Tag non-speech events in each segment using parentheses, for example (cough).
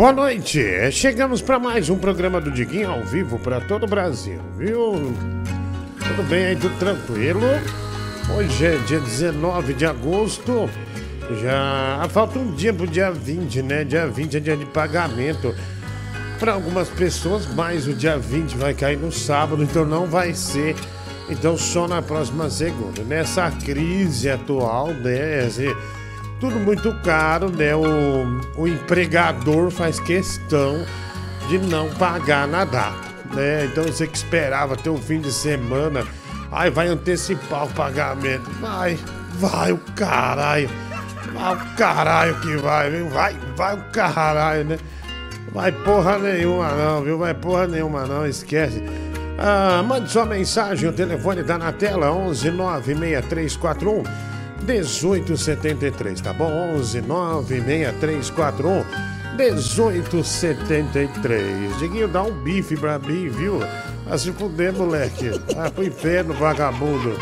Boa noite. Chegamos para mais um programa do Diguinho ao vivo para todo o Brasil, viu? Tudo bem aí, tudo tranquilo? Hoje é dia 19 de agosto. Já falta um dia pro dia 20, né? Dia 20 é dia de pagamento para algumas pessoas, mas o dia 20 vai cair no sábado, então não vai ser. Então só na próxima segunda. Nessa crise atual, né? Assim, tudo muito caro, né? O, o empregador faz questão de não pagar na data, né? Então você que esperava ter um fim de semana, ai, vai antecipar o pagamento. Vai, vai o caralho. Vai o caralho que vai, viu? Vai, vai o caralho, né? Vai porra nenhuma não, viu? Vai porra nenhuma não, esquece. Ah, mande sua mensagem, o telefone tá na tela, 11 96341 1873, tá bom? 11 96341 1873. Diguinho, dá um bife pra mim, viu? Vai se fuder, moleque. Vai pro inferno, vagabundo.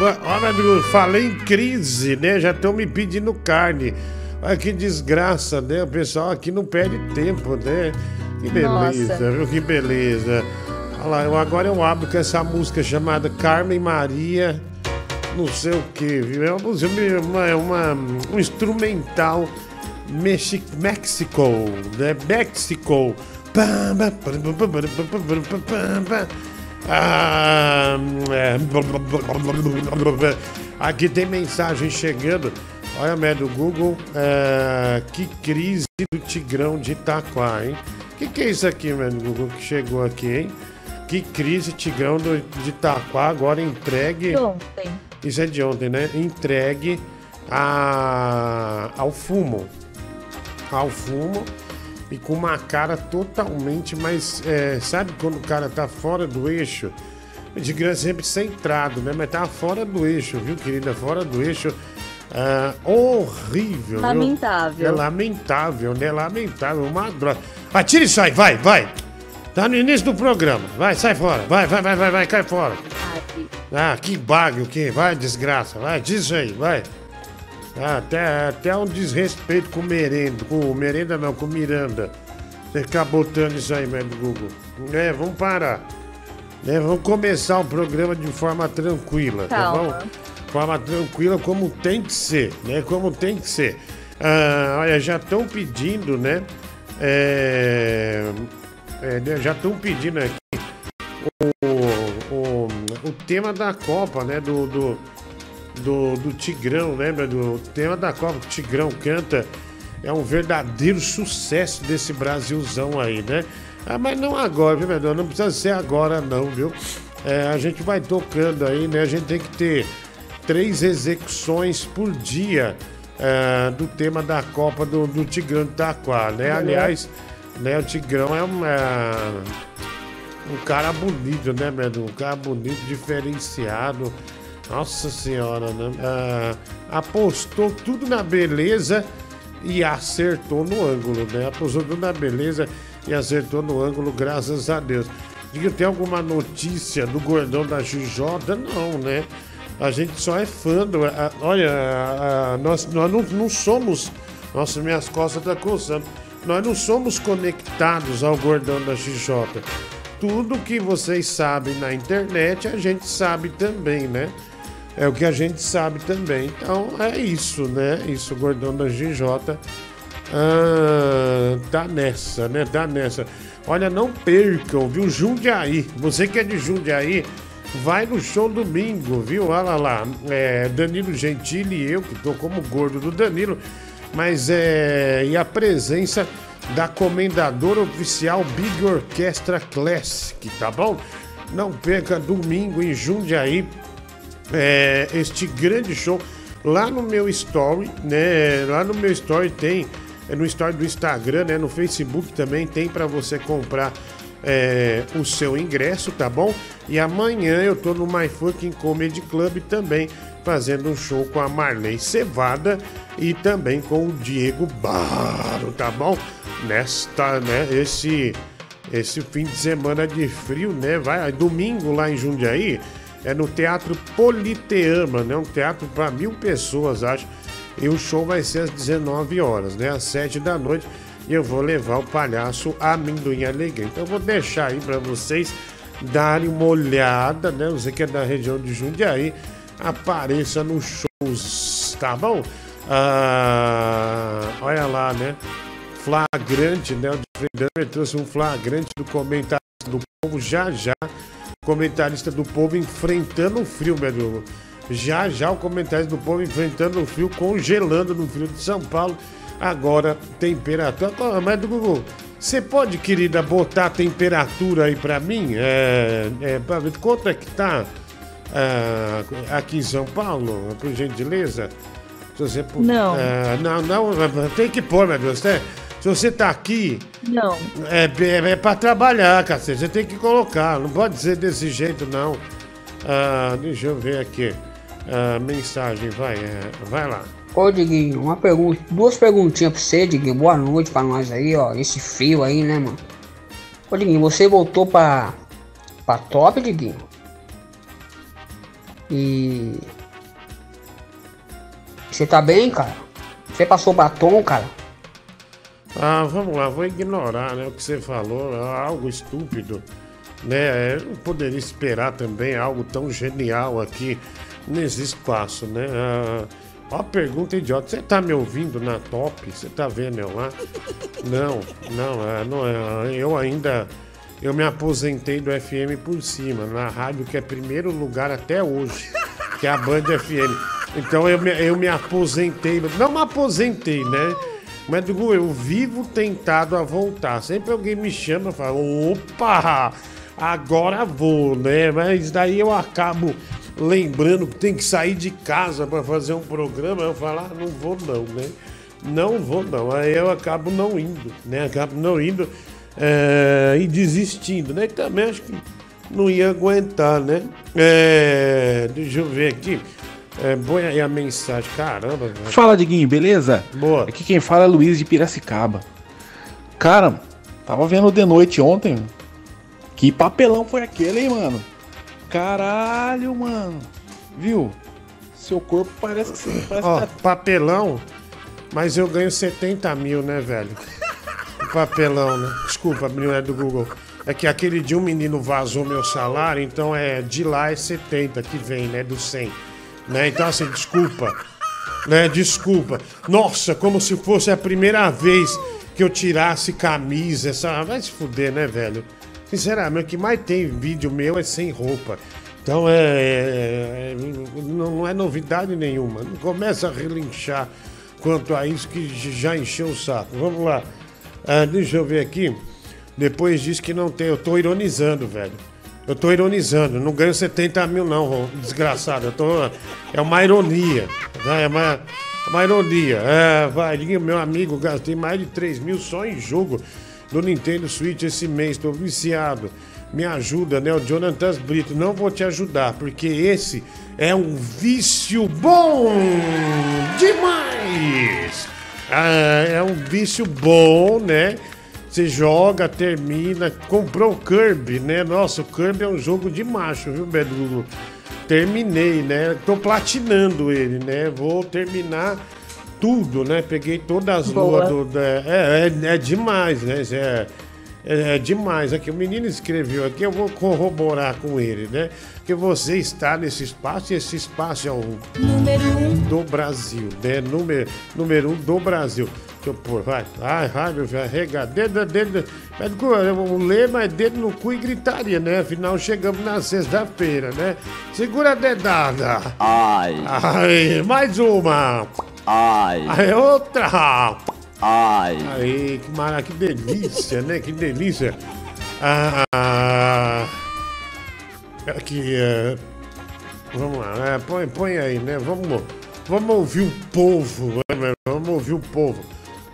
Olha, falei em crise, né? Já estão me pedindo carne. Olha que desgraça, né? O pessoal aqui não perde tempo, né? Que beleza, Nossa. viu? Que beleza. Olha lá, eu, agora eu abro com essa música chamada Carmen Maria não sei o que, viu? É uma, uma, uma, um instrumental Mexi Mexico, né? Mexico. Ah, é. Aqui tem mensagem chegando. Olha, médio do Google. É, que crise do Tigrão de Itaquá, hein? O que, que é isso aqui, médio Google, que chegou aqui, hein? Que crise, Tigrão do, de Itaquá, agora entregue. Ontem. Isso é de ontem, né? Entregue a, ao fumo. Ao fumo e com uma cara totalmente mais. É, sabe quando o cara tá fora do eixo? De grande sempre centrado, né? Mas tá fora do eixo, viu, querida? Fora do eixo. Ah, horrível. Lamentável. Viu? É lamentável, né? Lamentável. Uma droga. Atira isso aí, vai, vai. Tá no início do programa. Vai, sai fora. Vai, vai, vai, vai, vai, cai fora. Ah, que bagulho, que vai, desgraça. Vai, diz aí, vai. Ah, até, até um desrespeito com o merenda. Com o merenda não, com o Miranda. Você ficar botando isso aí, meu Google. É, vamos parar. É, vamos começar o programa de forma tranquila, tá Calma. tá bom? Forma tranquila como tem que ser, né? Como tem que ser. Ah, olha, já estão pedindo, né? É, é, já estão pedindo aqui o tema da Copa, né? Do, do, do, do Tigrão, lembra? Do tema da Copa que o Tigrão canta. É um verdadeiro sucesso desse Brasilzão aí, né? Ah, mas não agora, viu, meu Não precisa ser agora, não, viu? É, a gente vai tocando aí, né? A gente tem que ter três execuções por dia é, do tema da Copa do, do Tigrão de Itaquá, né? Aliás, né, o Tigrão é uma um cara bonito, né, Bedu? Um cara bonito, diferenciado. Nossa senhora, né? Ah, apostou tudo na beleza e acertou no ângulo, né? Apostou tudo na beleza e acertou no ângulo, graças a Deus. Diga, tem alguma notícia do gordão da XJ? Não, né? A gente só é fã do. A, olha, a, a, nós, nós não, não somos. Nossa, minhas costas estão tá coçando. Nós não somos conectados ao gordão da XJ tudo que vocês sabem na internet, a gente sabe também, né? É o que a gente sabe também. Então é isso, né? Isso, o gordão da GJ ah, tá nessa, né? Tá nessa. Olha, não percam, viu? Jundiaí. Você que é de Jundiaí, vai no show domingo, viu? Olha lá, é, Danilo Gentili e eu, que tô como gordo do Danilo, mas é. E a presença da Comendadora Oficial Big Orquestra Classic, tá bom? Não perca domingo em Jundiaí é, este grande show lá no meu story, né? Lá no meu story tem, é no story do Instagram, né? No Facebook também tem para você comprar é, o seu ingresso, tá bom? E amanhã eu tô no My Fucking Comedy Club também fazendo um show com a Marley Cevada e também com o Diego Baro, tá bom? nesta, né, esse esse fim de semana de frio, né? Vai domingo lá em Jundiaí, é no Teatro Politeama, né? Um teatro para mil pessoas, acho. E o show vai ser às 19 horas, né? Às 7 da noite. e eu vou levar o palhaço Amendoim Alegria. Então eu vou deixar aí para vocês darem uma olhada, né? Você que é da região de Jundiaí, apareça nos shows, tá bom? Ah, olha lá, né? Flagrante, né? O Fredamer trouxe um flagrante do comentarista do povo já já. Comentarista do povo enfrentando o frio, meu amigo. Já já o comentarista do povo enfrentando o frio, congelando no frio de São Paulo. Agora, temperatura. Mas do Google, você pode, querida, botar a temperatura aí pra mim? É, é, pra ver quanto é que tá é, aqui em São Paulo, por gentileza? Se você, não. É, não, não, tem que pôr, meu Deus. Né? Se você tá aqui. Não. É, é, é pra trabalhar, cacete. Você tem que colocar. Não pode ser desse jeito, não. Ah, deixa eu ver aqui. Ah, mensagem, vai. É, vai lá. Ô, Diguinho, uma pergunta, duas perguntinhas pra você, Diguinho. Boa noite pra nós aí, ó. Esse frio aí, né, mano? Ô, Diguinho, você voltou pra, pra top, Diguinho? E. Você tá bem, cara? Você passou batom, cara? Ah, vamos lá, vou ignorar né, o que você falou, é algo estúpido. Né? Eu não poderia esperar também algo tão genial aqui nesse espaço, né? Ah, Ó, pergunta idiota. Você tá me ouvindo na top? Você tá vendo eu lá? Não, não, é, não é. Eu ainda. Eu me aposentei do FM por cima, na rádio que é primeiro lugar até hoje, que é a Band FM. Então eu me, eu me aposentei. Não me aposentei, né? Mas digo, eu vivo tentado a voltar. Sempre alguém me chama e fala: opa, agora vou, né? Mas daí eu acabo lembrando que tem que sair de casa para fazer um programa, eu falo, ah, não vou não, né? Não vou não. Aí eu acabo não indo, né? Acabo não indo é, e desistindo, né? E também acho que não ia aguentar, né? É, deixa eu ver aqui. É, põe aí a mensagem, caramba. Velho. Fala, Diguinho, beleza? Boa. Aqui quem fala é Luiz de Piracicaba. Cara, tava vendo de noite ontem. Que papelão foi aquele, hein, mano? Caralho, mano. Viu? Seu corpo parece que parece Ó, tá... papelão, mas eu ganho 70 mil, né, velho? Papelão, né? Desculpa, não é do Google. É que aquele dia um menino vazou meu salário, então é de lá é 70 que vem, né? Do 100. Né? Então, assim, desculpa. Né? Desculpa. Nossa, como se fosse a primeira vez que eu tirasse camisa. Essa... Vai se fuder, né, velho? Sinceramente, o que mais tem vídeo meu é sem roupa. Então é, é, é, não é novidade nenhuma. Não começa a relinchar quanto a isso que já encheu o saco. Vamos lá. Ah, deixa eu ver aqui. Depois diz que não tem. Eu tô ironizando, velho. Eu tô ironizando. Não ganho 70 mil, não, desgraçado. Eu tô, é uma ironia. Né? É uma, uma ironia. É, vai, meu amigo, gastei mais de 3 mil só em jogo do Nintendo Switch esse mês, tô viciado. Me ajuda, né? O Jonathan Brito. Não vou te ajudar, porque esse é um vício bom demais. Ah, é um vício bom, né? Você joga, termina. Comprou o Kirby, né? Nossa, o Kirby é um jogo de macho, viu, Bedu? Terminei, né? Tô platinando ele, né? Vou terminar tudo, né? Peguei todas as luas do. Da, é, é, é, demais, né? É, é, é, demais. Aqui, o menino escreveu aqui, eu vou corroborar com ele, né? Que você está nesse espaço e esse espaço é o número um do Brasil, né? Número, número um do Brasil. Deixa eu pôr, vai. Ai, ai, meu filho, arrega. Dedo, dedo. O lema é dedo no cu e gritaria, né? Afinal, chegamos na sexta-feira, né? Segura a dedada. Ai. Ai, mais uma. Ai. Aí outra. Ai. Aí, que maravilha, que delícia, né? Que delícia. Ah, aqui, é, vamos lá, né? põe, põe aí, né? Vamos, vamos ouvir o povo, né? vamos ouvir o povo.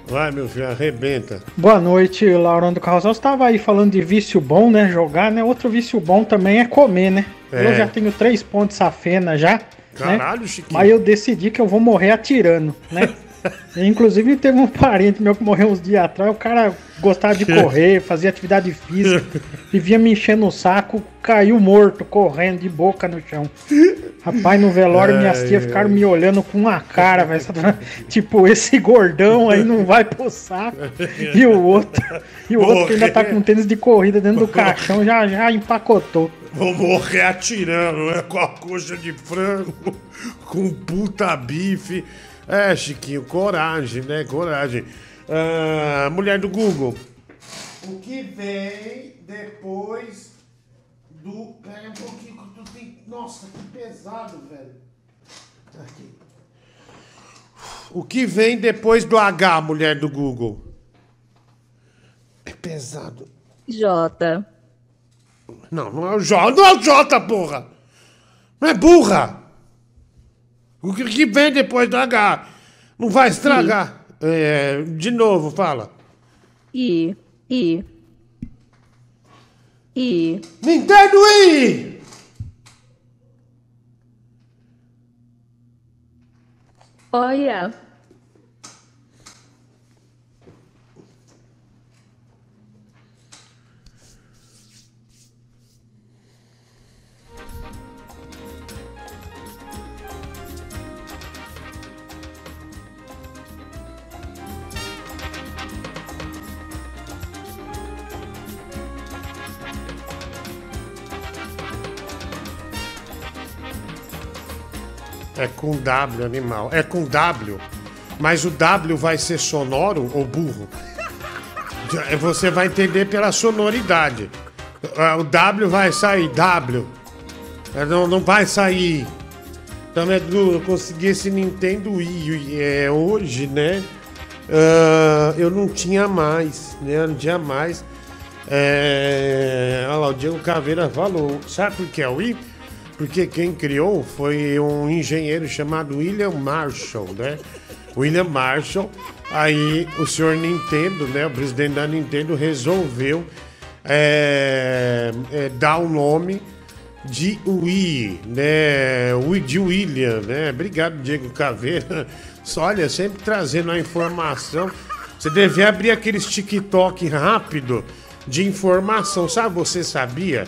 Vai, meu filho, arrebenta. Boa noite, Laurão do Carrossel. Você estava aí falando de vício bom, né? Jogar, né? Outro vício bom também é comer, né? É. Eu já tenho três pontos safena já. Né? Caralho, né? Chiquinho. Mas eu decidi que eu vou morrer atirando, né? (laughs) Inclusive teve um parente meu que morreu uns dias atrás, o cara gostava de (laughs) correr, fazia atividade física, vivia me enchendo o saco, caiu morto, correndo de boca no chão. Rapaz, no velório, minhas tias ficaram me olhando com uma cara, velho. Tipo, esse gordão aí não vai pro saco. E o outro, e o outro que ainda tá com tênis de corrida dentro do caixão já, já empacotou. Vou morrer atirando, né? Com a coxa de frango, com puta bife. É, Chiquinho, coragem, né? Coragem. Ah, mulher do Google. O que vem depois do. Pera um pouquinho que tu tem. Nossa, que pesado, velho. Aqui. O que vem depois do H, mulher do Google? É pesado. J. Não, não é o J. Não é o J, porra! Não é burra! O que, vem depois do H? Não vai estragar. É, de novo, fala. I. I. I. Nintendo Wii! Olha. É com W, animal. É com W. Mas o W vai ser sonoro ou burro? É, você vai entender pela sonoridade. Ah, O W vai sair W. É, Não, não vai sair. Então, é eu consegui esse Nintendo Wii é, hoje, né? Ah, eu não tinha mais, né? Eu não tinha mais. É, olha lá, o Diego Caveira falou. Sabe por que é o Wii? Porque quem criou foi um engenheiro chamado William Marshall, né? William Marshall. Aí o senhor Nintendo, né? O presidente da Nintendo resolveu é, é, dar o nome de Wii, né? Wii de William, né? Obrigado, Diego Caveira. Só olha, sempre trazendo a informação. Você deve abrir aqueles TikTok rápido de informação. Sabe, você sabia?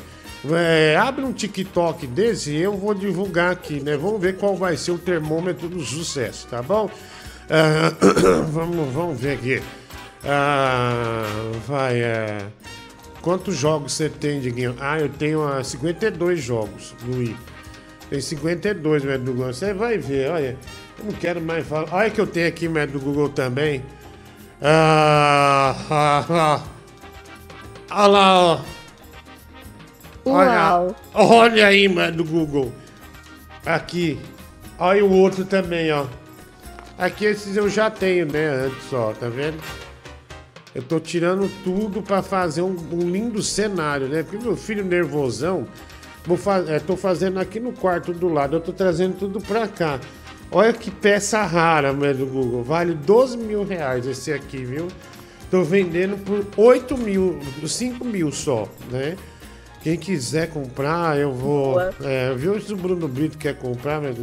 É, abre um TikTok desse e eu vou divulgar aqui, né? Vamos ver qual vai ser o termômetro do sucesso, tá bom? Ah, (coughs) vamos, vamos ver aqui. Ah, vai, é. Quantos jogos você tem, Diguinho? Ah, eu tenho ah, 52 jogos no Wii. Tem 52, médio do Google. Você vai ver, olha. Eu não quero mais falar. Olha que eu tenho aqui, médio do Google também. Ah, (laughs) ah, ah. Olha lá, ó. Olha, olha aí, mano, do Google. Aqui. Olha o outro também, ó. Aqui esses eu já tenho, né? Antes, ó, tá vendo? Eu tô tirando tudo pra fazer um, um lindo cenário, né? Porque meu filho nervosão, vou fa é, tô fazendo aqui no quarto do lado, eu tô trazendo tudo pra cá. Olha que peça rara, mano, do Google. Vale 12 mil reais esse aqui, viu? Tô vendendo por 8 mil, 5 mil só, né? Quem quiser comprar, eu vou. É, viu se o Bruno Brito quer comprar, mas,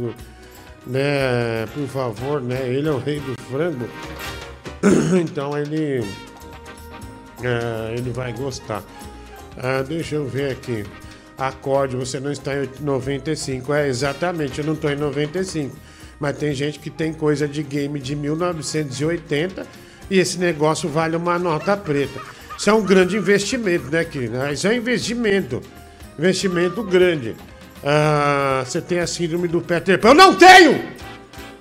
né? Por favor, né? Ele é o rei do frango. (coughs) Então ele. é, ele vai gostar. Ah, deixa eu ver aqui. Acorde, você não está em 95. É, exatamente, eu não estou em 95. Mas tem gente que tem coisa de game de 1980 e esse negócio vale uma nota preta. Isso é um grande investimento, né, querido? Isso é um investimento. Investimento grande. Ah, você tem a síndrome do Peter Pan. Eu não tenho!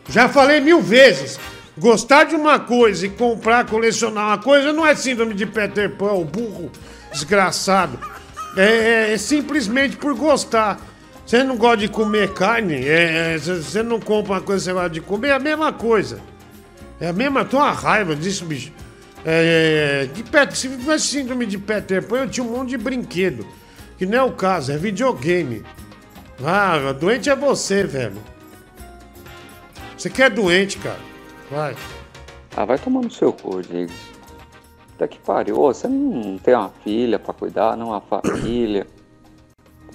Já falei mil vezes. Gostar de uma coisa e comprar, colecionar uma coisa não é síndrome de Peter Pan, o burro desgraçado. É, é- é simplesmente por gostar. Você não gosta de comer carne, é, é, você não compra uma coisa que você gosta de comer, é a mesma coisa. É a mesma, tô uma raiva disso, bicho. É, de Pet, se tivesse síndrome de Peter Pan, eu tinha um monte de brinquedo. Que não é o caso, é videogame. Ah, doente é você, velho. Você que é doente, cara. Vai. Ah, vai tomar no seu cu, Diggs. Até que pariu. Ô, você não tem uma filha pra cuidar, não uma família.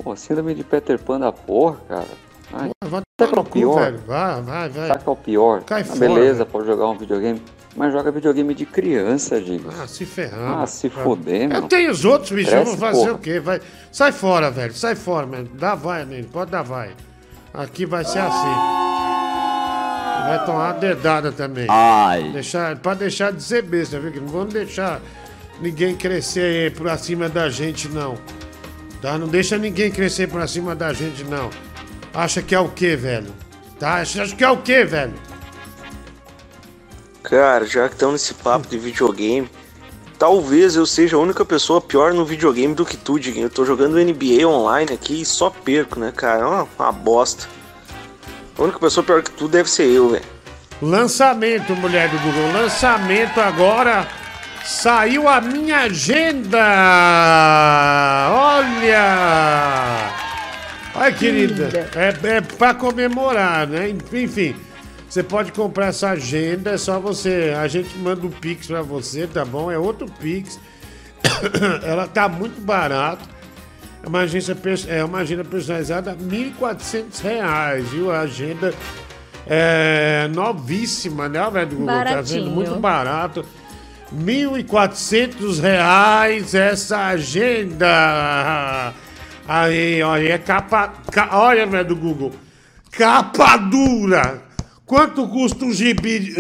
Pô, síndrome de Peter Pan da porra, cara. Ai, Vai é tomar o no cu, pior? velho. Vai, vai, vai. É o pior? Cai Ah, fora, beleza, velho. pode jogar um videogame. Mas joga videogame de criança, Diggs. Ah, se ferrar. Ah, se foder, Eu mano. tenho os outros, bicho. Eu vou Cresce, fazer porra. o quê? Vai. Sai fora, velho. Sai fora, mano. Dá vai nele. Pode dar vai. Aqui vai ser assim. Vai tomar uma dedada também. Ai. Deixar, pra deixar de ser besta, viu? Não vamos deixar ninguém crescer aí pra cima da gente, não. Tá? Não deixa ninguém crescer pra cima da gente, não. Acha que é o quê, velho? Tá? Acha que é o quê, velho? Cara, já que estamos nesse papo de videogame, talvez eu seja a única pessoa pior no videogame do que tu, Diguinho. Eu tô jogando NBA online aqui e só perco, né, cara? É uma, uma bosta. A única pessoa pior que tu deve ser eu, velho. Lançamento, mulher do Google. Lançamento agora. Saiu a minha agenda. Olha. Olha, querida. É, é pra comemorar, né? Enfim. Você pode comprar essa agenda, é só você. A gente manda o Pix pra você, tá bom? É outro Pix. (coughs) Ela tá muito barata. É uma, agência, é uma agenda personalizada, 1.400 reais, viu? A agenda é novíssima, né, velho? do Google? Tá vendo? Muito barato. 1.400 reais essa agenda. Aí, olha, é capa. ca- olha, velho, do Google. Capa dura. Quanto custa um gibi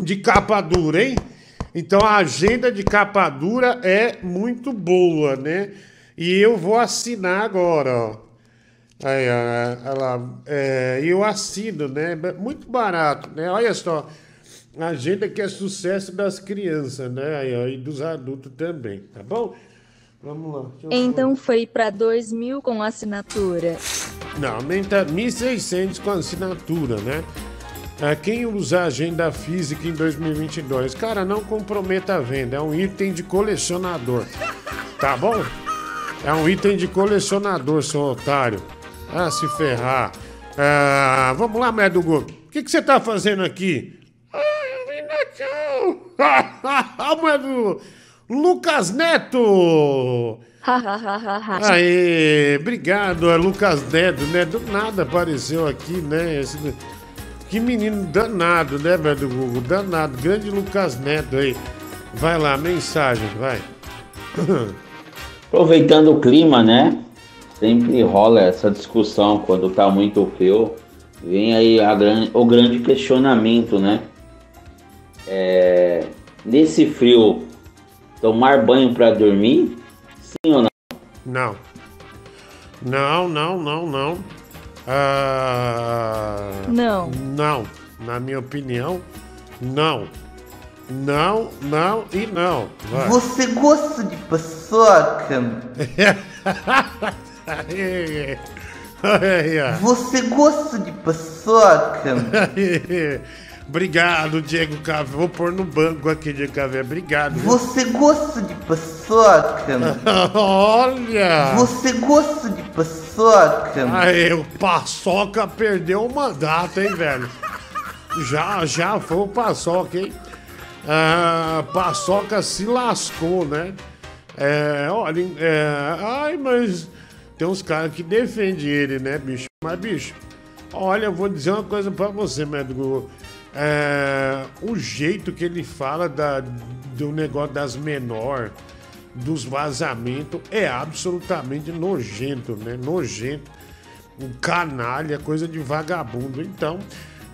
de- capa dura, hein? Então a agenda de capa dura é muito boa, né? E eu vou assinar agora, ó. Aí, olha lá. É, eu assino, né? Muito barato, né? Olha só. A agenda que é sucesso das crianças, né? Aí, e dos adultos também, tá bom? Vamos lá. Então foi pra 2 mil com assinatura. Não, aumenta 1.600 com assinatura, né? É, quem usa a agenda física em 2022? Cara, não comprometa a venda, é um item de colecionador. Tá bom? É um item de colecionador, seu otário. Ah, se ferrar. Ah, vamos lá, Medugo. O que, que você tá fazendo aqui? Ah, eu vim na tchau. (laughs) Medu. Lucas Neto! Aê, obrigado, é Lucas Neto, né? Do nada apareceu aqui, né? Esse- que menino danado, né, velho, do Google? Danado, grande Lucas Neto aí. Vai lá, mensagem, vai. (coughs) Aproveitando o clima, né? Sempre rola essa discussão quando tá muito frio. Vem aí a gran- o grande questionamento, né? É, nesse frio, tomar banho para dormir? Ou não? Não. Não, não, não, não. Ah, Não. Não. Na minha opinião, não. Não, não e não. Vai. Você gosta de paçoca? (laughs) Você gosta de paçoca? (laughs) Obrigado, Diego Café. Vou pôr no banco aqui, Diego Café. Obrigado. viu? Você gosta de paçoca? (laughs) Olha! Você gosta de paçoca? Aí, o Paçoca perdeu o mandato, hein, velho? Já, já foi o Paçoca, hein? Ah, Paçoca se lascou, né? É, olha, é, ai, mas tem uns caras que defendem ele, né, bicho? Mas, bicho, olha, eu vou dizer uma coisa pra você, médico. É, o jeito que ele fala da, do negócio das menor, dos vazamentos, é absolutamente nojento, né? Nojento. Um canalha, coisa de vagabundo. Então,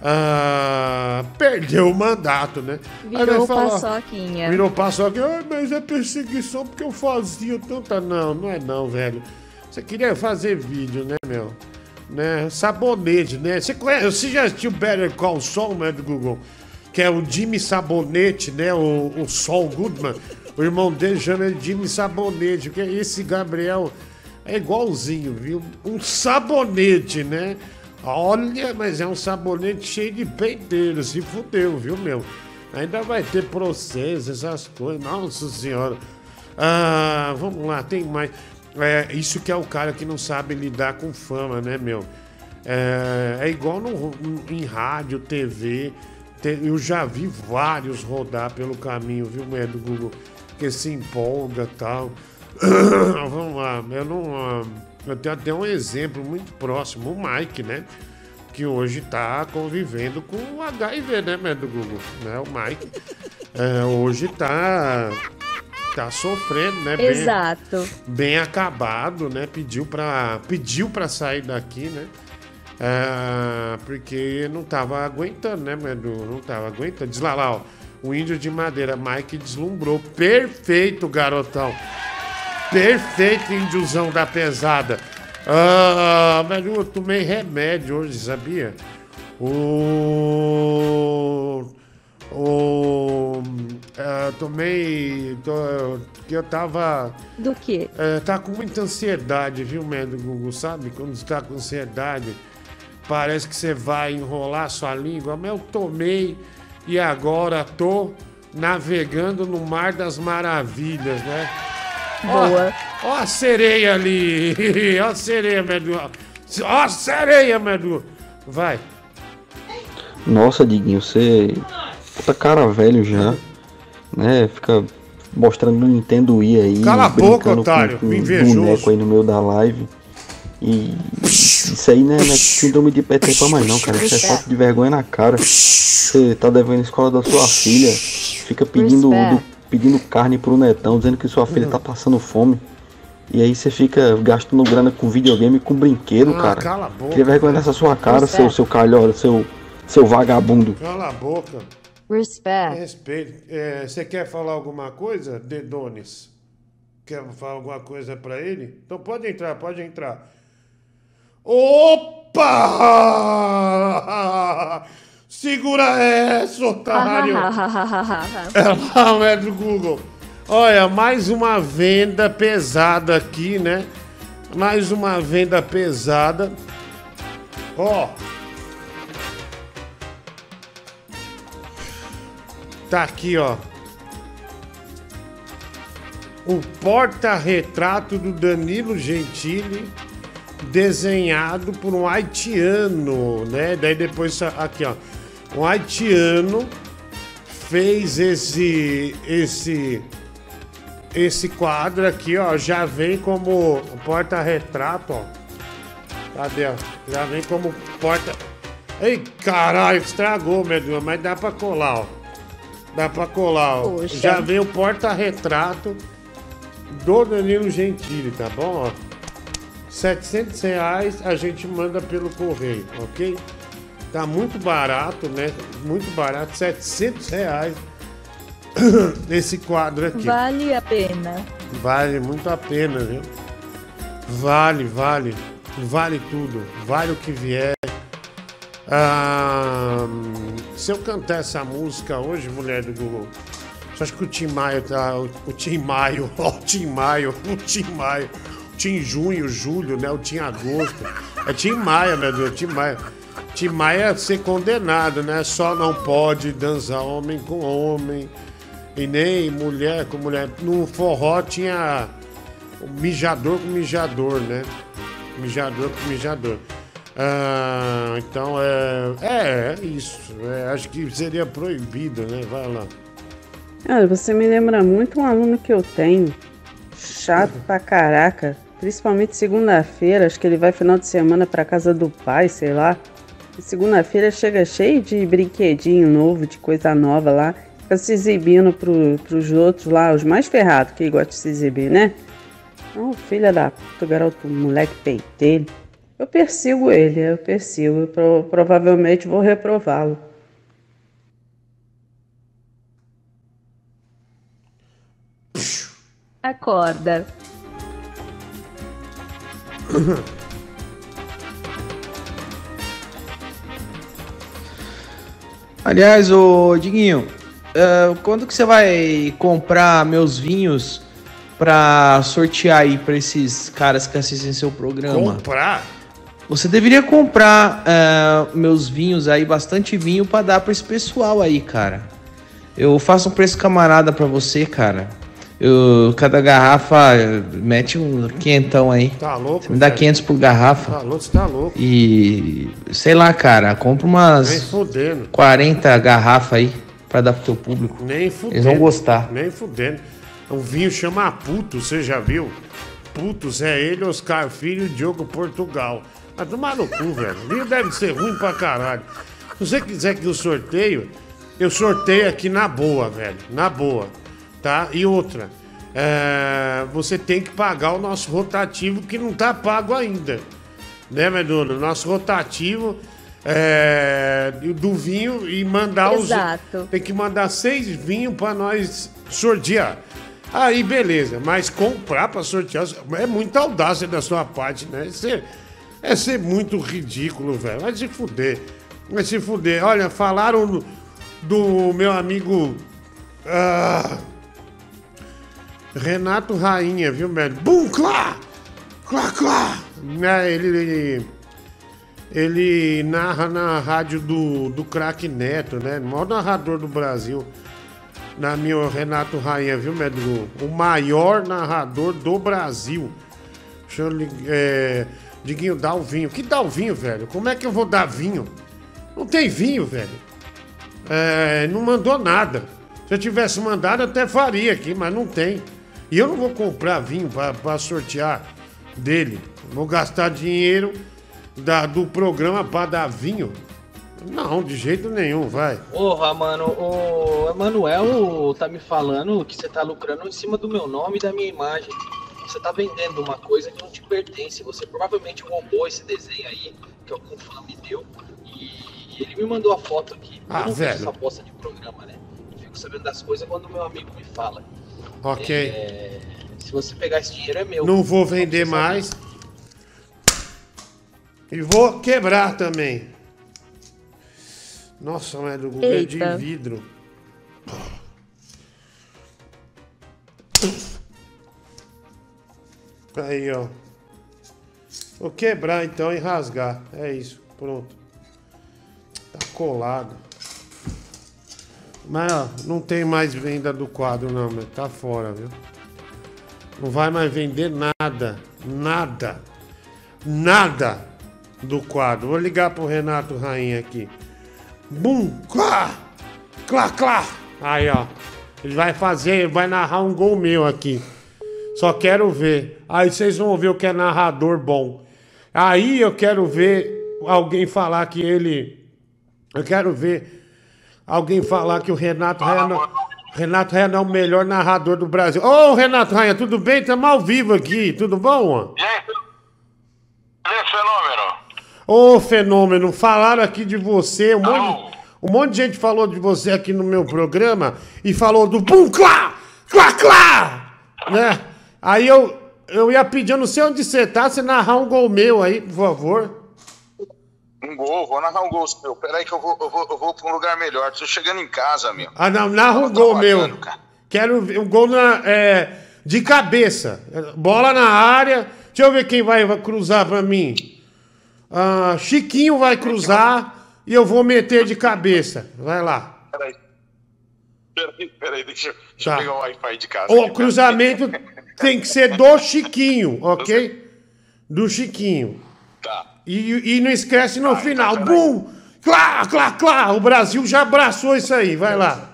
ah, perdeu o mandato, né? Virou falar- paçoquinha. Virou paçoca. Ah, mas é perseguição porque eu fazia tanta. Não, não é não, velho. Você queria fazer vídeo, né, meu? Né? Sabonete, né? Você, conhece, você já assistiu Better Call Saul, né, do Google? Que é o Jimmy Sabonete, né? O, o Saul Goodman. O irmão dele chama ele Jimmy Sabonete. Porque esse Gabriel é igualzinho, viu? Um sabonete, né? Olha, mas é um sabonete cheio de penteiro. Se fudeu, viu, meu? Ainda vai ter processo, essas coisas. Nossa senhora. Ah, vamos lá, tem mais. É, isso que é o cara que não sabe lidar com fama, né, meu? É, é igual no, em rádio, TV. Te- eu já vi vários rodar pelo caminho, viu, mulher do Google? Que se empolga tal. (coughs) Vamos lá, eu não. Eu tenho até um exemplo muito próximo, o Mike, né? Que hoje tá convivendo com o HIV, né, mulher do Google? Né? O Mike. é, hoje tá tá sofrendo, né? Bem- Exato. bem acabado, né? Pediu pra, pediu pra sair daqui, né? Ah, porque não tava aguentando, né, Medu? Não tava aguentando. Diz lá, lá, ó. O índio de madeira, Mike deslumbrou. Perfeito, garotão. Perfeito, índiozão da pesada. Ah, Medu, eu tomei remédio hoje, sabia? O. O. ah, tomei. tô- que eu tava. Do que? É, tá com muita ansiedade, viu, Medo Google? Sabe? Quando você tá com ansiedade, parece que você vai enrolar sua língua. Mas eu tomei e agora tô navegando no Mar das Maravilhas, né? Boa. Ó, ó a sereia ali. (laughs) Ó a sereia, Medo. Ó a sereia, Medo. Vai. Nossa, Diguinho, você tá cara velho já, né? Fica mostrando no Nintendo Wii aí, Cala a boca, otário, com, com invejoso. boneco aí no meio da live. E isso aí não é, não é síndrome de Peter Pan mais não, cara. Isso é falta de vergonha na cara. Você tá devendo a escola da sua filha, fica pedindo, do- pedindo carne pro netão, dizendo que sua filha tá passando fome. E aí você fica gastando grana com videogame e com brinquedo, Ah, cara. cala a boca. Cria vergonha nessa sua cara, seu, seu calhora, seu, seu vagabundo. Cala a boca. Respect. Respeito. É, Você quer falar alguma coisa, Dedones? Quer falar alguma coisa pra ele? Então pode entrar, pode entrar. Opa! (laughs) Segura essa, otário! É lá, o é do Google. Olha, mais uma venda pesada aqui, né? Mais uma venda pesada. Ó. Tá aqui, ó. O porta-retrato do Danilo Gentili, desenhado por um haitiano, né? Daí depois, aqui, ó. Um haitiano fez esse esse esse quadro aqui, ó, já vem como porta-retrato, ó. Cadê? Já vem como porta. Ei, caralho, estragou, meu Deus, mas dá pra colar, ó. Dá pra colar, ó. Poxa. Já vem o porta-retrato do Danilo Gentili, tá bom? Ó. 700 reais a gente manda pelo correio, ok? Tá muito barato, né? Muito barato, 700 reais (coughs) esse quadro aqui. Vale a pena. Vale muito a pena, viu? Vale, vale. Vale tudo. Vale o que vier. Se eu cantar essa música hoje, mulher do Google, você acha que o Tim Maio tá. O, o Tim Maio, (laughs) ó, o Tim Maio, o Tim Maio, o Tim Junho, Julho, né? O Tim Agosto. É Tim Maia, meu Deus, Tim Maia. Tim Maia é ser condenado, né? Só não pode dançar homem com homem. E nem mulher com mulher. No forró tinha mijador com mijador, né? Mijador com mijador. Ah, então é, é, é isso. É, acho que seria proibido, né? Vai lá. Cara, você me lembra muito um aluno que eu tenho. Chato pra caraca. Principalmente segunda-feira, acho que ele vai final de semana pra casa do pai, sei lá. Segunda-feira chega cheio de brinquedinho novo, de coisa nova lá. Fica se exibindo pro, pros outros lá, os mais ferrados que gostam de se exibir, né? Então, filha da puta, garoto, moleque peitelho. Eu persigo ele, eu persigo. Eu pro- provavelmente vou reprová-lo. Acorda. Aliás, ô Diguinho, eh, quando que você vai comprar meus vinhos pra sortear aí pra esses caras que assistem seu programa? Comprar? Você deveria comprar eh, meus vinhos aí, bastante vinho, pra dar pra esse pessoal aí, cara. Eu faço um preço camarada pra você, cara. Eu, cada garrafa eh, mete um quentão aí. Tá louco? Você me dá velho? 500 por garrafa. Tá louco, você tá louco. E sei lá, cara, compra Nem umas fudendo. 40 garrafas aí pra dar pro teu público. Nem fudendo. Eles vão gostar. Nem fudendo. Um vinho chama Puto, você já viu? Putos é ele, Oscar Filho e Diogo Portugal. Mas tomar no cu, velho. O vinho deve ser ruim pra caralho. Se você quiser que eu sorteio, eu sorteio aqui na boa, velho. Na boa. Tá? E outra. é, você tem que pagar o nosso rotativo que não tá pago ainda. Né, Meduna? Nosso rotativo é, do vinho e mandar Exato. os. Tem que mandar seis vinhos pra nós sortear. Aí, beleza. Mas comprar pra sortear é muita audácia da sua parte, né? Isso é, ser muito ridículo, velho. Vai se fuder. Vai se fuder. Olha, falaram do, meu amigo. ah, Renato Rainha, viu, velho? Bum, clá! Clá, clá! Né, ele, ele, narra na rádio do, do Crack Neto, né? O maior narrador do Brasil. Na minha, Renato Rainha, viu, Medru? O maior narrador do Brasil. Deixa eu lig- é, Diguinho, dá o vinho. Que dá o vinho, velho? Como é que eu vou dar vinho? Não tem vinho, velho. É, não mandou nada. Se eu tivesse mandado, até faria aqui, mas não tem. E eu não vou comprar vinho para sortear dele. Vou gastar dinheiro da- do programa para dar vinho. Não, de jeito nenhum, vai. Porra, mano, o Emanuel tá me falando que você tá lucrando em cima do meu nome e da minha imagem. Você tá vendendo uma coisa que não te pertence. Você provavelmente roubou esse desenho aí, que algum fã me deu. E ele me mandou a foto aqui. Ah, eu não velho. essa bosta de programa, né? Eu fico sabendo das coisas quando meu amigo me fala. Ok. É, se você pegar esse dinheiro é meu. Não vou vender mais. E vou quebrar também. Nossa, mas do governo de vidro. Aí, ó. Vou quebrar então e rasgar. É isso. Pronto. Tá colado. Mas, ó, não tem mais venda do quadro, não, mas tá fora, viu? Não vai mais vender nada. Nada. Nada do quadro. Vou ligar pro Renato Rainha aqui. Bum! Clá! Clá, clá! Aí, ó. Ele vai fazer, vai narrar um gol meu aqui. Só quero ver. Aí vocês vão ver o que é narrador bom. Aí eu quero ver alguém falar que ele. Eu quero ver alguém falar que o Renato não- Renato Rainha é o melhor narrador do Brasil. Ô, Renato Rainha, tudo bem? Estamos ao vivo aqui, tudo bom? E aí, fenômeno? Ô, fenômeno, falaram aqui de você, um monte, um monte de gente falou de você aqui no meu programa e falou do bum clá, clá, clá, né? Aí eu, eu ia pedir, eu não sei onde você tá, você narrar um gol meu aí, por favor. Um gol, vou narrar um gol seu. Peraí que eu vou, eu vou, eu vou pra um lugar melhor. Tô chegando em casa, meu. Ah, não, narra um gol meu. Quero ver um gol na, é, de cabeça, bola na área, deixa eu ver quem vai, vai cruzar pra mim. Ah, Chiquinho vai cruzar e eu vou meter de cabeça, vai lá. Peraí. Peraí, peraí, deixa, eu- deixa Tá. eu pegar o Wi-Fi de casa. O cruzamento tem que ser do Chiquinho, ok? Do Chiquinho. Tá. E, e não esquece no final. Bum! Clá, clá, clá! O Brasil já abraçou isso aí, vai lá.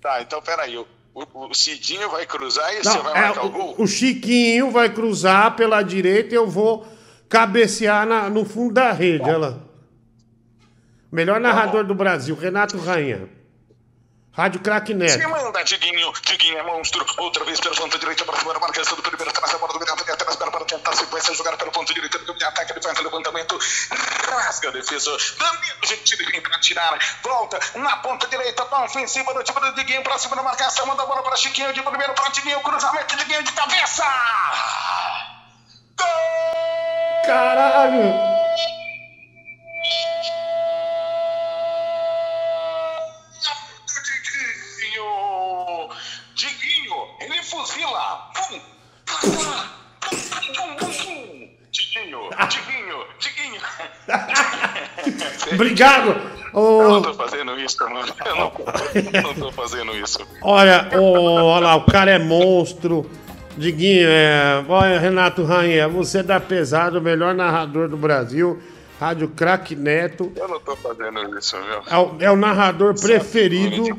Tá, então peraí. O, o, Cidinho vai cruzar e você Não, vai é, marcar o gol? o, Chiquinho vai cruzar pela direita e eu vou cabecear na- no fundo da rede, olha lá. Melhor narrador do Brasil, Renato Rainha. Rádio Crack Neto. Se manda, Diguinho. Diguinho é monstro. Outra vez pela ponta direita para cima da marcação do primeiro. Traz a bola do virado atrás para, tentar sequência. Jogar pela ponta direita do de ataque. Ele faz o levantamento. Rasga a defesa. Danilo Gentili vem para tirar. Volta na ponta direita. Para ofensiva do time do Diguinho. Para cima da marcação. Manda a bola para Chiquinho. De primeiro para Diguinho. Cruzamento. Diguinho de cabeça. Caralho! Ele fuzila. Pum. Pum, pum, pum, pum. Diguinho. (laughs) Diguinho. Diguinho. (laughs) Obrigado! Eu não tô fazendo isso, mano. Eu não, não tô fazendo isso. Olha, ô, olha lá, o cara é monstro. Diguinho, é, olha, Renato Rainha, você é da pesado, o melhor narrador do Brasil. Rádio Crack Neto. Eu não tô fazendo isso, viu? É o, é o narrador preferido.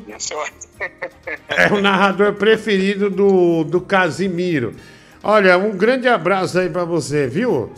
É o narrador preferido do, do Casimiro. Olha, um grande abraço aí pra você, viu?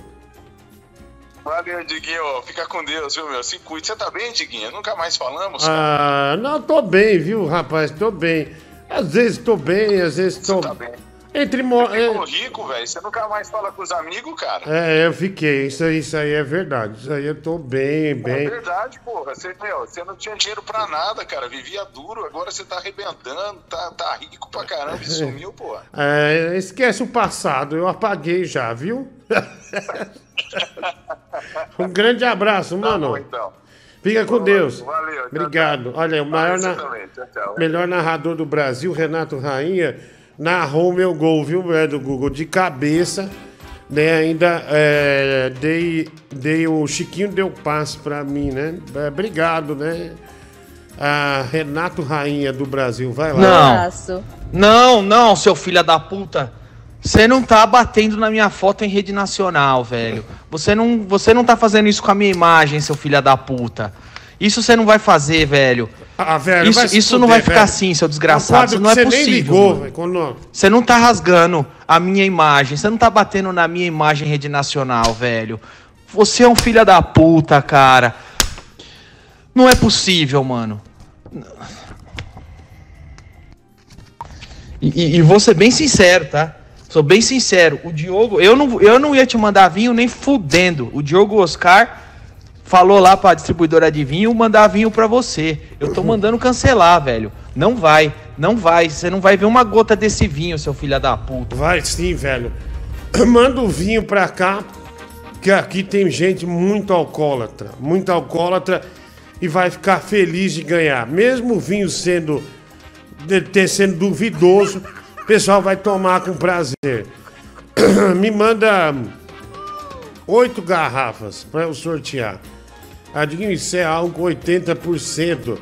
Valeu, Diguinho. Fica com Deus, viu, meu? Se cuide. Você tá bem, Diguinho? Nunca mais falamos, cara. Ah, não, tô bem, viu, rapaz? Tô bem. Às vezes tô bem, às vezes tô. Tá bem. Entre mo... Você ficou rico, velho. Você nunca mais fala com os amigos, cara. É, eu fiquei. Isso aí, isso aí é verdade. Isso aí eu tô bem, É bem. verdade, porra. Você, meu, você não tinha dinheiro pra nada, cara. Vivia duro, agora você tá arrebentando, tá, tá rico pra caramba e sumiu, porra. É, esquece o passado, eu apaguei já, viu? (laughs) um grande abraço, mano. bom, então. Fica com Deus. Valeu, Obrigado. Olha, o maior, na- melhor narrador do Brasil, Renato Rainha, narrou meu gol, viu, é, do Google, de cabeça. Né, ainda é, dei, dei o Chiquinho deu passe pra mim, né? É, obrigado, né? A Renato Rainha do Brasil, vai lá. Não. Não, não, seu filho da puta. Você não tá batendo na minha foto em rede nacional, velho. Você não, você não tá fazendo isso com a minha imagem, seu filho da puta. Isso você não vai fazer, velho. Ah, velho, isso isso não fuder, vai ficar velho. assim, seu desgraçado. Isso não é possível. ligou, quando- Você não tá rasgando a minha imagem. Você não tá batendo na minha imagem em rede nacional, velho. Você é um filho da puta, cara. Não é possível, mano. E, e- e vou ser bem sincero, tá? Sou bem sincero. O Diogo, eu não, eu não ia te mandar vinho nem fudendo. O Diogo Oscar falou lá pra distribuidora de vinho mandar vinho pra você. Eu tô mandando cancelar, velho. Não vai, não vai. Você não vai ver uma gota desse vinho, seu filho da puta. Vai sim, velho. (clears throat) Manda o vinho pra cá, que aqui tem gente muito alcoólatra, muito alcoólatra e vai ficar feliz de ganhar. Mesmo o vinho sendo ter sendo duvidoso, o pessoal vai tomar com prazer. (clears throat) Me manda oito garrafas para eu sortear. Adinho, isso é álcool 80%.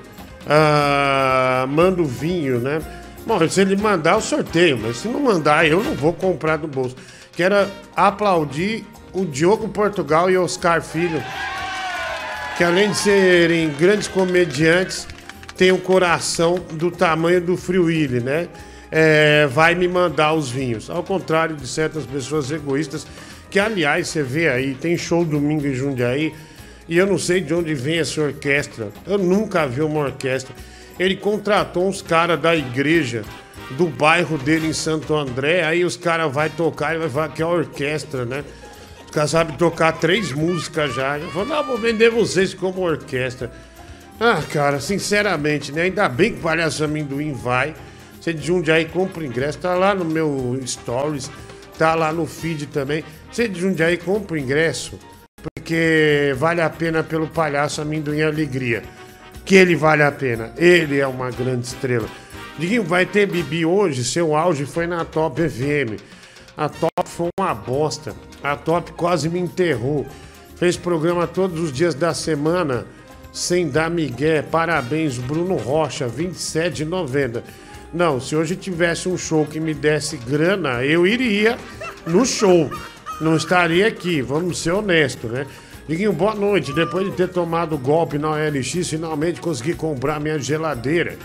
Ah, manda o vinho, né? Bom, se ele mandar, eu sorteio, mas se não mandar, eu não vou comprar do bolso. Quero aplaudir o Diogo Portugal e Oscar Filho, que além de serem grandes comediantes, tem um coração do tamanho do Willy, né? É, vai me mandar os vinhos. Ao contrário de certas pessoas egoístas, que aliás você vê aí, tem show domingo em Jundiaí, e eu não sei de onde vem essa orquestra. Eu nunca vi uma orquestra. Ele contratou uns caras da igreja do bairro dele em Santo André, aí os caras vão tocar e vai falar que é orquestra, né? Os caras sabem tocar três músicas já. Eu falo, vou vender vocês como orquestra. Ah, cara, sinceramente, né? Ainda bem que o Palhaço Amendoim vai. Você de Jundiaí compra o ingresso, tá lá no meu Stories, tá lá no feed também. Você de Jundiaí compra o ingresso, porque vale a pena pelo Palhaço Amendoim Alegria. Que ele vale a pena. Ele é uma grande estrela. Diguinho, vai ter Bibi hoje, seu auge foi na Top FM. A Top foi uma bosta. A Top quase me enterrou. Fez programa todos os dias da semana, sem dar migué. Parabéns, Bruno Rocha, 27,90. Não, se hoje tivesse um show que me desse grana, eu iria no show. Não estaria aqui, vamos ser honestos, né? Diguinho, boa noite. Depois de ter tomado golpe na OLX, finalmente consegui comprar minha geladeira.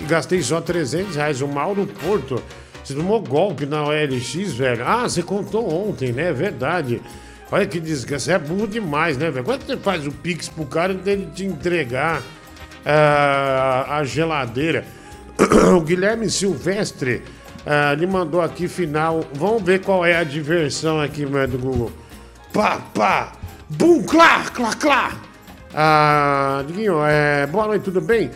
E gastei só 300 reais. O Mauro Porto. Você tomou golpe na OLX, velho? Ah, você contou ontem, né? É verdade. Olha que desgraça. Você é burro demais, né, velho? Quando você faz o Pix pro cara, ele te entregar ah, a geladeira. (coughs) o Guilherme Silvestre ah, ele mandou aqui final. Vamos ver qual é a diversão aqui, meu, do Google. Pá, pá, bum, clá, clá, clá. Ah, Diguinho, é, boa noite, tudo bem?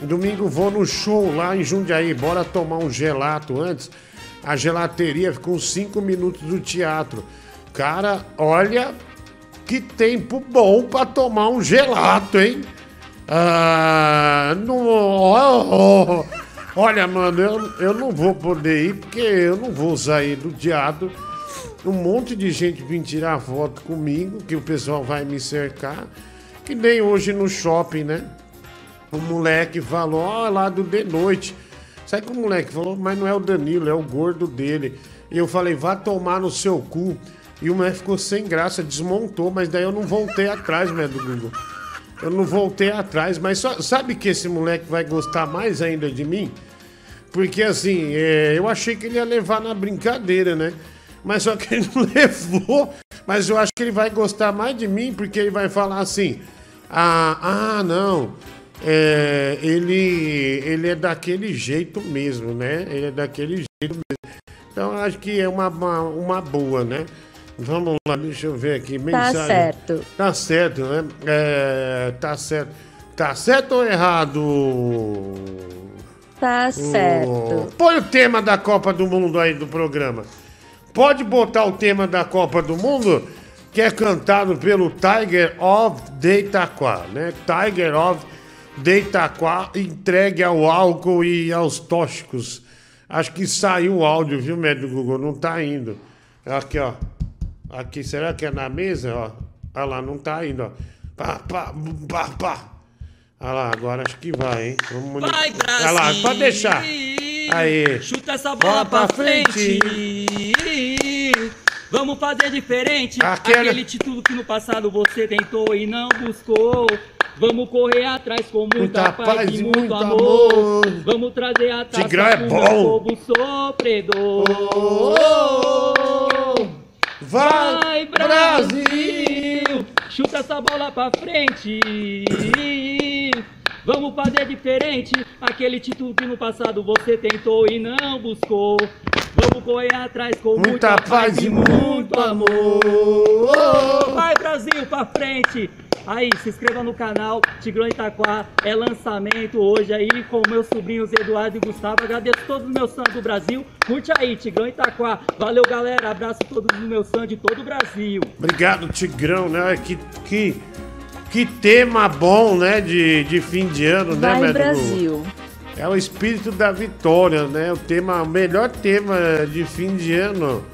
Domingo vou no show lá em Jundiaí. Bora tomar um gelato antes. A gelateria fica uns 5 minutos do teatro. Cara, olha que tempo bom pra tomar um gelato, hein? Ah, não, ó, ó, olha, mano, eu, eu não vou poder ir porque eu não vou sair do teatro. Um monte de gente vem tirar foto comigo, que o pessoal vai me cercar. Que nem hoje no shopping, né? O moleque falou, ó, lá do de noite. Sabe que o moleque falou, mas não é o Danilo, é o gordo dele. E eu falei, vá tomar no seu cu. E o moleque ficou sem graça, desmontou, mas daí eu não voltei atrás, né, do Google. Eu não voltei atrás, mas só- sabe que esse moleque vai gostar mais ainda de mim? Porque assim, é, eu achei que ele ia levar na brincadeira, né? Mas só que ele (laughs) não levou. Mas eu acho que ele vai gostar mais de mim, porque ele vai falar assim: Ah, ah não. é, ele, ele é daquele jeito mesmo, né? Ele é daquele jeito mesmo. Então acho que é uma, uma, uma boa, né? Vamos lá, deixa eu ver aqui. Mensagem. certo. Tá certo, né? É, tá certo. Tá certo ou errado? Tá certo. O- Põe o tema da Copa do Mundo aí do programa. Pode botar o tema da Copa do Mundo, que é cantado pelo Tiger of de Itaquá, né? Tiger of de Itaquá, entregue ao álcool e aos tóxicos. Acho que saiu o áudio, viu, médico Google? Não tá indo. Aqui, ó. Aqui, será que é na mesa, ó? Olha lá, não tá indo, ó. Pá, pá, pá, pá. Olha lá, agora acho que vai, hein? Vamos Vai, Olha lá, pode deixar. Aí. Chuta essa bola pra frente. Vamos fazer diferente. Aquele- Aquele título que no passado você tentou e não buscou. Vamos correr atrás com muita, Muita paz, e muito muito amor. amor. Vamos trazer a taça Tigrão é bom. povo sofredor. Vai, Brasil! Chuta essa bola pra frente. Vamos fazer diferente. Aquele título que no passado você tentou e não buscou. Vamos correr atrás com muita, Muita paz e muito amor. Vai Brasil pra frente. Aí, se inscreva no canal Tigrão Itaquá. É lançamento hoje aí com meus sobrinhos Eduardo e Gustavo. Agradeço todos os meus fãs do Brasil. Curte aí, Tigrão Itaquá. Valeu, galera. Abraço a todos os meus fãs de todo o Brasil. Obrigado, Tigrão, né? Que, que, que tema bom, né? De, de fim de ano, né, Vai? Brasil. É o espírito da vitória, né? O tema, o melhor tema de fim de ano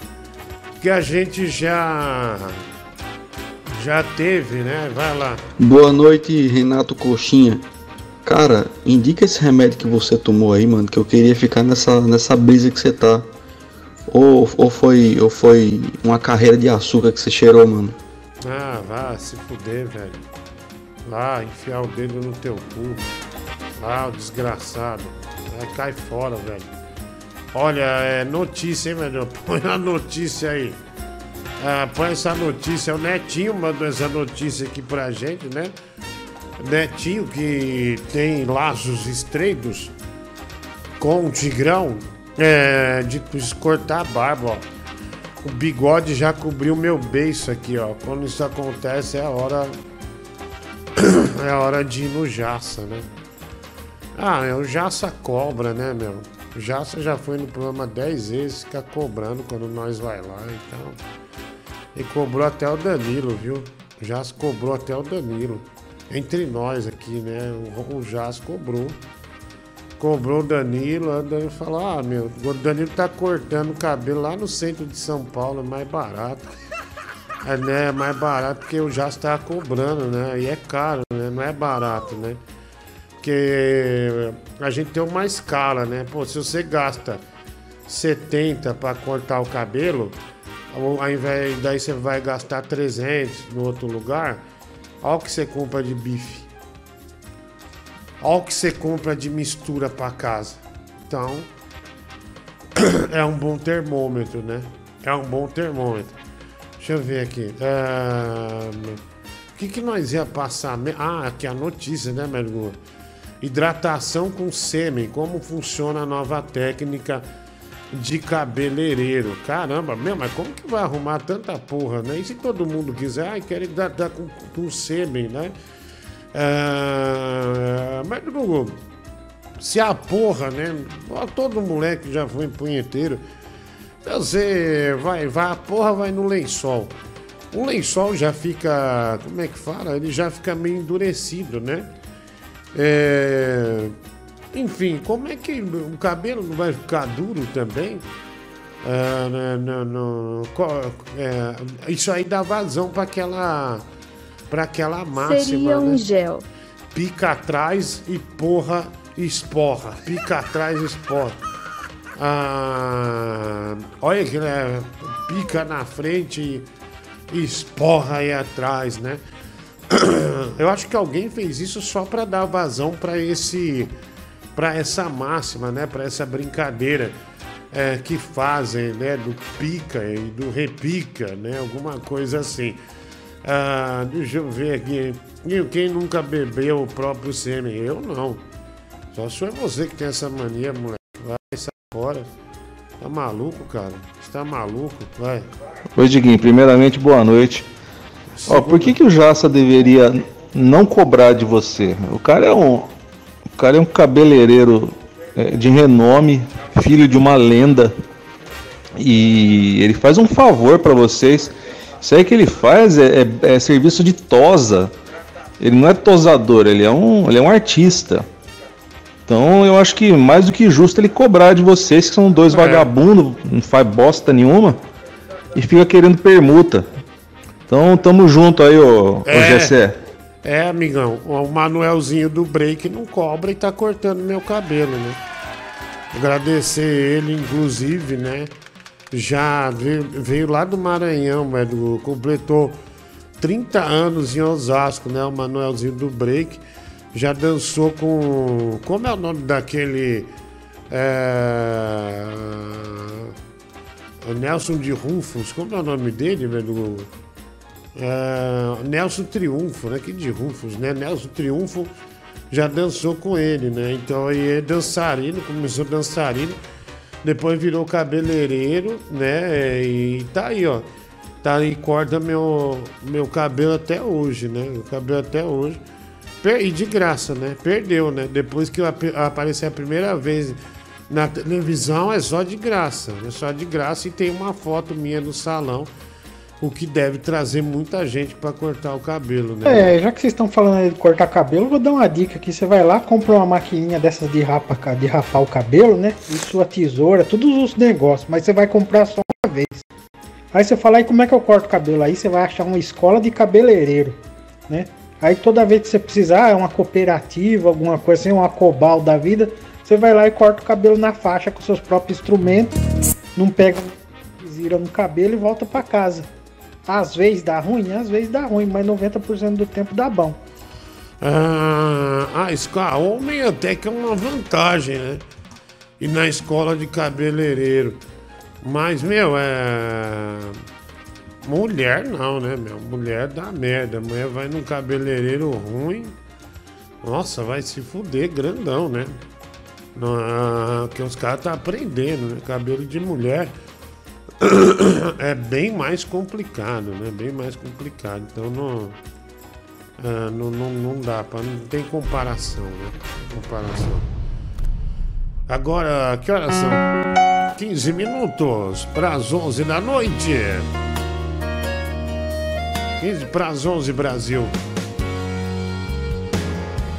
que a gente já já teve, né? Vai lá. Boa noite, Renato Coxinha. Cara, indica esse remédio que você tomou aí, mano, que eu queria ficar nessa, nessa brisa que você tá. Ou, ou, foi, ou foi uma carreira de açúcar que você cheirou, mano? Ah, vá se fuder, velho. Lá, enfiar o dedo no teu cu. Ah, o desgraçado. Vai, cai fora, velho. Olha, é notícia, hein, velho? (laughs) Põe a notícia aí. Ah, põe essa notícia. O Netinho mandou essa notícia aqui pra gente, né? Netinho que tem laços estreitos com o Tigrão é, de cortar a barba, ó. O bigode já cobriu meu beiço aqui, ó. Quando isso acontece é a hora. (coughs) é a hora de ir no Jaça, né? Ah, é o Jaça cobra, né, meu? Jaça já foi no programa 10 vezes, fica cobrando quando nós vai lá, então. E cobrou até o Danilo, viu? Jaça cobrou até o Danilo. Entre nós aqui, né? O, o cobrou. Cobrou o Danilo, o Danilo falou: Ah, meu, o Danilo tá cortando o cabelo lá no centro de São Paulo, é mais barato. (laughs) É, né, mais barato porque o Jaça tá cobrando, né? E é caro, né? Não é barato, né? Porque a gente tem uma escala, né? Pô, se você gasta 70 para cortar o cabelo, ao ao invés daí você vai gastar 300 no outro lugar, olha o que você compra de bife. Olha o que você compra de mistura para casa. Então, (coughs) é um bom termômetro, né? É um bom termômetro. Deixa eu ver aqui. Ah, O que, que nós ia passar? Ah, aqui a notícia, né, Mergulho? Hidratação com sêmen. Como funciona a nova técnica de cabeleireiro? Caramba, meu, mas como que vai arrumar tanta porra, né? E se todo mundo quiser, ai, quero hidratar com, com sêmen, né? Ah, mas, Google, se a porra, né? Todo moleque já foi punheteiro. Você vai, vai, a porra vai no lençol. O lençol já fica, como é que fala? Ele já fica meio endurecido, né? É, enfim, como é que o cabelo não vai ficar duro também? Ah, né, não, não, co- é, isso aí dá vazão para aquela, aquela máxima. Seria um né? gel. Pica atrás e porra esporra. Pica atrás e esporra. Ah, olha que né, pica na frente e esporra aí atrás, né? (coughs) Eu acho que alguém fez isso só para dar vazão para esse para essa máxima, né? Para essa brincadeira é, que fazem, né? Do pica e do repica, né? Alguma coisa assim. Ah, deixa eu ver aqui. E quem nunca bebeu o próprio sêmen? Eu não. Só se foi você que tem essa mania, moleque. Vai, sai fora. Tá maluco, cara? Você tá maluco? Vai. Oi, Diguinho. Primeiramente, boa noite. Ó, por que, que o Jaça deveria não cobrar de você? O cara é um, o cara é um cabeleireiro é, de renome, filho de uma lenda. E ele faz um favor pra vocês. Isso aí que ele faz é, é- é serviço de tosa. Ele não é tosador, ele é um, ele é um artista. Então eu acho que mais do que justo ele cobrar de vocês, que são dois vagabundos, não faz bosta nenhuma, e fica querendo permuta. Então tamo junto aí, ô, ô É. Gessé. É, amigão, o Manuelzinho do break não cobra e tá cortando meu cabelo, né? Agradecer ele, inclusive, né? Já veio, veio lá do Maranhão, velho. Completou 30 anos em Osasco, né? O Manuelzinho do break. Já dançou com. Como é o nome daquele. É... Nelson de Rufus, como é o nome dele, velho? É, Nelson Triunfo, né? Que de Rufus, né? Nelson Triunfo já dançou com ele, né? Então ele é dançarino, começou dançarino, depois virou cabeleireiro, né? E tá aí, ó. Tá aí, corta meu, meu cabelo até hoje, né? Cabelo até hoje. E de graça, né? Perdeu, né? Depois que eu ap- apareci a primeira vez na televisão, é só de graça. É só de graça e tem uma foto minha no salão. O que deve trazer muita gente pra cortar o cabelo, né? É, já que vocês estão falando de cortar cabelo, vou dar uma dica aqui. Você vai lá, compra uma maquininha dessas de, rapa, de rapar o cabelo, né? E sua tesoura, todos os negócios, mas você vai comprar só uma vez. Aí você fala, aí como é que eu corto o cabelo? Aí você vai achar uma escola de cabeleireiro, né? Aí toda vez que você precisar, é uma cooperativa, alguma coisa assim, uma cobal da vida, você vai lá e corta o cabelo na faixa com seus próprios instrumentos, não pega vira no cabelo e volta pra casa. Às vezes dá ruim, às vezes dá ruim, mas 90% do tempo dá bom. Ah, a escola homem até que é uma vantagem, né? E na escola de cabeleireiro. Mas, meu, é. Mulher não, né, meu? Mulher dá merda. Mulher vai num cabeleireiro ruim. Nossa, vai se fuder grandão, né? Ah, que os caras tá aprendendo, né? Cabelo de mulher (coughs) é bem mais complicado, né? Bem mais complicado. Então não. Ah, não, não, não dá, pra, não tem comparação, né? Comparação. Agora, que horas são? 15 minutos para as 11 da noite. 15 para as 11, Brasil.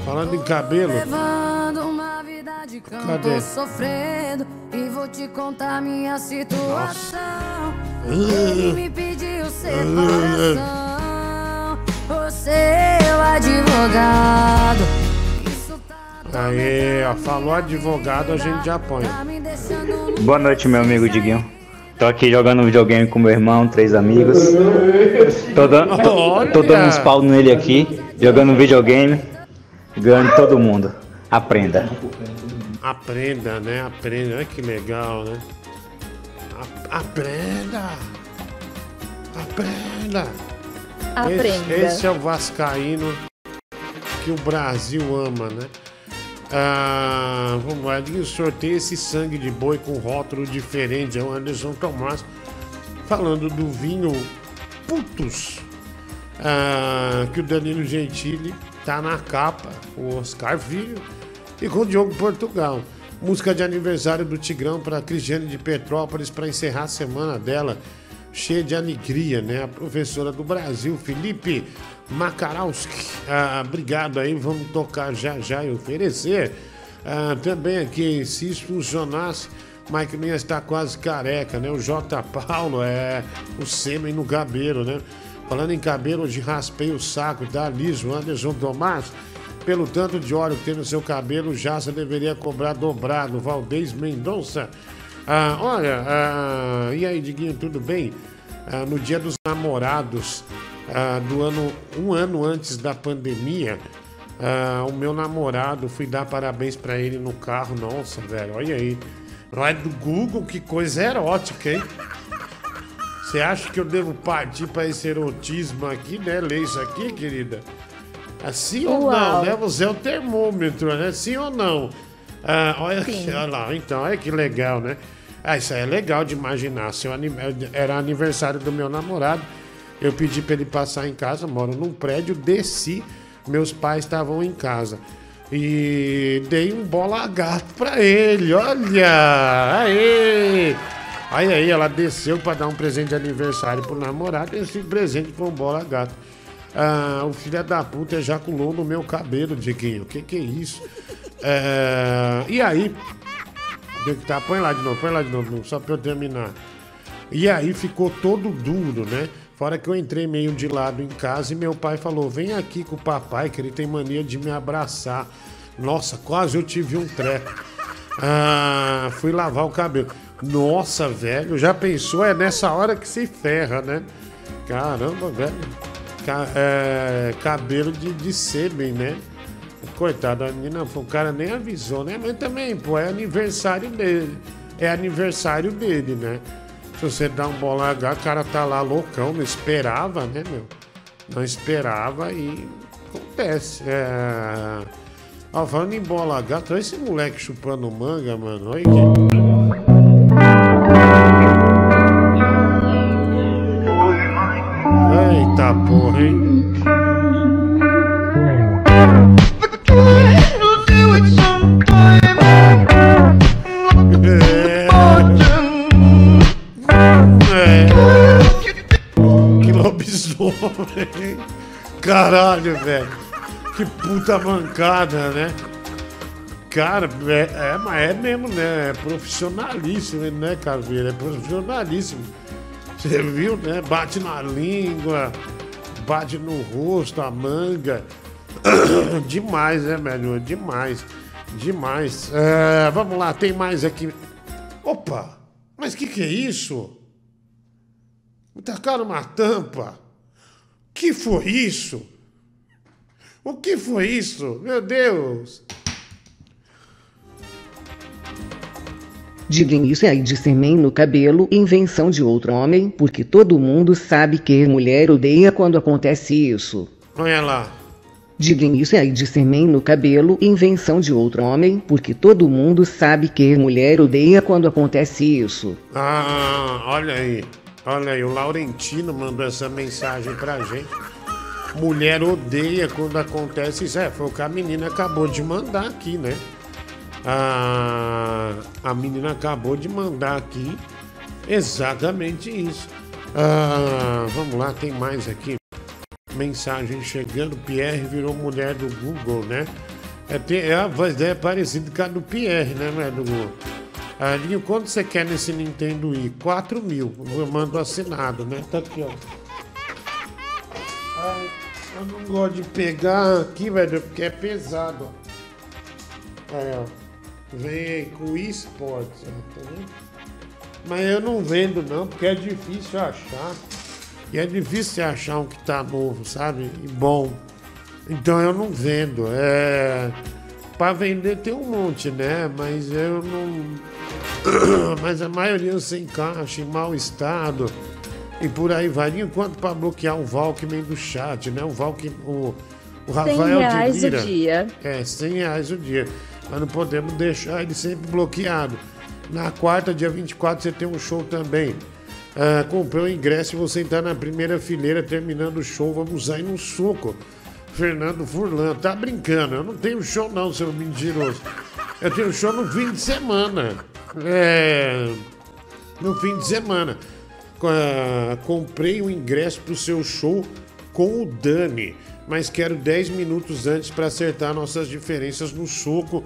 Falando em cabelo. Vida de sofrendo e vou te contar minha situação. Ele me pediu separação, o seu advogado. Aí, ó, falou advogado, a gente já põe. Boa noite, meu amigo Diguinho. Tô aqui jogando videogame com meu irmão, três amigos. Tô, dando- tô- tô dando uns pau nele aqui, jogando videogame, ganhando todo mundo. Aprenda. Aprenda, né? Aprenda. Olha que legal, né? Aprenda! Aprenda! Aprenda. Esse, esse é o Vascaíno que o Brasil ama, né? Ah, vamos lá, diga, sorteio esse sangue de boi com rótulo diferente. É o Anderson Tomás falando do vinho Putos. ah, que o Danilo Gentili tá na capa, o Oscar Filho e com Diogo Portugal. Música de aniversário do Tigrão para Cristiane de Petrópolis para encerrar a semana dela, cheia de alegria, né? A professora do Brasil, Felipe Makarowski. Ah, obrigado aí, vamos tocar já já e oferecer. Ah, também aqui, se isso funcionasse, Mike Minha está quase careca, né? O J. Paulo é o sêmen no cabelo, né? Falando em cabelo, hoje raspei o saco, tá liso, Anderson Tomás. Pelo tanto de óleo que tem no seu cabelo, já você deveria cobrar dobrado. Valdez Mendonça. Ah, olha, ah, e aí, Diguinho, tudo bem? Ah, no dia dos namorados, ah, do ano, um ano antes da pandemia, ah, o meu namorado, fui dar parabéns pra ele no carro. Nossa, velho, olha aí. Lá do Google, que coisa erótica, hein? Você acha que eu devo partir para esse erotismo aqui, né? Ler isso aqui, querida? Assim ou não, né? Você é o termômetro, né? Sim ou não? Ah, olha aqui, (laughs) olha lá. Então, olha que legal, né? Ah, isso aí é legal de imaginar. Seu Era aniversário do meu namorado. Eu pedi para ele passar em casa, moro num prédio, desci. Meus pais estavam em casa. E dei um bola gato pra ele. Olha! Aê! Aí aí, ela desceu para dar um presente de aniversário pro namorado. Esse presente foi um bola gato. Ah, o filho da puta ejaculou no meu cabelo, Diguinho. Que que é isso? É, e aí, tem que tá, põe lá de novo, põe lá de novo, só pra eu terminar. E aí ficou todo duro, né? Fora que eu entrei meio de lado em casa e meu pai falou: vem aqui com o papai, que ele tem mania de me abraçar. Nossa, quase eu tive um treco. Ah, fui lavar o cabelo. Nossa, velho, já pensou? É nessa hora que se ferra, né? Caramba, velho. Ca- é, cabelo de, de sêmen, né? Coitado da menina, o cara nem avisou, né? Mas também, pô, é aniversário dele. É aniversário dele, né? Se você dá um bola H, o cara tá lá loucão, não esperava, né, meu? Não esperava e acontece. É... Ó, falando em bola H, tá esse moleque chupando manga, mano. Olha que... (laughs) Caralho, velho. Que puta mancada, né? Cara, é, é, mas é mesmo, né? É profissionalíssimo, né, Caveira? É profissionalíssimo. Você viu, né? Bate na língua, bate no rosto, a manga. (coughs) Demais, né, velho? Demais. Demais. É, vamos lá, tem mais aqui. Opa! Mas que que é isso? Me tacaram uma tampa. Que foi isso? O que foi isso? Meu Deus! Digam isso aí de semen no cabelo, invenção de outro homem, porque todo mundo sabe que mulher odeia quando acontece isso. Olha lá. Digam isso aí de semen no cabelo, invenção de outro homem, porque todo mundo sabe que mulher odeia quando acontece isso. Ah, olha aí. Olha aí, o Laurentino mandou essa mensagem pra gente. Mulher odeia quando acontece isso. É, foi o que a menina acabou de mandar aqui, né? Ah, a menina acabou de mandar aqui exatamente isso. Ah, vamos lá, tem mais aqui. Mensagem chegando. Pierre virou mulher do Google, né? É, é a voz é parecida com a do Pierre, né, né, do Google? Ah, Linho, quanto você quer nesse Nintendo Wii? 4 mil. Eu mando assinado, né? Tá aqui, ó. Ai, eu não gosto de pegar aqui, velho, porque é pesado. Aí, ó. Vem com esportes, ó, tá? Mas eu não vendo não, porque é difícil achar. E é difícil achar um que tá novo, sabe? E bom. Então eu não vendo. É. Pra vender tem um monte, né? Mas eu não. (clears throat) Mas a maioria sem encaixa, em mau estado. E por aí vai. Enquanto para bloquear o Valkyrie do chat, né? O Valkyrie. O, o 100 Rafael reais de o Lira. dia. É, 100 reais o dia. Mas não podemos deixar ele sempre bloqueado. Na quarta, dia 24, você tem um show também. Ah, comprou o ingresso e você está na primeira fileira terminando o show. Vamos sair no soco. Fernando Furlan, tá brincando? Eu não tenho show, não, seu mentiroso. Eu tenho show no fim de semana. É. No fim de semana. Comprei o ingresso pro seu show com o Dani, mas quero 10 minutos antes para acertar nossas diferenças no soco.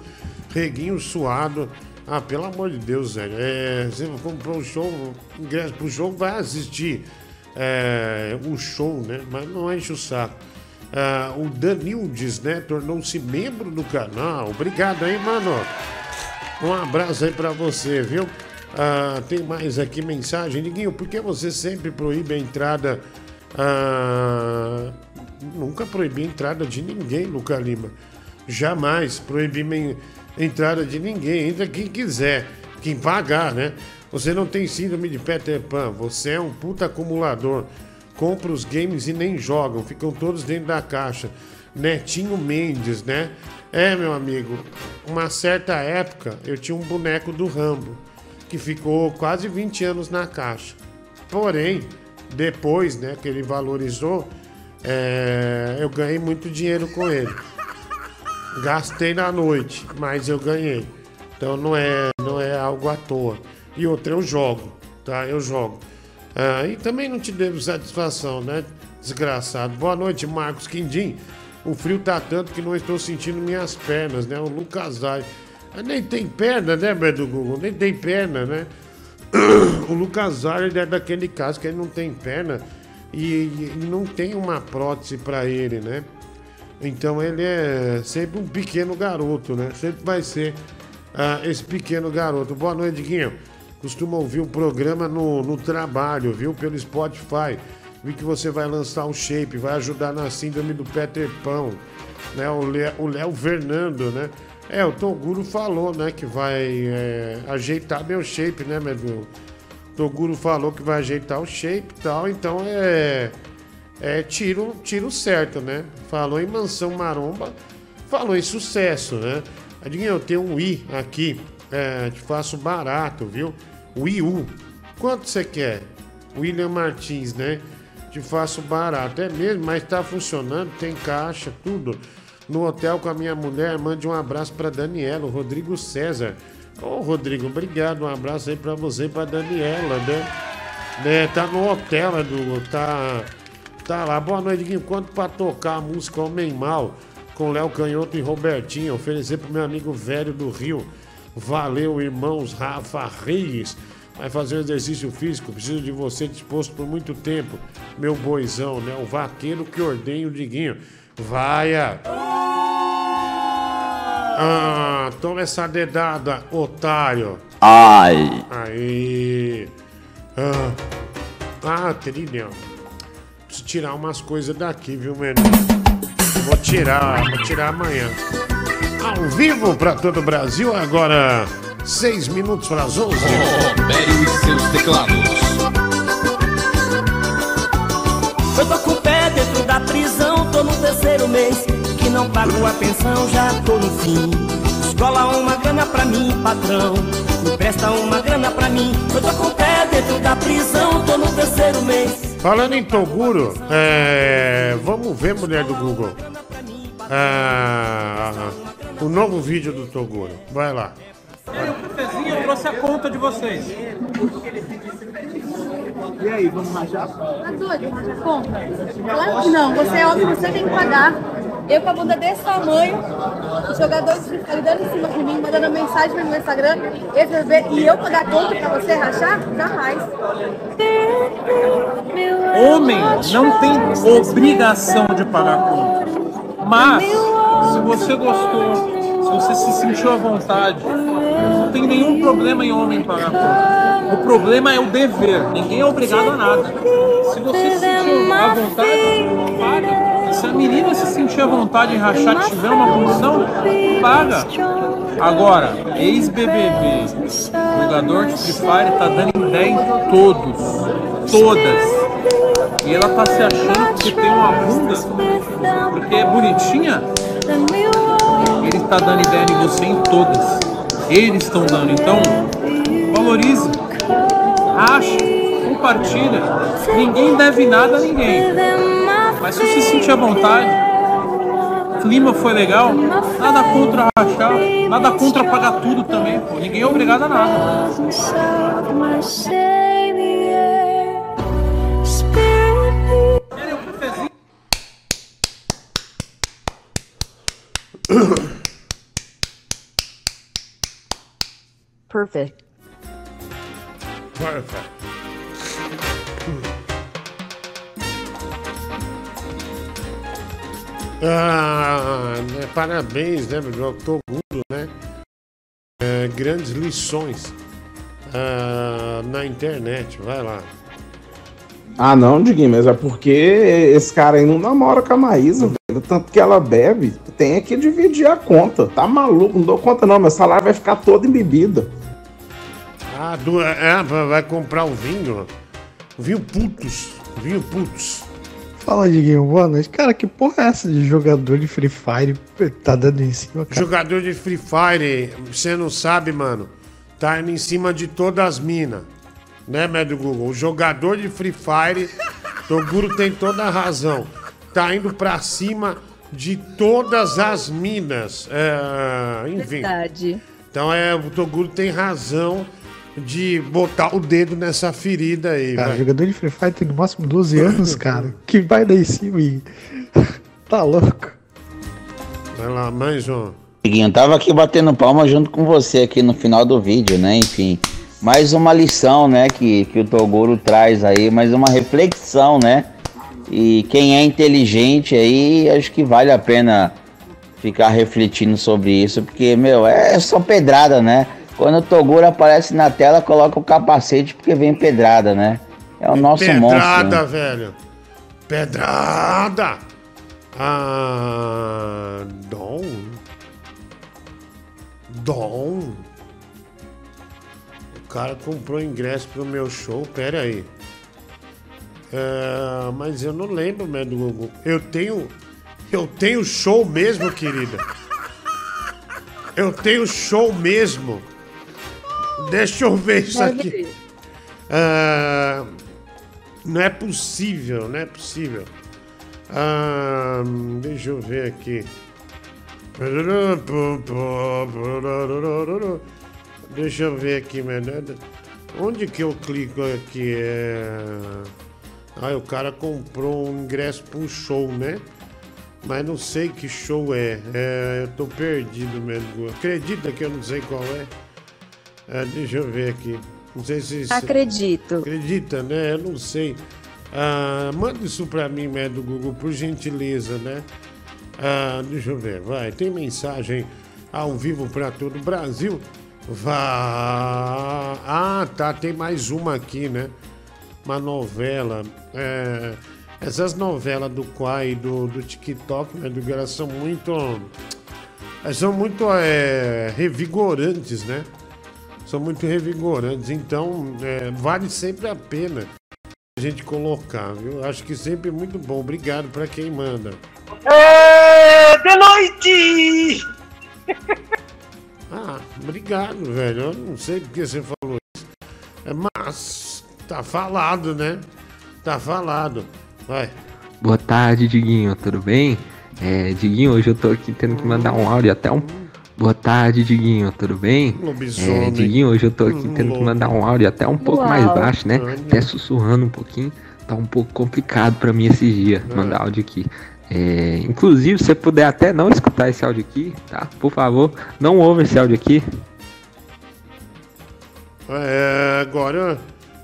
Reguinho suado. Ah, pelo amor de Deus, velho. É, você comprou o show, ingresso pro show, vai assistir é, o show, né? Mas não enche o saco. Ah, o Danildes, né? Tornou-se membro do canal. Obrigado aí, mano. Um abraço aí pra você, viu? Ah, tem mais aqui mensagem. Liguinho, por que você sempre proíbe a entrada? Ah, nunca proibi a entrada de ninguém, Luca Lima. Jamais proibi men- entrada de ninguém. Entra quem quiser, quem pagar, né? Você não tem síndrome de Peter Pan, você é um puta acumulador. Compra os games e nem jogam, ficam todos dentro da caixa. Netinho Mendes, né? É, meu amigo, uma certa época eu tinha um boneco do Rambo, que ficou quase 20 anos na caixa. Porém, depois, né, que ele valorizou, é, eu ganhei muito dinheiro com ele. Gastei na noite, mas eu ganhei. Então não é, não é algo à toa. E outra, eu jogo, tá? Eu jogo. Ah, e também não te devo satisfação, né? Desgraçado. Boa noite, Marcos Quindim. O frio tá tanto que não estou sentindo minhas pernas, né? O Lucas Ai. Ah, Nem tem perna, né, Beto Google? Nem tem perna, né? (clears throat) O Lucas Ai é daquele caso que ele não tem perna e, e não tem uma prótese pra ele, né? Então ele é sempre um pequeno garoto, né? Sempre vai ser ah, esse pequeno garoto. Boa noite, Guinho. Costuma ouvir o programa no, no trabalho, viu? Pelo Spotify. Vi que você vai lançar o shape, vai ajudar na síndrome do Peter Pão. Né? O Lé- o Léo Fernando, né? É, o Toguro falou, né, que vai é, ajeitar meu shape, né, meu? O Toguro falou que vai ajeitar o shape e tal, então é. É tiro, tiro certo, né? Falou em mansão maromba, falou em sucesso, né? Adinho, eu tenho um i aqui, é, te faço barato, viu? O IU. Quanto você quer? William Martins, né? Te faço barato. É mesmo, mas tá funcionando, tem caixa, tudo. No hotel com a minha mulher, mande um abraço pra Daniela, o Rodrigo César. Ô, Rodrigo, obrigado. Um abraço aí pra você e pra Daniela, né? né? Tá no hotel, do, tá, tá lá. Boa noite, Guinho. Quanto pra tocar a música Homem Mal com Léo Canhoto e Robertinho? Oferecer pro meu amigo velho do Rio. Valeu, irmãos Rafa Reis. Vai fazer um exercício físico, preciso de você disposto por muito tempo. Meu boizão, né? O vaqueiro que ordenha o Diguinho. Vaia! Ah, toma essa dedada, otário. Ai. Aí. Ah, ah trilha. Preciso tirar umas coisas daqui, viu, menino? Vou tirar, vou tirar amanhã. Ao vivo pra todo o Brasil, agora seis minutos para as 11. Romério e seus teclados. Eu tô com o pé dentro da prisão, tô no terceiro mês. Que não pago a pensão, já tô no fim. Escola uma grana pra mim, patrão. Me presta uma grana pra mim. Eu tô com o pé dentro da prisão, tô no terceiro mês. Falando em Toguro, é, vamos ver, mulher do Google. Ah, o novo vídeo do Toguro. Vai lá. Cafezinho, eu trouxe a conta de vocês. E aí, vamos rachar? Tá doido, racha conta? Claro que não, você é homem, você tem que pagar. Eu com a bunda desse tamanho, os jogadores Free dando em cima de mim, mandando mensagem no meu Instagram, bebê, e eu pagar conta pra você rachar? Jamais. Homem não tem obrigação de pagar conta. Mas, se você gostou, se você se sentiu à vontade, não tem nenhum problema em homem pagar conta. O problema é o dever. Ninguém é obrigado a nada. Se você se sentiu à vontade, paga. Se a menina se sentir à vontade em rachar e tiver uma condição, paga. Agora, ex-BBB, jogador de Free Fire, tá dando ideia em todos. Todas. E ela tá se achando porque tem uma bunda, porque é bonitinha. Ele tá dando ideia em você em todas. Eles estão dando. Então, valorize. Racha. Compartilha. Ninguém deve nada a ninguém. Mas se você sentir à vontade, o clima foi legal, nada contra rachar, nada contra pagar tudo também, pô. Ninguém é obrigado a nada. Perfect. Perfect. Ah, né, parabéns, né, meu Toguro, né? É, grandes lições ah, na internet, vai lá. Ah, não, Diguinho, mas é porque esse cara aí não namora com a Maísa, velho. Tanto que ela bebe, tem que dividir a conta. Tá maluco, não dou conta não, meu salário vai ficar todo em bebida. Ah, do, é, vai comprar o vinho. O vinho putos. Vinho putos. Fala, Diguinho, boa noite. Cara, que porra é essa de jogador de Free Fire tá dando em cima, cara? Jogador de Free Fire, você não sabe, mano. Tá indo em cima de todas as minas. Né, médio Google? O jogador de Free Fire, Toguro tem toda a razão. Tá indo pra cima de todas as minas. É, enfim. Verdade. Então é, o Toguro tem razão de botar o dedo nessa ferida aí, Cara, vai. jogador de Free Fire tem no máximo 12 anos, (laughs) cara. Que vai em cima e. (laughs) tá louco. Vai lá, mais um. Diguinho, tava aqui batendo palma junto com você aqui no final do vídeo, né? Enfim, mais uma lição, né? Que, que o Toguro traz aí, mais uma reflexão, né? E quem é inteligente aí, acho que vale a pena ficar refletindo sobre isso, porque, meu, é só pedrada, né? Quando o Toguro aparece na tela, coloca o capacete porque vem pedrada, né? É o nosso monstro. Pedrada, né? velho. Pedrada. Ah, Dom. Dom. O cara comprou ingresso pro meu show, pera aí. É, mas eu não lembro, né, do Google. Eu tenho. Eu tenho show mesmo, querida. Eu tenho show mesmo. Deixa eu ver isso aqui. Ah, não é possível, não é possível. Ah, deixa eu ver aqui. Deixa eu ver aqui, menina. Onde que eu clico aqui? É... Ah, o cara comprou um ingresso para um show, né? Mas não sei que show é. é eu tô perdido mesmo. Acredita que eu não sei qual é? É, deixa eu ver aqui. Não sei se. Acredito. Acredita, né? Eu não sei. Ah, manda isso pra mim, né, do Google, por gentileza, né? Ah, deixa eu ver, vai. Tem mensagem ao vivo pra todo o Brasil? Vá. Ah, tá. Tem mais uma aqui, né? Uma novela. É, essas novelas do Quai e do, do TikTok, né, do elas são muito. elas São muito é, revigorantes, né? São muito revigorantes. Então, é, vale sempre a pena a gente colocar, viu? Acho que sempre é muito bom. Obrigado pra quem manda. É, de noite! (laughs) Ah, obrigado, velho. Eu não sei porque você falou isso. É, mas tá falado, né? Tá falado. Vai. Boa tarde, Diguinho, tudo bem? É, Diguinho, hoje eu tô aqui tendo que mandar um áudio até um. Boa tarde, Diguinho, tudo bem? Lobisomem. É, Diguinho, hoje eu tô aqui tendo que mandar um áudio até um pouco Uau. mais baixo, né? Até sussurrando um pouquinho. Tá um pouco complicado pra mim esses dias mandar áudio aqui. É, inclusive, se você puder até não escutar esse áudio aqui, tá? Por favor, não ouve esse áudio aqui. É, agora.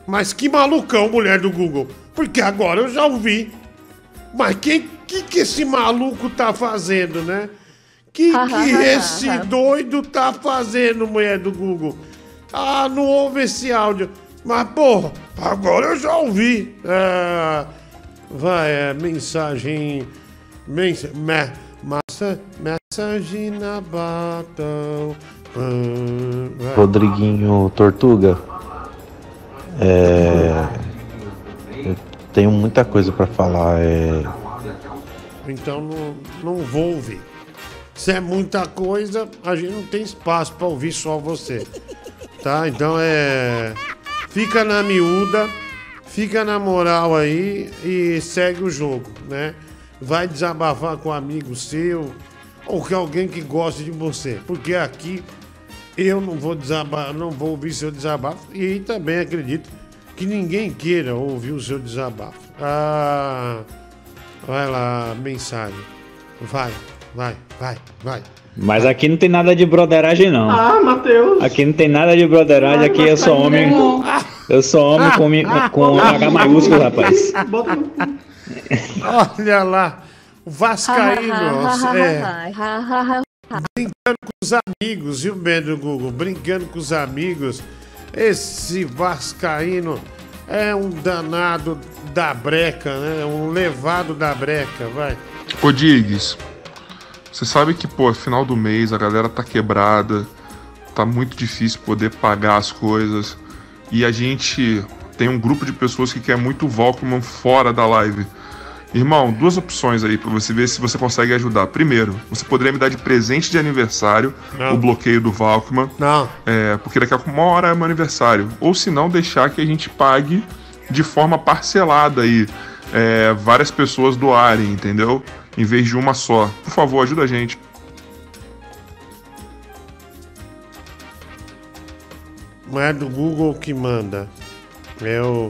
Mas que malucão, mulher do Google. Porque agora eu já ouvi. Mas quem que, que esse maluco tá fazendo, né? Que que esse doido tá fazendo, mulher do Google? Ah, não ouve esse áudio. Mas, porra, agora eu já ouvi. É, vai, é, mensagem. Mens, me, massa, mensagem na vai. Rodriguinho Tortuga. É. Eu tenho muita coisa pra falar. É. Então não, não vou ouvir. Se é muita coisa, a gente não tem espaço pra ouvir só você. Tá? Então é. Fica na miúda, fica na moral aí e segue o jogo, né? Vai desabafar com um amigo seu ou com alguém que goste de você. Porque aqui eu não vou desabafar, não vou ouvir seu desabafo e também acredito que ninguém queira ouvir o seu desabafo. Ah, vai lá, mensagem. Vai, vai, vai, vai. Mas aqui não tem nada de broderagem, não. Ah, Matheus. Aqui não tem nada de broderagem, aqui eu sou homem. Eu sou homem com, com H maiúsculo, rapaz. Olha lá, o Vascaíno, é, brincando com os amigos, viu, Pedro Google? Brincando com os amigos. Esse Vascaíno é um danado da breca, né? Um levado da breca, vai. Ô Diggs, você sabe que, pô, final do mês a galera tá quebrada, tá muito difícil poder pagar as coisas. e a gente tem um grupo de pessoas que quer muito Valkman fora da live. Irmão, duas opções aí pra você ver se você consegue ajudar. Primeiro, você poderia me dar de presente de aniversário Não. o bloqueio do Valkman. Não. É, porque daqui a uma hora é meu aniversário. Ou se não, deixar que a gente pague de forma parcelada aí. é, várias pessoas doarem, entendeu? Em vez de uma só. Por favor, ajuda a gente. Não é do Google que manda. Eu,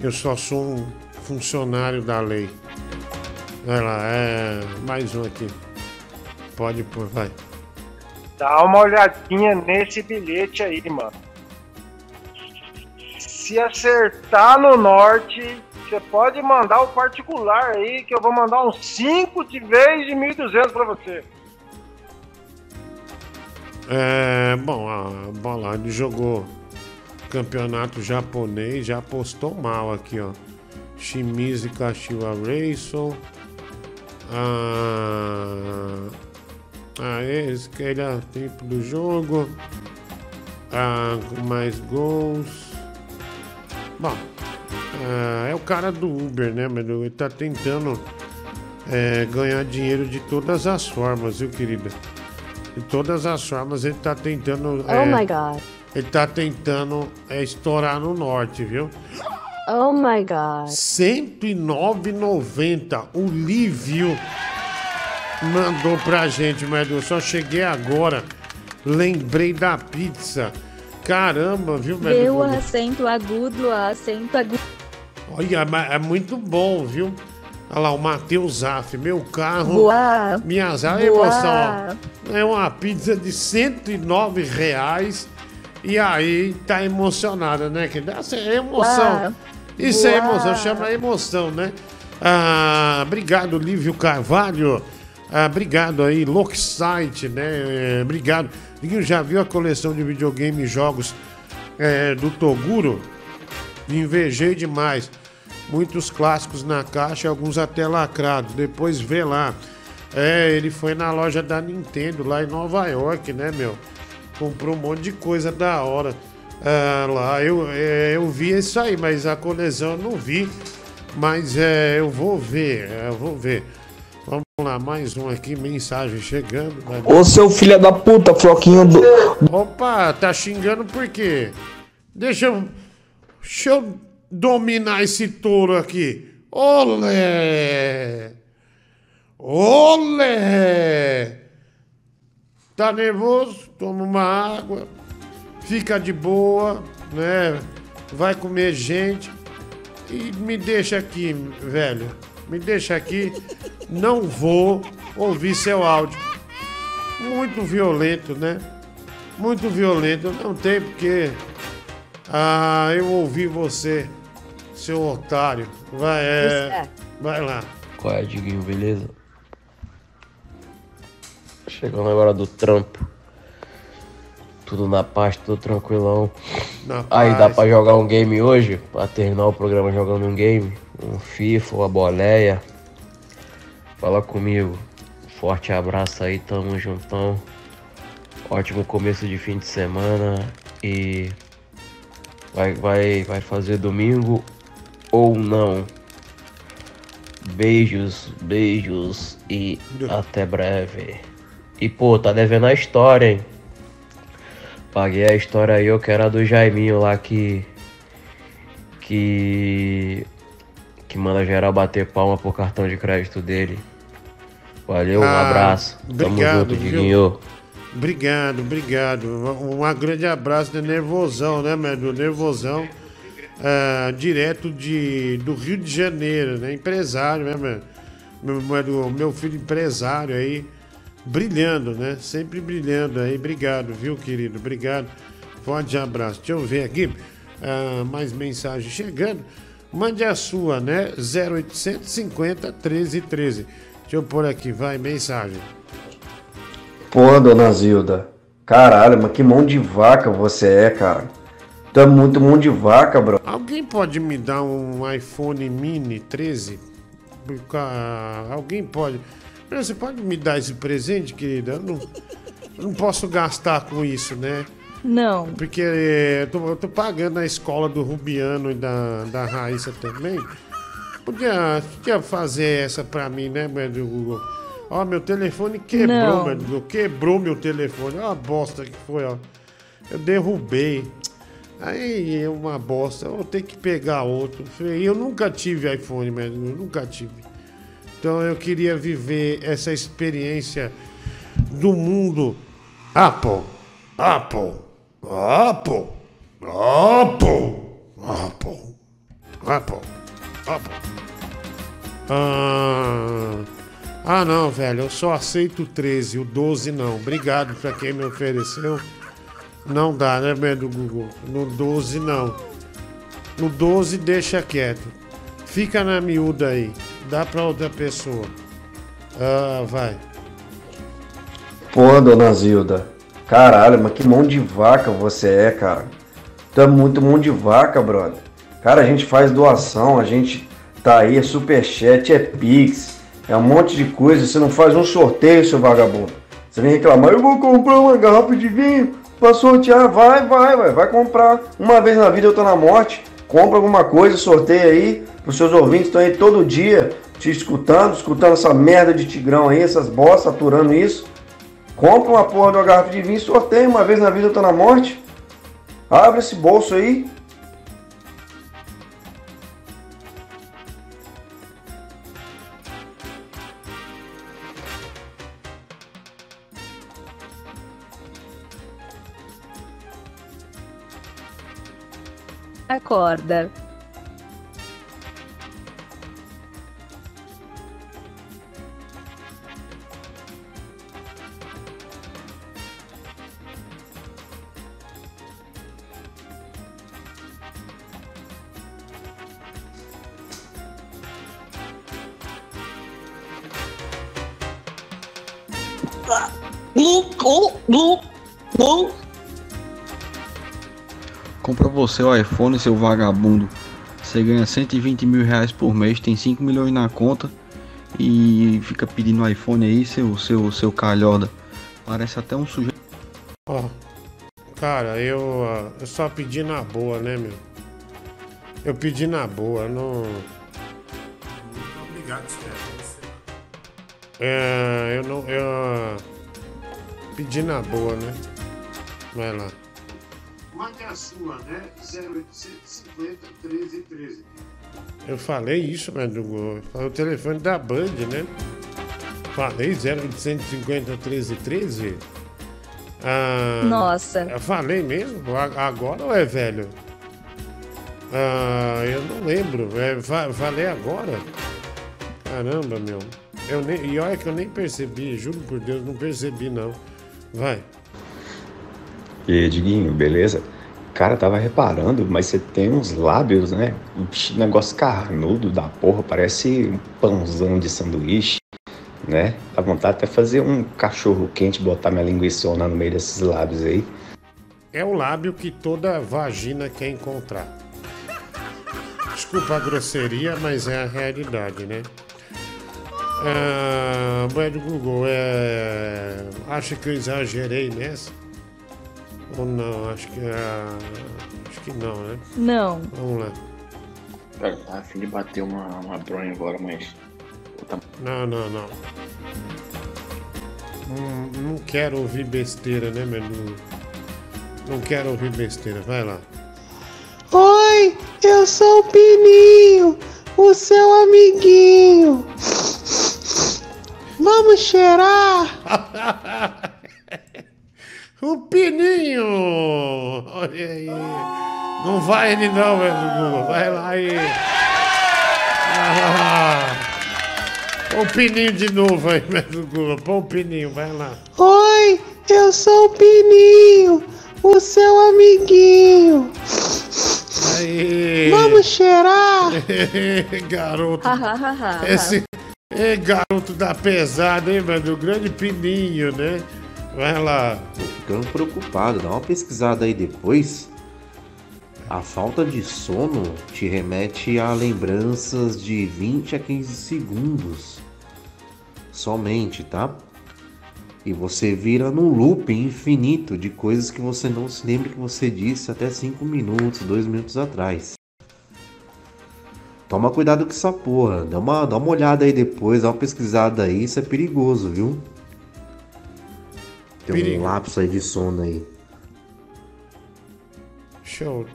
eu só sou um funcionário da lei. Lá, é mais um aqui. Pode pôr, vai. Dá uma olhadinha nesse bilhete aí, mano. Se acertar no norte, você pode mandar o particular aí, que eu vou mandar uns 5 de vez de 1.200 pra você. É, bom, a bola, ele jogou campeonato japonês, já apostou mal aqui, ó. Shimizu Kashiwa Racing. Ah, ah, esse que ele é tempo do jogo. Ah, mais gols. Bom, ah, é o cara do Uber, né, mas ele tá tentando é, ganhar dinheiro de todas as formas, viu, querida? De todas as formas, ele tá tentando. Oh my God. Ele tá tentando é, estourar no norte, viu? Oh my God. 109,90. O Lívio mandou pra gente, mas eu só cheguei agora. Lembrei da pizza. Caramba, viu, Deu velho? acento agudo, acento agudo. Olha, mas é muito bom, viu? Olha lá, o Matheus Zaff, meu carro. Boa. Minha Zaff, Boa. emoção, ó. É uma pizza de 109 reais. E aí, tá emocionada, né? Que essa é emoção. Boa. Isso é emoção, chama emoção, né? Ah, obrigado, Lívio Carvalho. Ah, obrigado aí, Locksite, né? É, obrigado. Liguinho, já viu a coleção de videogame e jogos é, do Toguro? Invejei demais. Muitos clássicos na caixa, alguns até lacrados. Depois vê lá. É, ele foi na loja da Nintendo, lá em Nova York, né, meu? Comprou um monte de coisa da hora. Ah, lá, eu, é, eu vi isso aí, mas a coleção eu não vi. Mas é, eu vou ver, é, eu vou ver. Vamos lá, mais um aqui, mensagem chegando. Vai- Ô seu filho da puta, floquinho do. Opa, tá xingando por quê? Deixa eu. Deixa eu dominar esse touro aqui. Olé! Olé! Tá nervoso? Toma uma água. Fica de boa, né? Vai comer gente. E me deixa aqui, velho. Me deixa aqui. Não vou ouvir seu áudio. Muito violento, né? Muito violento. Não tem porque. Ah, eu ouvi você, seu otário. Vai, é. Vai lá. Qual é, Diguinho, beleza? Chegando agora do trampo. Tudo na paz, tudo tranquilão. Na Aí dá paz. pra jogar um game hoje? Pra terminar o programa jogando um game? Um FIFA, uma boleia? Fala comigo. Forte abraço aí, tamo juntão. Ótimo começo de fim de semana e vai, vai, vai fazer domingo ou não. Beijos, beijos e até breve. E pô, tá devendo a história, hein? Paguei a história aí, eu quero a do Jaiminho lá que. Que. Que manda geral bater palma pro cartão de crédito dele. Valeu, um Ah, abraço. Tamo obrigado, junto, viu? Diguinho. Obrigado, obrigado. Um um grande abraço de nervosão, né, meu? Do nervosão. ah, direto de, do Rio de Janeiro, né? Empresário, né, meu? Meu, meu, meu filho empresário aí, brilhando, né? Sempre brilhando aí. Obrigado, viu, querido? Obrigado. Forte abraço. Deixa eu ver aqui. ah, mais mensagem chegando. Mande a sua, né? 0850 1313. Deixa eu pôr aqui, vai, mensagem. Porra, dona Zilda. Caralho, mas que mão de vaca você é, cara. Tu é muito mão de vaca, bro. Alguém pode me dar um iPhone mini 13? Por ca- Alguém pode. Você pode me dar esse presente, querida? Eu não, eu não posso gastar com isso, né? Não. Porque eh, eu tô, eu tô pagando a escola do Rubiano e da, da Raíssa também. Podia, podia fazer essa pra mim, né, meu Google? Ó, meu telefone quebrou, Não. meu Google. Quebrou meu telefone. Olha a bosta que foi, ó. Eu derrubei. Aí é uma bosta. Eu vou ter que pegar outro. Eu nunca tive iPhone, Google. Nunca tive. Então eu queria viver essa experiência do mundo Apple. Apple. Apple. Apple. Apple. Apple. Apple. Ah, ah, não, velho. Eu só aceito o 13, o 12 não. Obrigado pra quem me ofereceu. Não dá, né, medo Google? No 12 não. No 12 deixa quieto. Fica na miúda aí. Dá pra outra pessoa. Ah, vai. Pô, dona Zilda. Caralho, mas que mão de vaca você é, cara. Tu é muito mão de vaca, brother. Cara, a gente faz doação, a gente tá aí, é superchat, é pix, é um monte de coisa. Você não faz um sorteio, seu vagabundo. Você vem reclamar, eu vou comprar uma garrafa de vinho pra sortear. Vai, vai, vai, vai comprar. Uma vez na vida eu tô na morte. Compra alguma coisa, sorteia aí. Os seus ouvintes estão aí todo dia te escutando, escutando essa merda de tigrão aí, essas bostas, aturando isso. Compra uma porra de uma garrafa de vinho sorteia. Uma vez na vida eu tô na morte. Abre esse bolso aí. Acorda. Compra você o iPhone, seu vagabundo. Você ganha 120 mil reais por mês, tem 5 milhões na conta e fica pedindo iPhone aí, seu, seu, seu calhoda. Parece até um sujeito. Ó, cara, eu, eu só pedi na boa, né, meu? Eu pedi na boa, não. Obrigado, É, eu não. Eu pedi na boa, né? Vai lá. Mande a sua, né? 0850 13 13. Eu falei isso, mas do Foi o telefone da Band, né? Falei 0850 13 13? Ah, Nossa. Eu falei mesmo? Agora ou é velho? Ah, eu não lembro. É, fa- falei agora? Caramba, meu. Eu nem, e olha que eu nem percebi, juro por Deus, não percebi não. Vai. E Diguinho, beleza? Cara, tava reparando, mas você tem uns lábios, né? Um negócio carnudo da porra, parece um pãozão de sanduíche, né? Dá vontade até fazer um cachorro quente, botar minha linguiçona no meio desses lábios aí. É o lábio que toda vagina quer encontrar. Desculpa a grosseria, mas é a realidade, né? Ah, mas Google, é... acha que eu exagerei nessa? Ou não? Acho que, ah, acho que não, né? Não. Vamos lá. Cara, tá a fim de bater uma, uma bronha agora, mas. Não, não, não. Não, não quero ouvir besteira, né, meu? Não, não quero ouvir besteira. Vai lá. Oi, eu sou o Pininho, o seu amiguinho. Vamos cheirar? (laughs) O Pininho! Olha aí. Não vai ele não, meu Google. Vai lá aí. Ah, põe o Pininho de novo aí, Google. Põe o Pininho, vai lá. Oi, eu sou o Pininho, o seu amiguinho. Aí. Vamos cheirar? (laughs) garoto. Esse é garoto da pesada, hein, mano? O grande Pininho, né? Vai lá. Tô ficando preocupado, dá uma pesquisada aí depois. A falta de sono te remete a lembranças de 20 a 15 segundos. Somente, tá? E você vira num loop infinito de coisas que você não se lembra que você disse até 5 minutos, 2 minutos atrás. Toma cuidado com essa porra. Dá uma, dá uma olhada aí depois, dá uma pesquisada aí. Isso é perigoso, viu? Tem Perigo. um lapso aí de sono aí. Deixa eu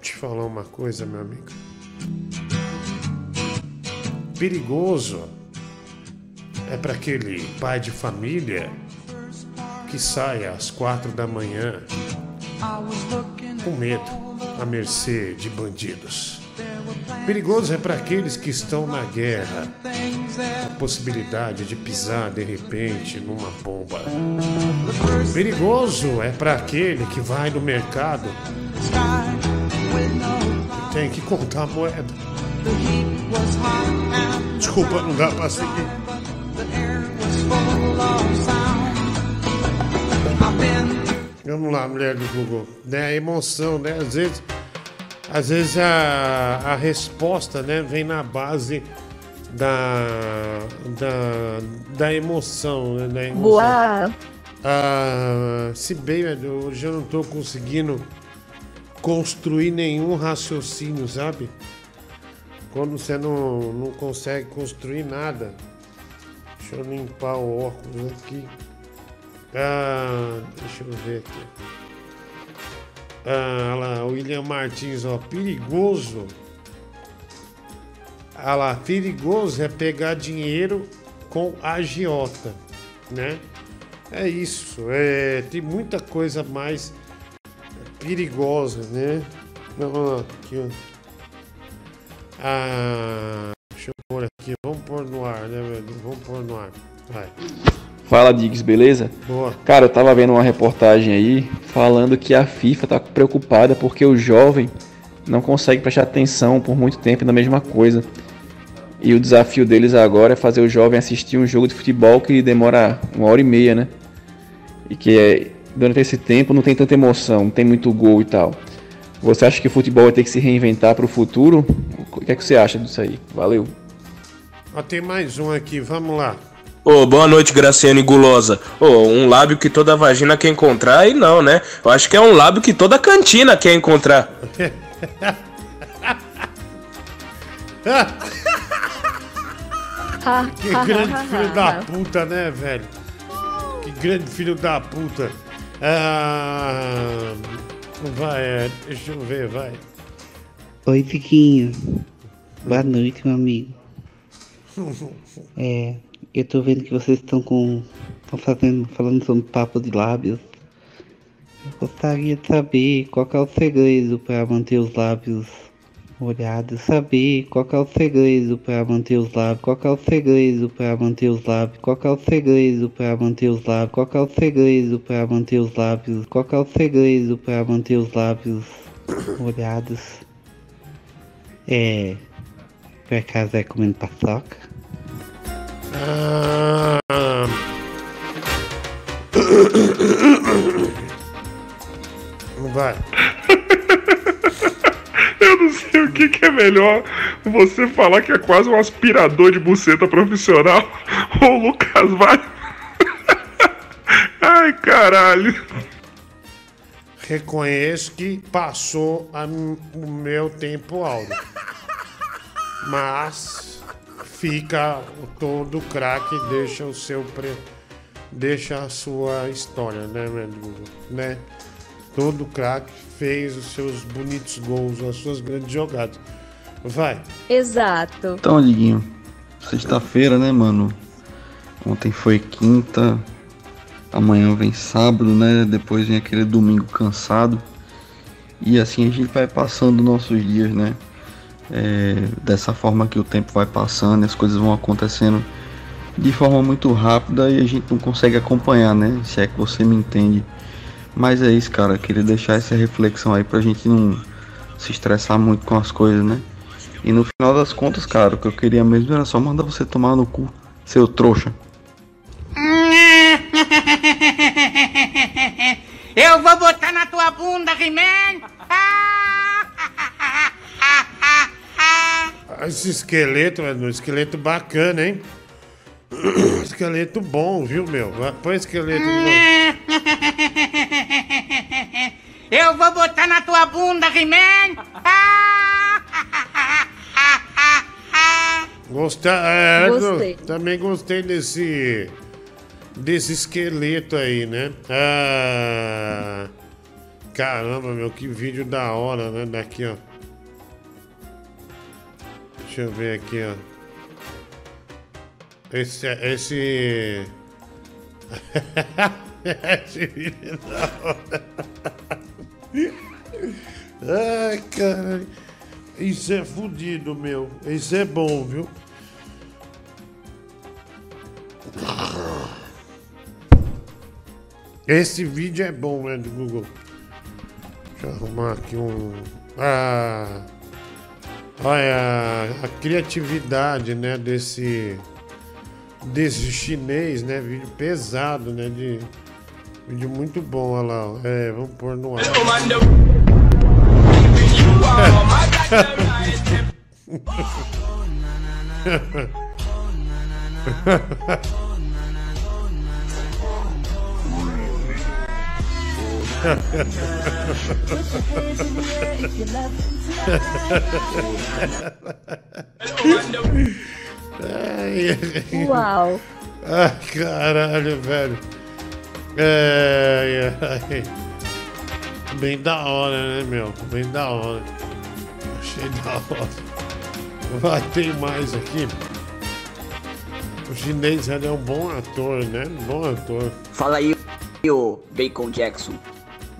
te falar uma coisa, meu amigo. Perigoso é para aquele pai de família que sai às quatro da manhã com medo, à mercê de bandidos. Perigoso é para aqueles que estão na guerra, a possibilidade de pisar de repente numa bomba. Perigoso é para aquele que vai no mercado e tem que contar a moeda. Desculpa, não dá pra seguir. Vamos lá, mulher do Google. Né, a emoção, né? Às vezes, às vezes a, a resposta, né, vem na base da, da, da emoção, né? Da emoção. Boa. Ah, se bem, velho, hoje eu não tô conseguindo construir nenhum raciocínio, sabe? Quando você não, não consegue construir nada. Deixa eu limpar o óculos aqui. Ah, deixa eu ver aqui. Ah, lá, William Martins, ó, perigoso. Ah lá, perigoso é pegar dinheiro com agiota, né? É isso, é, tem muita coisa mais perigosa, né? Não, aqui, ó. Ah, deixa eu pôr aqui, vamos pôr no ar, né, velho? Vamos pôr no ar, vai. Fala, Diggs, beleza? Boa. Cara, eu tava vendo uma reportagem aí falando que a FIFA tá preocupada porque o jovem não consegue prestar atenção por muito tempo na mesma coisa. E o desafio deles agora é fazer o jovem assistir um jogo de futebol que demora uma hora e meia, né? E que é, durante esse tempo não tem tanta emoção, não tem muito gol e tal. Você acha que o futebol vai ter que se reinventar pro futuro? O que é que você acha disso aí? Valeu. Ó, tem mais um aqui, vamos lá. Ô, boa noite, Graciane Gulosa. Ô, um lábio que toda vagina quer encontrar, e não, né? Eu acho que é um lábio que toda cantina quer encontrar. (laughs) (laughs) Que grande filho da puta, né, velho? Que grande filho da puta. Ah, vai, é, deixa eu ver, vai. Oi, Tiquinho. Boa noite, meu amigo. (laughs) É, eu tô vendo que vocês estão com. estão fazendo. falando sobre papo de lábios. Eu gostaria de saber qual que é o segredo para manter os lábios molhados. Saber qual que é o segredo para manter os lábios. Qual que é o segredo para manter os lábios. Qual que é o segredo para manter os lábios. Qual que é o segredo para manter os lábios. Qual que é o segredo para manter os lábios molhados. É. Por acaso é comendo paçoca? Ah, (coughs) vai. (laughs) Eu não sei o que, que é melhor. Você falar que é quase um aspirador de buceta profissional (laughs) ou Lucas vai. (laughs) Ai, caralho. Reconheço que passou a o meu tempo áureo. Mas fica o tom do craque deixa o seu pre... deixa a sua história, né, meu? Né? Todo craque fez os seus bonitos gols, as suas grandes jogadas. Vai. Exato. Então, Diguinho, sexta-feira, né, mano? Ontem foi quinta, amanhã vem sábado, né? Depois vem aquele domingo cansado. E assim a gente vai passando nossos dias, né? É, dessa forma que o tempo vai passando e as coisas vão acontecendo de forma muito rápida e a gente não consegue acompanhar, né? Se é que você me entende. Mas é isso, cara. Queria deixar essa reflexão aí pra gente não se estressar muito com as coisas, né? E no final das contas, cara, o que eu queria mesmo era só mandar você tomar no cu, seu trouxa. (laughs) Eu vou botar na tua bunda, He-Man! Ah, Esse esqueleto, um esqueleto bacana, hein? (coughs) esqueleto bom, viu, meu? Põe esqueleto de novo. (laughs) Eu vou botar na tua bunda, He-Man! (laughs) Gostei, é, Gostei. go- também gostei desse desse esqueleto aí, né? Ah, caramba, meu, que vídeo da hora, né? Daqui, ó. Deixa eu ver aqui, ó. Esse, esse... (laughs) esse vídeo é da. Ai, caralho. Isso é fudido, meu. Isso é bom, viu? Esse vídeo é bom, né, do Google. Deixa eu arrumar aqui um. Ah, olha a criatividade, né, desse desse chinês, né, vídeo pesado, né, de vídeo muito bom, olha lá. É, vamos pôr no ar. (laughs) (laughs) (laughs) Ai, Uau. Ai, caralho, velho. Ai, ai. Bem da hora, né, meu? Bem da hora. Achei da hora. Vai, tem mais aqui. O chinês ele é um bom ator, né? Bom ator. Fala aí, o Bacon Jackson.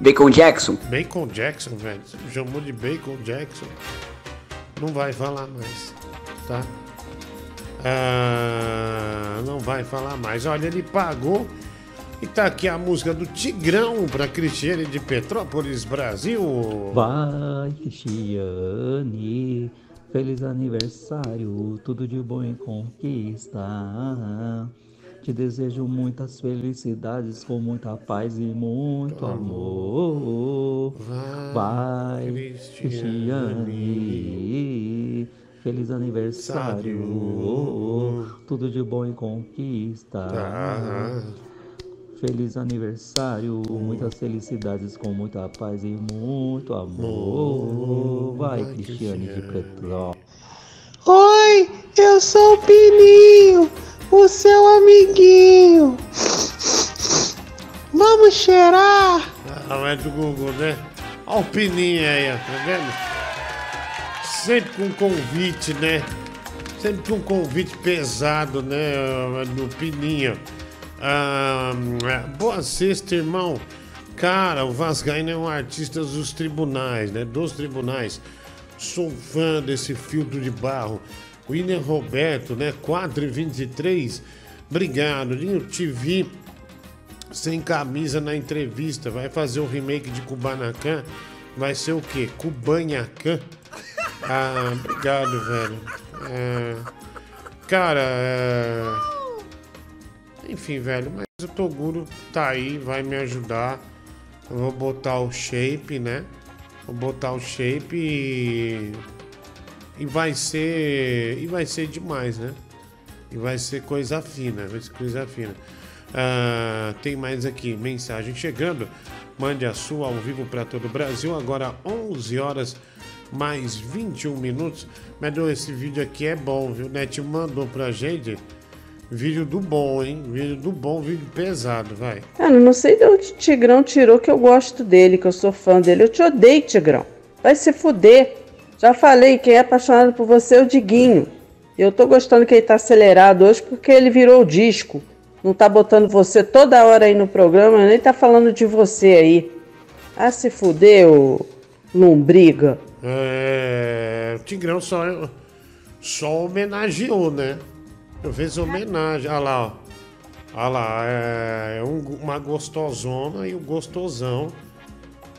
Bacon Jackson? Bacon Jackson, velho. Chamou de Bacon Jackson. Não vai falar mais, tá? Ah, não vai falar mais. Olha, ele pagou e tá aqui a música do Tigrão pra Cristiane de Petrópolis, Brasil. Vai, Cristiane, feliz aniversário, tudo de bom em conquista. Te desejo muitas felicidades, com muita paz e muito amor. Vai, Cristiane, feliz aniversário, tudo de bom em conquista. Tá. Feliz aniversário, muitas felicidades com muita paz e muito amor. Vai, Cristiane de Petrópolis. Oi, eu sou o Pininho, o seu amiguinho. Vamos cheirar? Ah, é do Google, né? Olha o pininho aí, ó, tá vendo? Sempre com convite, né? Sempre com convite pesado, né? Do pininho. Ah, boa sexta, irmão. Cara, o Vascaíno é um artista dos tribunais, né? Dos tribunais. Sou fã desse filtro de barro. William Roberto, né? 4 e 23. Obrigado. Te vi sem camisa na entrevista. Vai fazer o remake de Kubanacan. Vai ser o quê? Kubanhacan? Ah, obrigado, velho. É, cara, é, enfim, velho, mas o Toguro tá aí, vai me ajudar. Eu vou botar o shape, né? Vou botar o shape e. E vai ser. E vai ser demais, né? E vai ser coisa fina, vai ser coisa fina. Ah, tem mais aqui, mensagem chegando. Mande a sua ao vivo para todo o Brasil. Agora 11 horas mais 21 minutos. Medô, esse vídeo aqui é bom, viu? O Net mandou pra gente. Vídeo do bom, hein? Vídeo do bom, vídeo pesado, vai. Cara, não sei de onde Tigrão tirou que eu gosto dele, que eu sou fã dele. Eu te odeio, Tigrão. Vai se fuder. Já falei, quem é apaixonado por você é o Diguinho. Eu tô gostando que ele tá acelerado hoje porque ele virou o disco. Não tá botando você toda hora aí no programa, nem tá falando de você aí. Ah, se fuder, ô lombriga. É, o Tigrão só, só homenageou, né? Eu fiz homenagem. Olha lá, ó. Olha lá, é um- uma gostosona e o gostosão.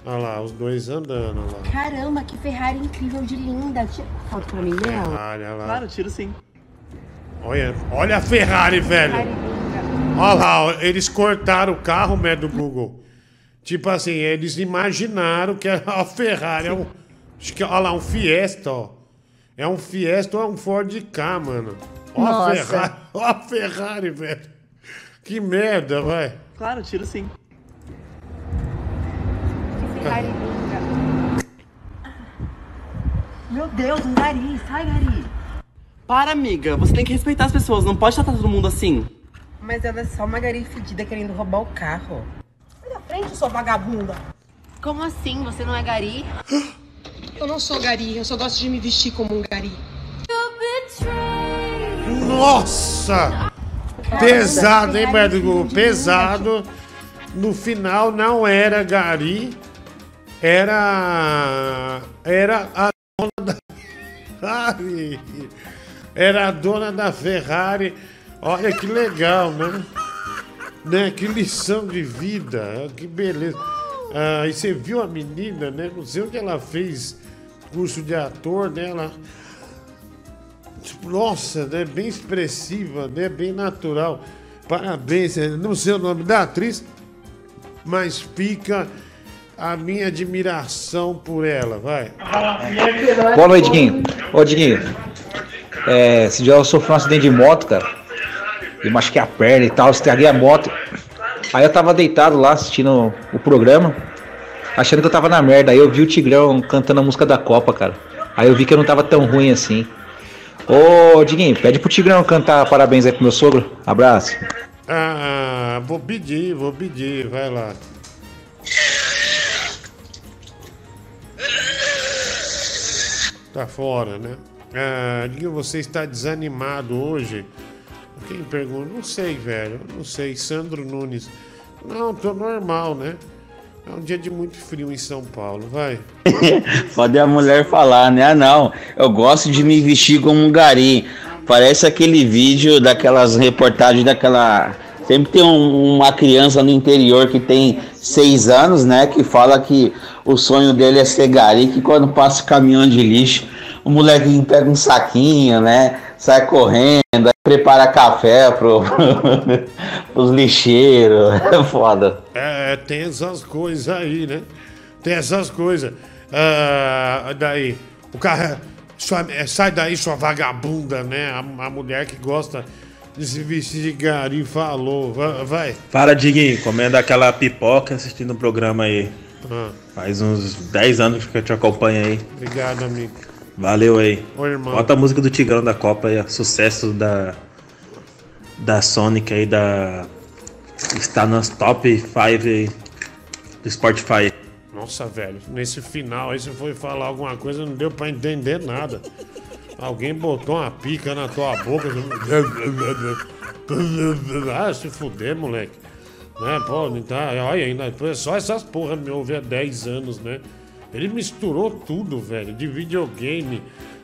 Olha lá, os dois andando lá. Caramba, que Ferrari incrível de linda. Tira foto pra mim dela. Ferrari, olha lá. Claro, tiro sim. Olha, olha a Ferrari, velho. Olha lá, eles cortaram o carro, né, do Google. Tipo assim, eles imaginaram que a Ferrari. É um, acho que, olha lá, um Fiesta, ó. É um Fiesta ou é um Ford K, mano. Ó a Nossa. Ferrari, (laughs) ó a Ferrari, velho. Que merda, vai. Claro, tiro sim. Meu Deus, um gari. Sai, gari. Para, amiga. Você tem que respeitar as pessoas. Não pode tratar todo mundo assim. Mas ela é só uma gari fedida querendo roubar o carro. Sai da frente, sua vagabunda. Como assim? Você não é gari? Eu não sou gari, eu só gosto de me vestir como um gari. Nossa! Pesado, hein, Berdugo? Pesado. No final não era Gari, era. Era a dona da Ferrari. Era a dona da Ferrari. Olha que legal, né? né? Que lição de vida, que beleza. Ah, e você viu a menina, né? Não sei onde ela fez curso de ator, né? Ela Tipo, Nossa, né? Bem expressiva, né? Bem natural. Parabéns. né? Não sei o nome da atriz, mas fica a minha admiração por ela, vai. Boa noite, Diguinho. Ô, Diguinho. É, esse dia eu sofri um acidente de moto, cara. E machuquei a perna e tal, estraguei a moto. Aí eu tava deitado lá assistindo o programa, achando que eu tava na merda. Aí eu vi o Tigrão cantando a música da Copa, cara. Aí eu vi que eu não tava tão ruim assim. Ô, Diguinho, pede pro Tigrão cantar parabéns aí pro meu sogro. Abraço. Ah, vou pedir, vou pedir, vai lá. Tá fora, né? Ah, Diguinho, você está desanimado hoje? Quem pergunta? Não sei, velho. Não sei. Sandro Nunes. Não, tô normal, né? É um dia de muito frio em São Paulo, vai. (laughs) Pode a mulher falar, né? Ah, não, eu gosto de me vestir como um gari. Parece aquele vídeo daquelas reportagens daquela. Sempre tem um- uma criança no interior que tem seis anos, né? Que fala que o sonho dele é ser gari, que quando passa o caminhão de lixo, o molequinho pega um saquinho, né? Sai correndo, aí prepara café pro, (laughs) pros lixeiros. É foda. É, tem essas coisas aí, né? Tem essas coisas. Ah, daí, o cara. sua- é, sai daí, sua vagabunda, né? A, a mulher que gosta de se vestir de gari falou. Va- Vai. Para, Diguinho, comendo aquela pipoca assistindo o programa aí. Ah, Faz uns 10 anos que eu te acompanho aí. obrigado, amigo. Valeu aí. Ô, irmão. Bota a música do Tigrão da Copa aí, sucesso da da Sonic aí, da está nas top 5 aí do Spotify. Nossa, velho, nesse final aí você foi falar alguma coisa, não deu pra entender nada. Alguém botou uma pica na tua boca. (laughs) Ah, se fuder, moleque. Né, pô, tá, olha ainda, só essas porra me ouve há 10 anos, né? Ele misturou tudo, velho, de videogame,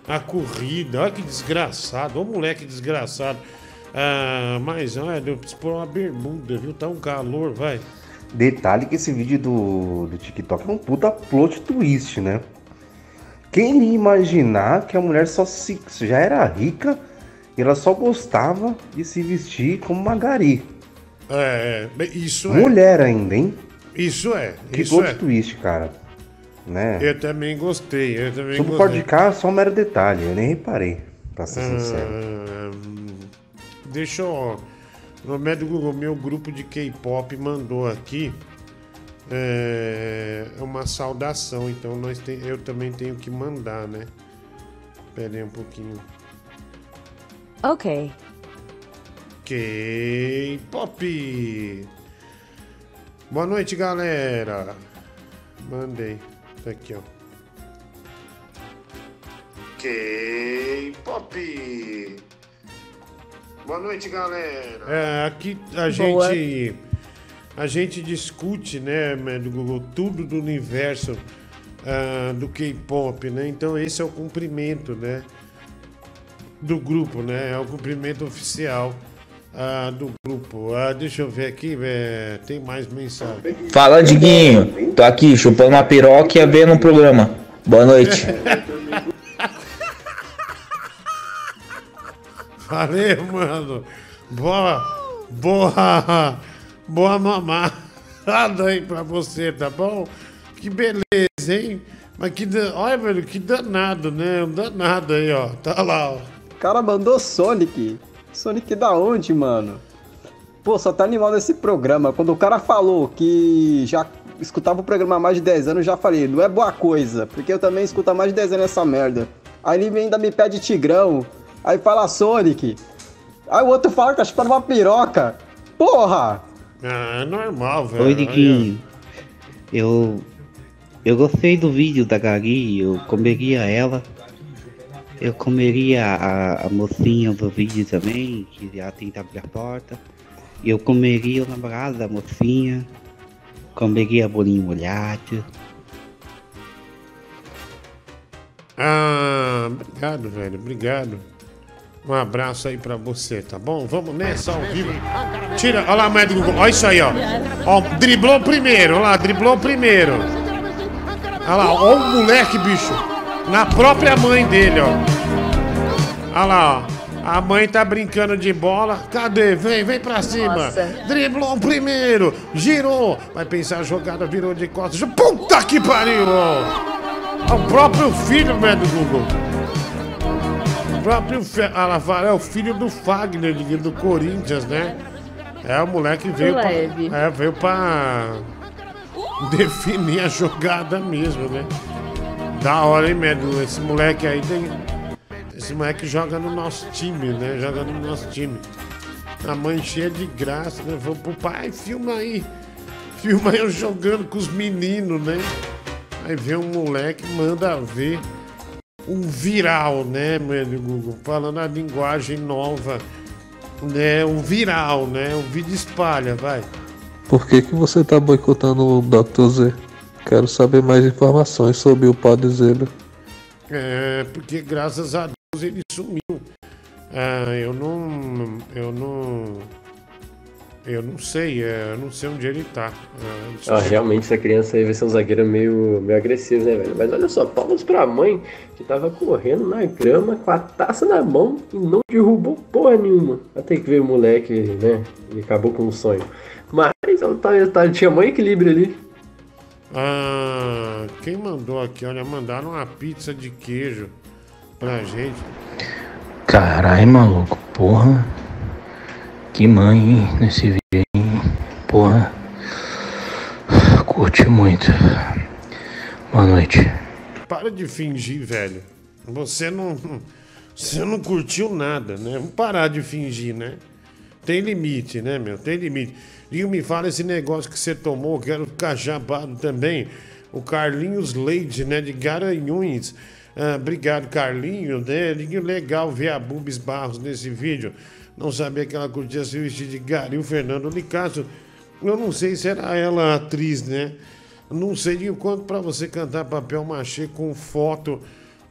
a corrida, olha que desgraçado, ô moleque desgraçado. Ah, mas olha, eu preciso pôr uma bermuda, viu? Tá um calor, vai. Detalhe que esse vídeo do, do TikTok é um puta plot twist, né? Quem iria imaginar que a mulher só se, já era rica e ela só gostava de se vestir como uma gari. É, isso é. Mulher ainda, hein? Isso é, Que isso plot é. twist, cara. Né? Eu também gostei, eu também Sobre o gostei. podcast, só um mero detalhe, eu nem reparei, pra ser sincero. Ah, deixa eu. No meio do Google, meu grupo de K-pop mandou aqui é, uma saudação, então nós tem, eu também tenho que mandar, né? Pera aí um pouquinho. Ok. K-pop! Boa noite, galera! Mandei. Tá aqui, ó. K-pop! Boa noite, galera! É, aqui a Boa. gente. A gente discute, né, né, do Google, tudo do universo ah, do K-pop, né? Então esse é o cumprimento, né? Do grupo, né? É o cumprimento oficial ah, do grupo. Ah, deixa eu ver aqui, é, tem mais mensagem. Fala, Diguinho. Tô aqui chupando uma piroca e vendo um programa. Boa noite. (laughs) Valeu, mano. Boa, boa, boa mamada aí pra você, tá bom? Que beleza, hein? Mas que, olha, velho, que danado, né? Um danado aí, ó. Tá lá, ó. O cara mandou Sonic. Sonic da onde, mano? Pô, só tá animal nesse programa. Quando o cara falou que já escutava o programa há mais de 10 anos, eu já falei, não é boa coisa, porque eu também escuto há mais de 10 anos essa merda. Aí ele ainda me pede Tigrão, aí fala Sonic. Aí o outro fala que tá chupando uma piroca. Porra! Ah, é normal, velho. Oi, Diguinho. Eu. Eu gostei do vídeo da Gari, eu comeria ela. Eu comeria a, a mocinha do vídeo também, que já tenta abrir a porta. Eu comeria o namorado da mocinha. Comeria bolinho molhado. Ah, obrigado, velho. Obrigado. Um abraço aí pra você, tá bom? Vamos nessa ao vivo. Tira, olha lá, médico. Olha isso aí, ó. Ó, driblou primeiro, olha lá, driblou primeiro. Olha lá, ó o moleque, bicho. Na própria mãe dele, ó. Olha lá, ó. A mãe tá brincando de bola. Cadê? Vem, vem pra cima. Nossa. Driblou primeiro. Girou. Vai pensar a jogada, virou de costas. Puta que pariu, ó. É o próprio filho, velho, do Google. O próprio fala, é o filho do Fagner, do Corinthians, né? É, o moleque veio pra, é, veio pra definir a jogada mesmo, né? Da hora, hein, Medo? Esse moleque aí tem. Esse moleque joga no nosso time, né? Joga no nosso time. A mãe cheia de graça, né? Falou pro pai, filma aí. Filma eu jogando com os meninos, né? Aí vem um moleque, manda ver um viral, né, meu Google? Falando a linguagem nova, né? Um viral, né? O vídeo espalha, vai. Por que, que você tá boicotando o Dr. Z? Quero saber mais informações sobre o Podzelo. É, porque graças a Deus ele sumiu. Ah, eu não. Eu não. Eu não sei, é, eu não sei onde ele tá. Ah, ele Ah, realmente essa criança aí vai ser um zagueiro meio, meio agressivo, né, velho? Mas olha só, palmas pra mãe que tava correndo na grama com a taça na mão e não derrubou porra nenhuma. Até que veio o moleque, né? E acabou com o sonho. Mas ela tá, tá, tinha mãe equilíbrio ali. Ah, quem mandou aqui? Olha, mandaram uma pizza de queijo pra gente. Caralho, maluco, porra. Que mãe, hein, nesse vídeo aí. Porra. Curti muito. Boa noite. Para de fingir, velho. Você não. (laughs) Você não curtiu nada, né? Vamos parar de fingir, né? Tem limite, né, meu? Tem limite. E me fala esse negócio que você tomou, quero ficar jabado também. O Carlinhos Leite, né, de Garanhuns. Ah, obrigado, Carlinho, né? Legal ver a Bubis Barros nesse vídeo. Não sabia que ela curtia se vestir de Gari. O Fernando Licasso, eu não sei se era ela atriz, né? Não sei de quanto pra você cantar papel machê com foto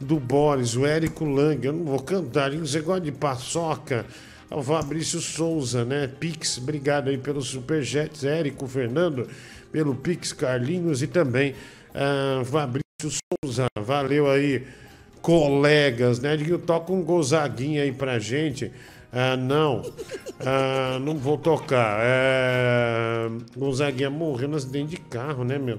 do Boris, o Érico Lang. Eu não vou cantar, você gosta de paçoca? É O Fabrício Souza, né? Pix, obrigado aí pelos superchats. Érico, Fernando, pelo Pix, Carlinhos e também ah, Fabrício Souza. Valeu aí, colegas, né? Diguinho, toca um gozaguinho aí pra gente. Ah, não, Ah, não vou tocar. É... Gonzaguinha morreu no acidente de carro, né, meu?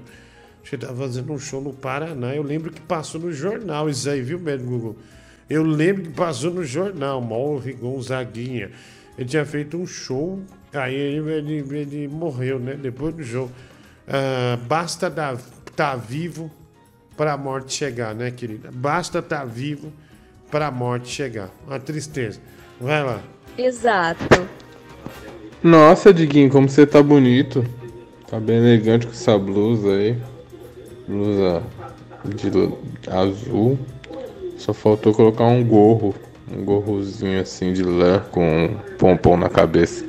Você tá fazendo um show no Paraná. Eu lembro que passou no jornal isso aí, viu, Médio Google? Eu lembro que passou no jornal. Morre Gonzaguinha. Ele tinha feito um show, aí ele, ele, ele morreu, né? Depois do show. Ah, basta estar tá vivo para a morte chegar, né, querida? Basta estar vivo para a morte chegar. Uma tristeza. Vai lá. Exato. Nossa, Diguinho, como você tá bonito. Tá bem elegante com essa blusa aí. Blusa de azul. Só faltou colocar um gorro. Um gorrozinho assim de lã com um pompom na cabeça.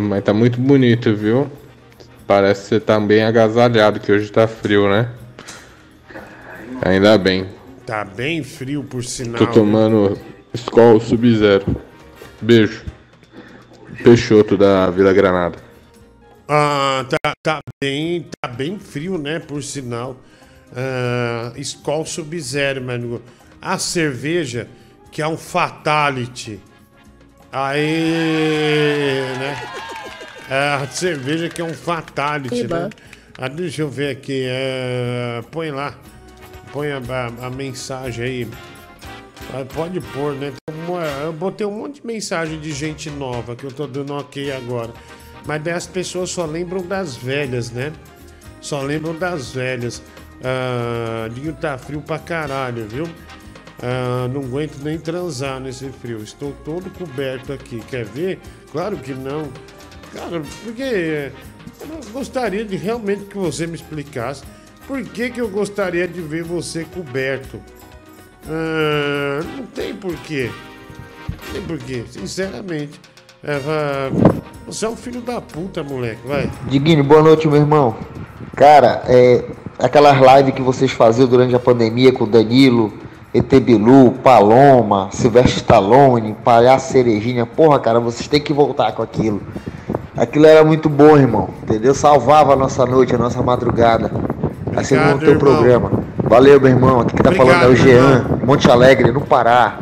Mas tá muito bonito, viu? Parece que você tá bem agasalhado, que hoje tá frio, né? Ainda bem. Tá bem frio, por sinal. Tô tomando Skol Sub-Zero. Beijo. Peixoto da Vila Granada. Ah, tá, tá bem, tá bem frio, né? Por sinal. Ah, Skol Sub-Zero, mano. A cerveja, que é um Fatality. Aê, né? É, a cerveja que é um Fatality, Iba. né? Ah, deixa eu ver aqui. é, põe lá. Põe a, a- a mensagem aí. Aí pode pôr, né? Eu botei um monte de mensagem de gente nova que eu tô dando ok agora. Mas daí as pessoas só lembram das velhas, né? Só lembram das velhas. Ah, tá frio pra caralho, viu? Ah, não aguento nem transar nesse frio. Estou todo coberto aqui. Quer ver? Claro que não. Cara, porque eu gostaria de realmente que você me explicasse por que, que eu gostaria de ver você coberto. Ah, não tem porquê. Não tem porquê, sinceramente. É, Você é um filho da puta, moleque, vai. Diguinho, boa noite, meu irmão. Cara, é, aquelas lives que vocês faziam durante a pandemia com o Danilo, ET Bilu, Paloma, Silvestre Stallone, Palhaço Cerejinha, porra, cara, vocês têm que voltar com aquilo. Aquilo era muito bom, irmão, entendeu? Salvava a nossa noite, a nossa madrugada. Assim como o teu irmão. programa. Valeu, meu irmão. Aqui que tá falando é o Obrigado, Jean, Monte Alegre, no Pará.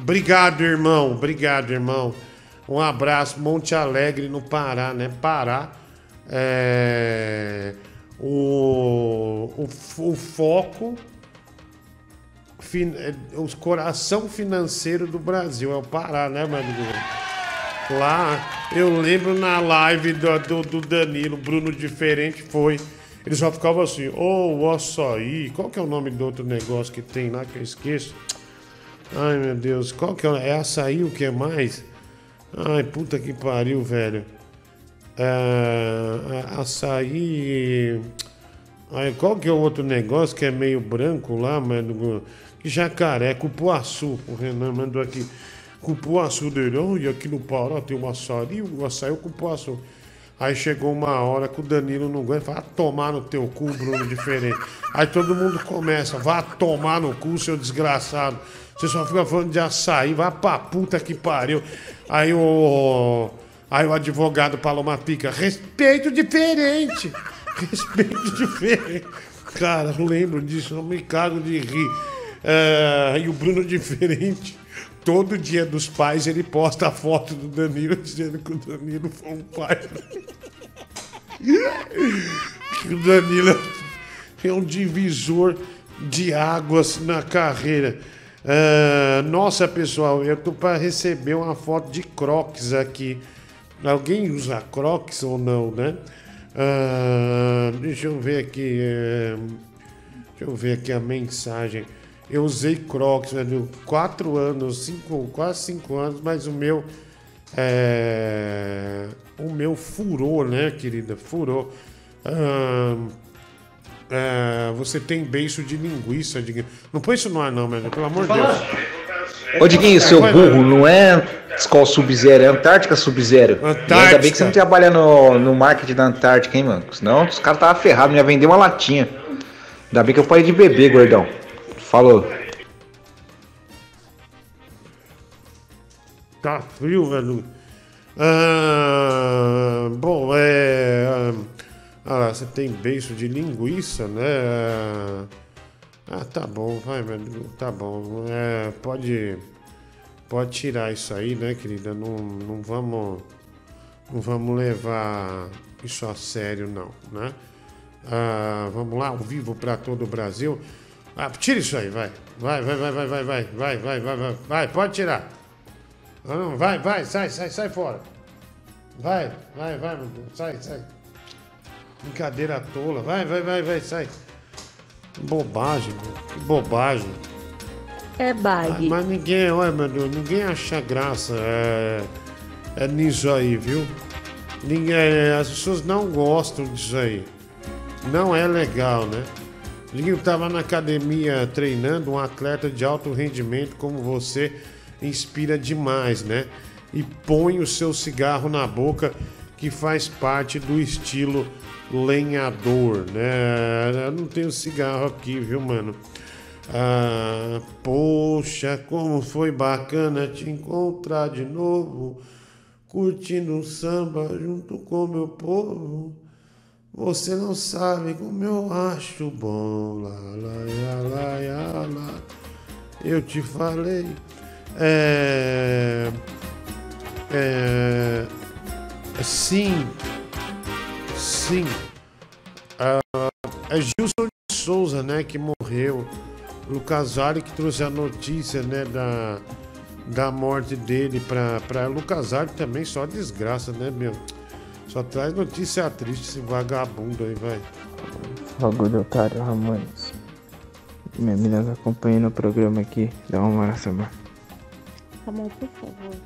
Obrigado, irmão. Obrigado, irmão. Um abraço, Monte Alegre, no Pará, né? Pará. É... O... O, o foco. fin- é, O coração financeiro do Brasil é o Pará, né, mano? Lá, eu lembro na live do, do, do Danilo, Bruno Diferente foi. Ele só ficava assim, ô, o açaí. Qual que é o nome do outro negócio que tem lá que eu esqueço? Ai, meu Deus, qual que é? É açaí o que é mais? Ai, puta que pariu, velho. É, açaí. Ai, qual que é o outro negócio que é meio branco lá? Que jacaré, cupuaçu. O Renan mandou aqui. Cupuaçu dele. Olha, aqui no Pará tem um açaí, o açaí é o cupuaçu. Aí chegou uma hora que o Danilo não aguenta, vai tomar no teu cu, Bruno, diferente. Aí todo mundo começa, vá tomar no cu, seu desgraçado. Você só fica falando de açaí, vai pra puta que pariu. Aí o. Aí o advogado Paloma Pica, respeito diferente. (laughs) Respeito diferente. Cara, eu lembro disso, eu me cago de rir. É, e o Bruno diferente. Todo dia dos pais ele posta a foto do Danilo dizendo que o Danilo foi um pai. (laughs) que o Danilo é um divisor de águas na carreira. Ah, nossa, pessoal, eu tô para receber uma foto de Crocs aqui. Alguém usa Crocs ou não, né? Ah, deixa eu ver aqui. eh, deixa eu ver aqui a mensagem. Eu usei Crocs, velho, quatro anos, cinco, quase cinco anos, mas o meu. é, o meu furou, né, querida? Furou. Ah, é, você tem beiço de linguiça. De... Não põe isso no ar, não, velho, pelo amor de Deus. Ô Diguinho, seu burro, não é escola Sub-Zero, é Antártica Sub-Zero. Ainda bem que você não trabalha no, no marketing da Antártica, hein, mano? Senão os caras estavam ferrados, ia vender uma latinha. Ainda bem que eu parei de beber, gordão. Falou. Tá frio, velho. Ah, bom, é. ah, Ah, você tem beiço de linguiça, né? Ah, tá bom, vai, velho. Tá bom. É, pode. Pode tirar isso aí, né, querida? Não, não vamos. Não vamos levar isso a sério, não, né? Ah, vamos lá, ao vivo para todo o Brasil. Ah, tira isso aí, vai. Vai, vai, vai, vai, vai, vai, vai, vai, vai, vai, pode tirar. Ah, não, vai, vai, sai, sai, sai fora. Vai, vai, vai, sai, sai. Brincadeira tola. Vai, vai, vai, vai, sai. Bobagem, meu. Que bobagem. É Ah, bag. mas ninguém, olha, meu Deus, ninguém acha graça é, é nisso aí, viu? Ninguém, as pessoas não gostam disso aí. Não é legal, né? Ninguém estava na academia treinando um atleta de alto rendimento como você inspira demais, né? E põe o seu cigarro na boca, que faz parte do estilo lenhador, né? Eu não tenho cigarro aqui, viu, mano? Ah, poxa, como foi bacana te encontrar de novo, curtindo um samba junto com meu povo. Você não sabe como eu acho bom. Lá, lá, lá, lá, lá. Eu te falei. É, é, sim, sim. Ah, é Gilson de Souza, né, que morreu. Lucas Vale que trouxe a notícia, né, da, da morte dele pra, pra Lucas Vale também, só desgraça, né, meu? Só traz notícia triste esse vagabundo aí, vai. Bagulho otário, Ramones. Minha menina acompanhando o programa aqui. Dá uma abraço, mano. Ramon, por favor.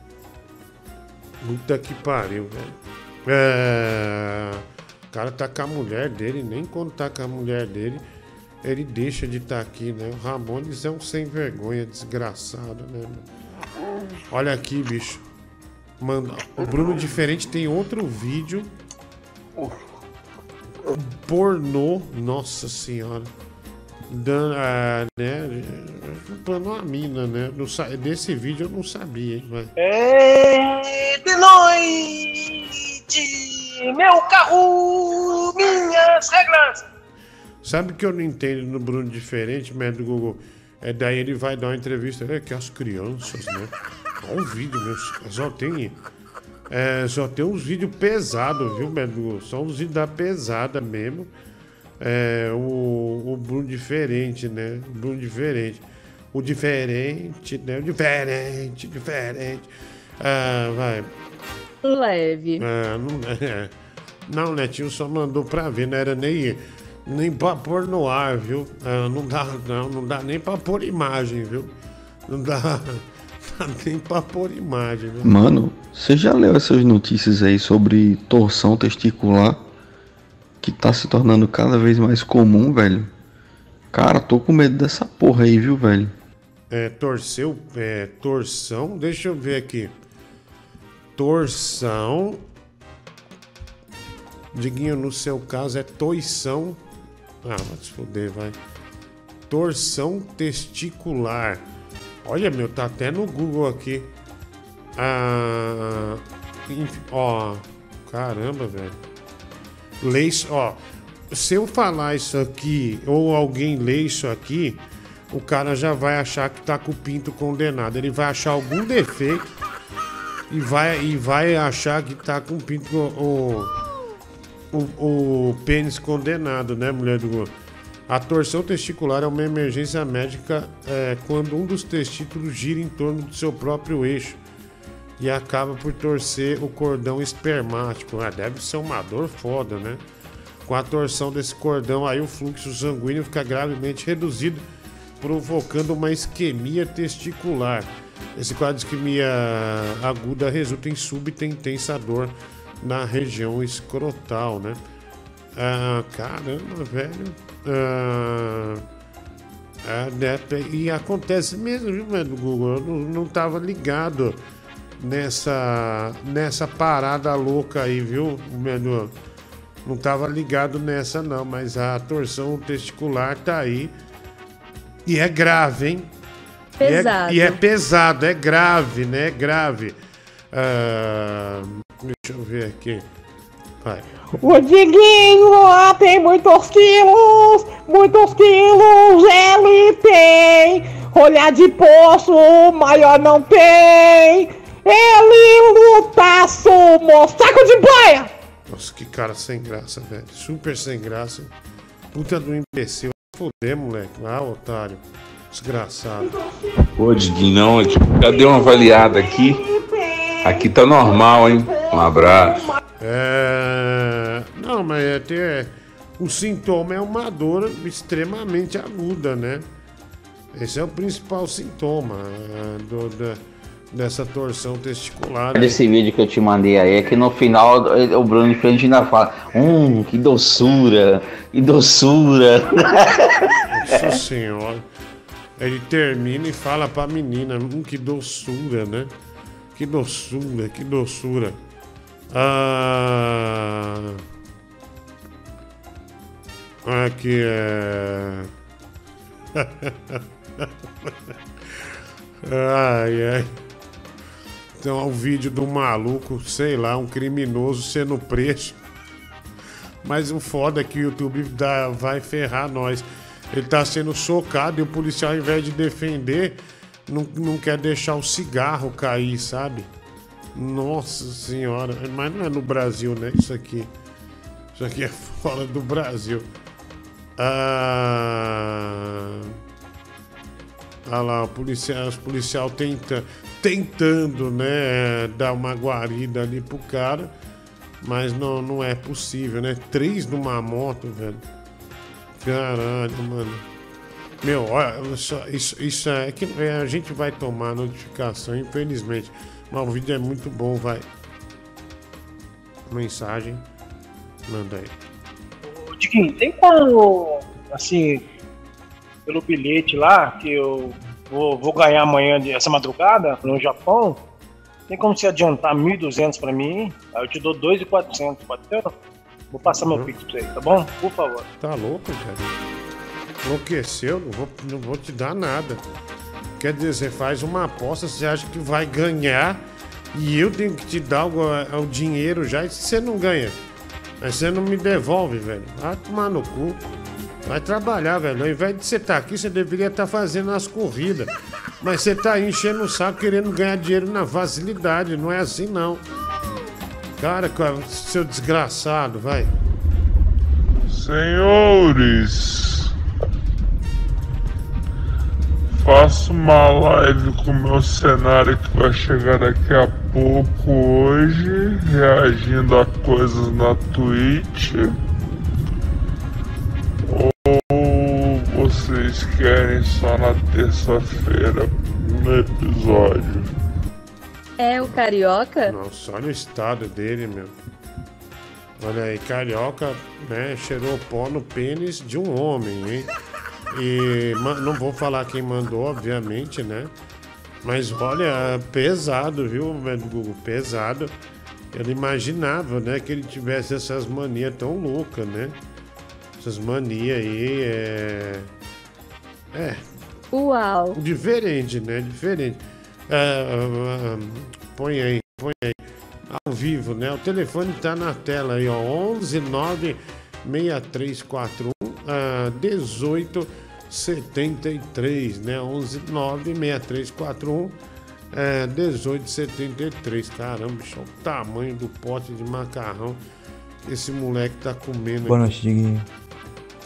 Puta que pariu, velho. É... Cara tá com a mulher dele, nem quando tá com a mulher dele, ele deixa de estar aqui, né? O Ramones é um sem vergonha, desgraçado, né? Olha aqui, bicho. Mano, o Bruno Diferente tem outro vídeo. Pornô, nossa senhora. Dan, ah, né? Chupando uma mina, né? Não sa- Desse vídeo eu não sabia, hein? Vai. É de noite, meu carro, minhas regras. Sabe que eu não entendo no Bruno Diferente, médico do Google? É daí ele vai dar uma entrevista, é que as crianças, né? Olha o vídeo, meu. Só tem. É, só tem uns vídeos pesados, viu, médico? Só uns vídeos da pesada mesmo. É, o, o Bruno Diferente, né? O Bruno Diferente. O diferente, né? O diferente, diferente. Ah, vai. Leve. Ah, não, é. não, Netinho só mandou pra ver, não era nem, nem pra pôr no ar, viu? Ah, não dá, não, não dá nem pra pôr imagem, viu? Não dá, (laughs) dá nem pra pôr imagem, viu? Mano, você já leu essas notícias aí sobre torção testicular? Que tá se tornando cada vez mais comum, velho. Cara, tô com medo dessa porra aí, viu, velho? É, torceu, é, torção, deixa eu ver aqui. Torção. Diguinho, no seu caso é toição. Ah, vai se fuder, vai. Torção testicular. Olha, meu, tá até no Google aqui. Ah, ó, caramba, velho. Lê isso, ó. Se eu falar isso aqui, ou alguém lê isso aqui, o cara já vai achar que tá com o pinto condenado. Ele vai achar algum defeito e vai, e vai achar que tá com o pinto. O, o, o pênis condenado, né, mulher do? A torção testicular é uma emergência médica é, quando um dos testículos gira em torno do seu próprio eixo e acaba por torcer o cordão espermático. Ah, deve ser uma dor foda, né? Com a torção desse cordão, aí o fluxo sanguíneo fica gravemente reduzido, provocando uma isquemia testicular. Esse quadro de isquemia aguda resulta em súbita intensa dor na região escrotal, né? Ah, caramba, velho. Ah, né, e acontece mesmo, viu, velho, Google? Eu não, não tava ligado nessa, nessa parada louca aí, viu, Menor? Não tava ligado nessa, não, mas a torção testicular tá aí. E é grave, hein? E é- Pesado. E é, pesado, é grave, né? É grave. Ah, deixa eu ver aqui. Vai. O Diguinho lá tem muitos quilos, muitos quilos ele tem. Olhar de poço, maior não tem. Ele luta sumo, saco de boia. Nossa, que cara sem graça, velho. Super sem graça. Puta do imbecil. Foder, moleque. Ah, otário. Desgraçado. Pô, Diguinho, não, já dei uma avaliada aqui. Aqui tá normal, hein? Um abraço. É... Não, mas é ter... o sintoma é uma dor extremamente aguda, né? Esse é o principal sintoma do- da- dessa torção testicular. né? Desse vídeo que eu te mandei aí, é que no final o Bruno de frente ainda fala: Hum, que doçura, que doçura. Nossa senhora. Ele termina e fala pra menina, hum, que doçura, né? Que doçura, que doçura. Ah... Aqui é... (laughs) ai, ai. Então, é o vídeo do maluco, sei lá, um criminoso sendo preso. Mas o foda é que o YouTube dá, vai ferrar nós. Ele tá sendo socado e o policial, ao invés de defender, não, não quer deixar o cigarro cair, sabe? Nossa senhora. Mas não é no Brasil, né? Isso aqui. Isso aqui é (laughs) fora do Brasil. Ah... Olha lá, o policial, os policial tenta, tentando, né, dar uma guarida ali pro cara, mas não, não é possível, né? Três numa moto, velho. Caralho, mano. Meu, olha, isso, isso, é que é, a gente vai tomar notificação, infelizmente. Mas o vídeo é muito bom, vai. Mensagem. Manda aí. Diguinho, tem como, assim, pelo bilhete lá, que eu vou, vou ganhar amanhã, essa madrugada, no Japão, tem como você adiantar 1.200 pra mim? Aí eu te dou 2.400, pode ser? Vou passar meu pix pra você, tá bom? Por favor. Tá louco, cara? Enlouqueceu? Não vou, não vou te dar nada. Quer dizer, você faz uma aposta, você acha que vai ganhar e eu tenho que te dar o, o dinheiro já e você não ganha. Mas você não me devolve, velho. Vai tomar no cu. Vai trabalhar, velho. Ao invés de você estar aqui, você deveria estar fazendo as corridas. Mas você tá aí enchendo o saco querendo ganhar dinheiro na facilidade. Não é assim, não. Cara, seu desgraçado, vai. Senhores, faço uma live com o meu cenário que vai chegar daqui a pouco hoje, reagindo a coisas na Twitch. Ou vocês querem só na terça-feira no episódio? É o carioca? Nossa, olha o estado dele, meu. Olha aí, carioca, né? Cheirou pó no pênis de um homem, hein? E não vou falar quem mandou, obviamente, né? Mas olha, pesado, viu, velho Google? Pesado. Eu não imaginava, né, que ele tivesse essas manias tão loucas, né? Essas manias aí, é. É, Uau. Diferente, né? Diferente. Ah, põe aí, põe aí. Ao vivo, né? O telefone tá na tela aí, ó. 11 9 6341 ah, 18 73, né? 11 9 6341 é, 1873. Caramba, bicho, olha o tamanho do pote de macarrão que esse moleque tá comendo. Boa noite, Diguinho.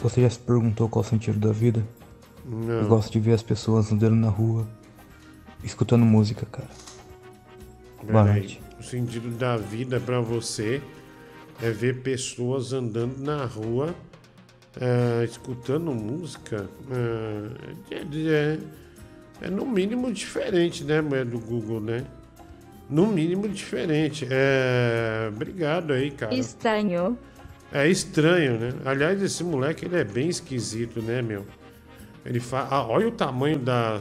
Você já se perguntou qual é o sentido da vida? Não. Eu gosto de ver as pessoas andando na rua, escutando música, cara. Boa Peraí, noite. O sentido da vida pra você é ver pessoas andando na rua, é, escutando música. É, é- é- é no mínimo diferente, né, mulher do Google, né? No mínimo diferente. É, obrigado aí, cara. Estranho. É estranho, né? Aliás, esse moleque ele é bem esquisito, né, meu? Ele fa... ah, olha o tamanho da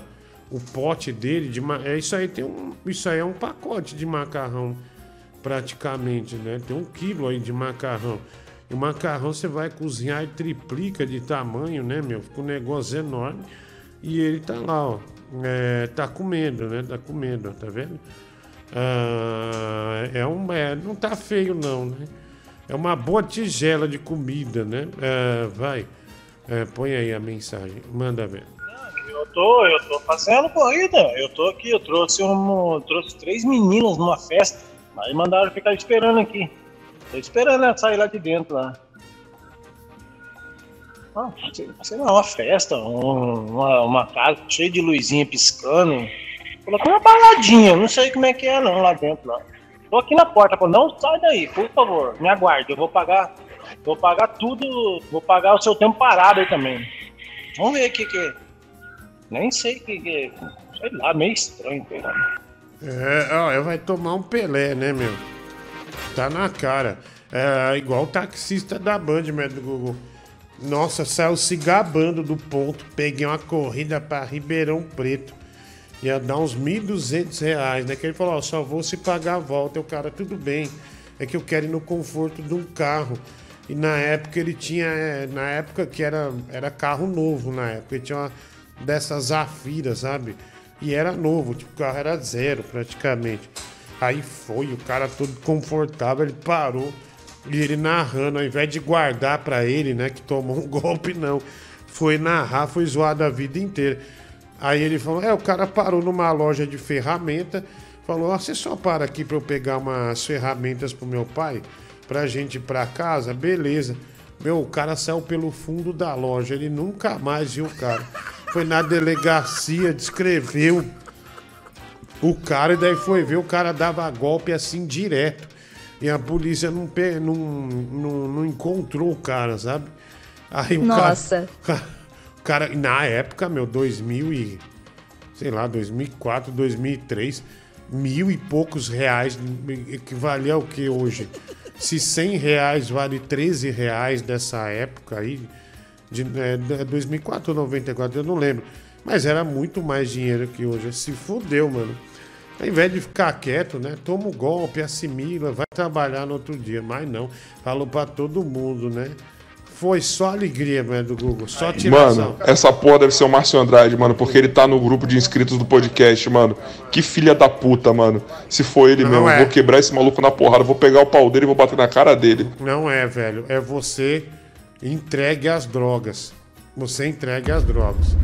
o pote dele de é isso aí tem um isso aí é um pacote de macarrão praticamente, né? Tem um quilo aí de macarrão. E o macarrão você vai cozinhar e triplica de tamanho, né, meu? Fica um negócio enorme. E ele tá lá, ó. É, tá comendo, né? Tá comendo, ó, tá vendo? Ah, é um, é, não tá feio não, né? É uma boa tigela de comida, né? Ah, vai, É, põe aí a mensagem, manda ver. Eu tô, eu tô fazendo corrida. Eu tô aqui, eu trouxe um, trouxe três meninas numa festa. Aí mandaram ficar esperando aqui. Tô esperando ela sair lá de dentro lá. Ah, sei, lá, uma festa, um- uma, uma casa cheia de luzinha piscando. Colocou uma baladinha, não sei como é que é não lá dentro lá. Tô aqui na porta, falou, não sai daí, por favor, me aguarde, eu vou pagar, vou pagar tudo, vou pagar o seu tempo parado aí também. Vamos ver o que que é. Nem sei que que. Sei lá, meio estranho, sei. É, ó, vai tomar um Pelé, né, meu? Tá na cara. É igual o taxista da Band, mesmo, do Google. Nossa, saiu se gabando do ponto. Peguei uma corrida pra Ribeirão Preto. Ia dar uns 1.200 reais, né? Que ele falou, ó, só vou se pagar a volta. E o cara, tudo bem. É que eu quero ir no conforto de um carro. E na época ele tinha. é, Na época que era, era carro novo, na época. Ele tinha uma dessas Zafira, sabe? E era novo, tipo, o carro era zero praticamente. Aí foi, o cara todo confortável, ele parou. E ele narrando, ao invés de guardar pra ele, né, que tomou um (laughs) golpe, não. Foi narrar, foi zoado a vida inteira. Aí ele falou: é, o cara parou numa loja de ferramenta, falou: você só para aqui pra eu pegar umas ferramentas pro meu pai, pra gente ir pra casa? Beleza. Meu, o cara saiu pelo fundo da loja, ele nunca mais viu o cara. Foi na delegacia, descreveu o cara e daí foi ver, o cara dava golpe assim direto. E a polícia não, não, não, não encontrou o cara, sabe? Aí o Nossa. cara. (laughs) O cara, na época, meu, 2000 e. Sei lá, 2004, 2003, mil e poucos reais equivalia ao que hoje? Se 100 reais vale 13 reais dessa época aí, de, é, de 2004 ou 94, eu não lembro. Mas era muito mais dinheiro que hoje. Se fudeu, mano. Ao invés de ficar quieto, né? Toma o golpe, assimila, vai trabalhar no outro dia. Mas não. Falou pra todo mundo, né? Foi só alegria, mano, do Google. Só tiração. Mano, essa porra deve ser o Márcio Andrade, mano, porque ele tá no grupo de inscritos do podcast, mano. Que filha da puta, mano. Se for ele Não mesmo, é. vou quebrar esse maluco na porrada, vou pegar o pau dele e vou bater na cara dele. Não é, velho. É você entregue às drogas. Você entregue às drogas.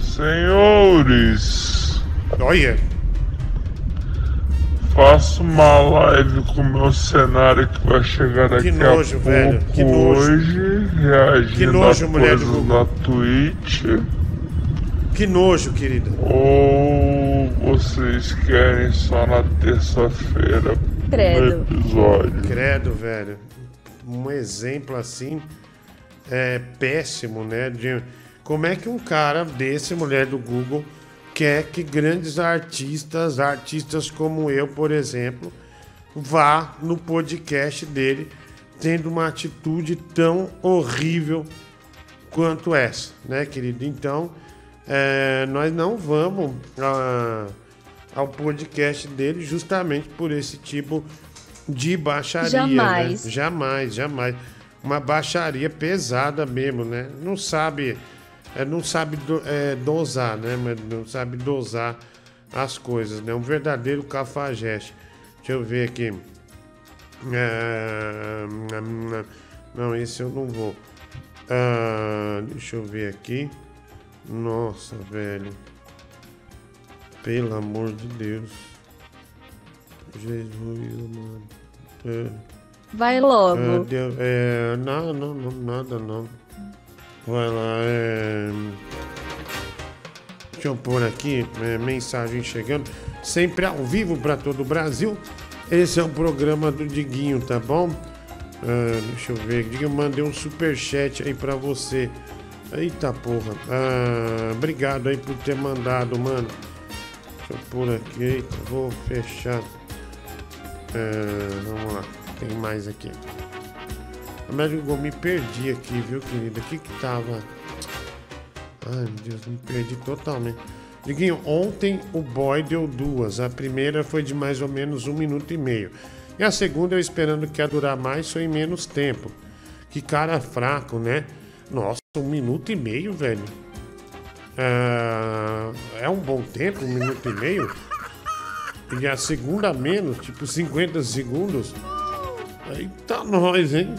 Senhores, Olha. faço uma live com o meu cenário que vai chegar daqui nojo, a pouco velho, que nojo. hoje, reagindo Que nojo, a mulher coisas na Twitch. Que nojo, querida. Ou vocês querem só na terça-feira Credo. no episódio? Credo, velho. Um exemplo assim é péssimo, né? De como é que um cara desse, mulher do Google, quer que grandes artistas, artistas como eu, por exemplo, vá no podcast dele tendo uma atitude tão horrível quanto essa, né, querido? Então, é, nós não vamos ah, ao podcast dele justamente por esse tipo de baixaria. Jamais. Né? Jamais, jamais. Uma baixaria pesada mesmo, né? Não sabe, é, não sabe do- é, dosar, né? Mas Não sabe dosar as coisas, né? Um verdadeiro cafajeste. Deixa eu ver aqui. É, não, esse eu não vou. Ah, deixa eu ver aqui. Nossa, velho. Pelo amor de Deus. Jesus, mano. Vai logo. É, é, não, não, não, nada não. Vai lá, é. Deixa eu pôr aqui, é, mensagem chegando. Sempre ao vivo para todo o Brasil. Esse é o programa do Diguinho, tá bom? Ah, deixa eu ver. Diguinho, mandei um superchat aí pra você. Eita porra. Ah, obrigado aí por ter mandado, mano. Deixa eu pôr aqui. Eita, vou fechar. Ah, vamos lá. Tem mais aqui. Mas eu me perdi aqui, viu, querida? O que que tava. Ai, meu Deus, me perdi totalmente. Diguinho, ontem o boy deu duas. A primeira foi de mais ou menos um minuto e meio. E a segunda, eu esperando que ia durar mais, foi em menos tempo. Que cara fraco, né? Nossa, um minuto e meio, velho. Ah, é um bom tempo, um minuto e meio. E a segunda menos, tipo 50 segundos. Eita, nós, hein?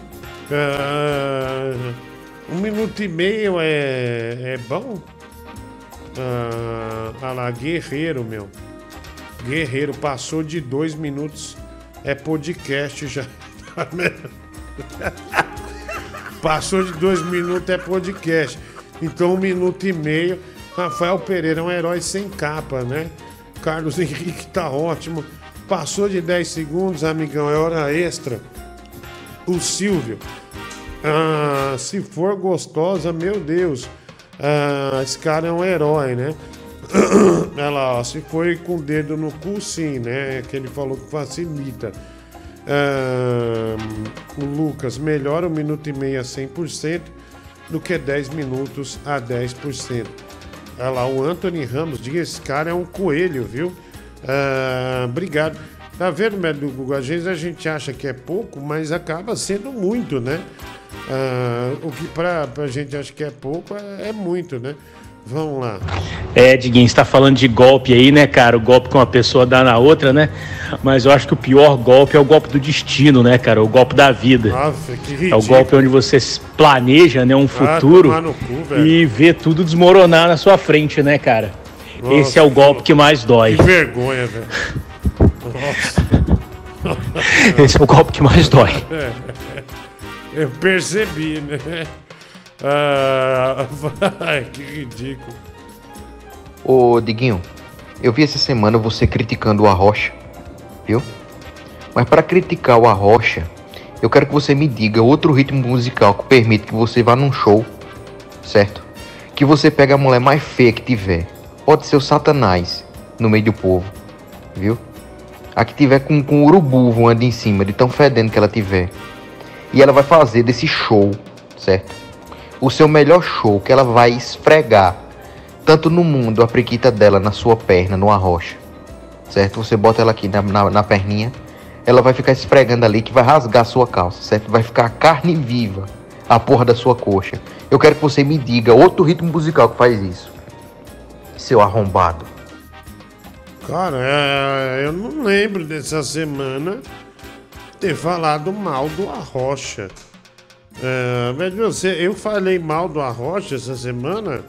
Ah, um minuto e meio é, é bom? Ah, ah lá, guerreiro, meu. Guerreiro, passou de dois minutos. É podcast já. (laughs) passou de dois minutos, é podcast. Então, um minuto e meio. Rafael Pereira é um herói sem capa, né? Carlos (laughs) Henrique tá ótimo. Passou de 10 segundos, amigão, é hora extra. O Silvio. Ah, se for gostosa, meu Deus. Ah, esse cara é um herói, né? (coughs) Lá, ó, se for com o dedo no cu, sim, né? Que ele falou que facilita. Ah, o Lucas, melhor um minuto e meio a 100% do que 10 minutos a 10%. Olha lá, o Anthony Ramos, diga, esse cara é um coelho, viu? Ah, obrigado. Tá vendo, médico Google? Às vezes a gente acha que é pouco, mas acaba sendo muito, né? Ah, o que pra, pra gente acha que é pouco é, é muito, né? Vamos lá. É, Diguinho, você tá falando de golpe aí, né, cara? O golpe que uma pessoa dá na outra, né? Mas eu acho que o pior golpe é o golpe do destino, né, cara? O golpe da vida. Nossa, que É o ridículo. golpe onde você planeja, né, um futuro tomar no cu, e vê tudo desmoronar na sua frente, né, cara? Nossa, Esse é o golpe que mais dói. Que vergonha, velho. (laughs) Nossa. Esse é o golpe que mais dói. Eu percebi, né? Ah, (laughs) que ridículo. Ô, Diguinho, eu vi essa semana você criticando o Arrocha, viu? Mas para criticar o Arrocha, eu quero que você me diga outro ritmo musical que permite que você vá num show, certo? Que você pega a mulher mais feia que tiver. Pode ser o Satanás no meio do povo, viu? A que tiver com, com urubu voando em cima, de tão fedendo que ela tiver. E ela vai fazer desse show, certo? O seu melhor show que ela vai esfregar tanto no mundo a prequita dela na sua perna, numa rocha. Certo? Você bota ela aqui na, na, na perninha, ela vai ficar esfregando ali que vai rasgar a sua calça, certo? Vai ficar carne viva a porra da sua coxa. Eu quero que você me diga outro ritmo musical que faz isso. Seu arrombado. Cara, é, eu não lembro dessa semana ter falado mal do Arrocha. É, mas você, eu falei mal do Arrocha essa semana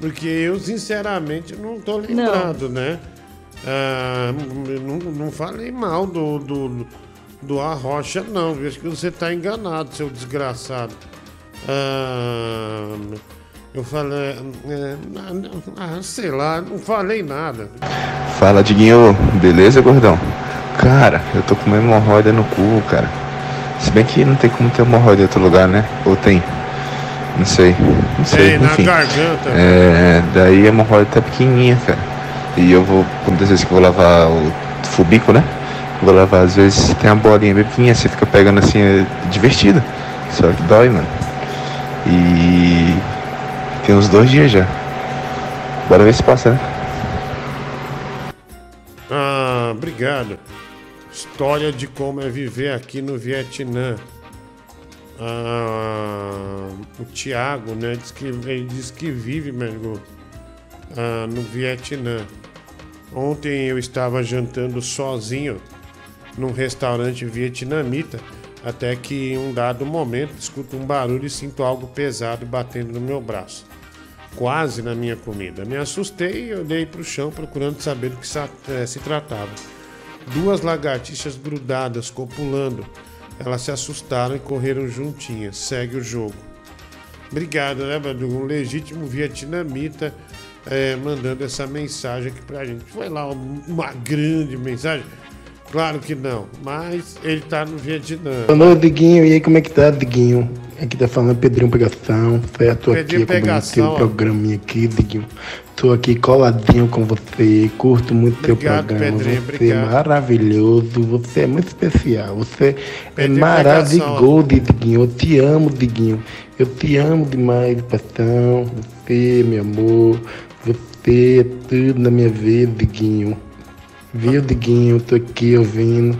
porque eu, sinceramente, não tô lembrado, né? Ah, não, não falei mal do, do, do Arrocha, não. Acho que você tá enganado, seu desgraçado. Ah, eu falei. é, ah, sei lá, não falei nada. Fala, Diguinho. Beleza, gordão? Cara, eu tô com uma hemorroida no cu, cara. Se bem que não tem como ter hemorroida em outro lugar, né? Ou tem? Não sei. Não sei. Tem, na enfim. garganta. É, daí a hemorroida tá pequenininha, cara. E eu vou, quando às vezes que eu vou lavar o fubico, né? Vou lavar, às vezes tem uma bolinha bem pequenininha, você fica pegando assim, é divertido. Só que dói, mano. E tem uns dois dias já. Bora ver se passa, né? Ah, obrigado. História de como é viver aqui no Vietnã. Ah, o Thiago, né? Diz que, ele diz que vive, Mergo, ah, no Vietnã. Ontem eu estava jantando sozinho num restaurante vietnamita, até que em um dado momento escuto um barulho e sinto algo pesado batendo no meu braço. Quase na minha comida. Me assustei e olhei para o chão procurando saber do que eh, se tratava. Duas lagartixas grudadas, copulando. Elas se assustaram e correram juntinhas. Segue o jogo. Obrigado, né, Badu? Um legítimo vietnamita eh, mandando essa mensagem aqui pra gente. Foi lá um- uma grande mensagem? Claro que não, mas ele tá no Vietnã. Boa noite, Diguinho. E aí, como é que tá, Diguinho? Aqui tá falando Pedrinho Pegação, certo? Tô aqui Pedrinho acompanhando Pegação, teu ó. programinha aqui, Diguinho. Tô aqui coladinho com você, curto muito teu Obrigado, programa. Pedrinho, você obrigado. é maravilhoso, você é muito especial. Você é Pedrinho maravilhoso, Diguinho. Eu te amo, Diguinho. Eu te amo demais, paixão. Você, meu amor. Você é tudo na minha vida, Diguinho. Viu, Diguinho? Tô aqui ouvindo.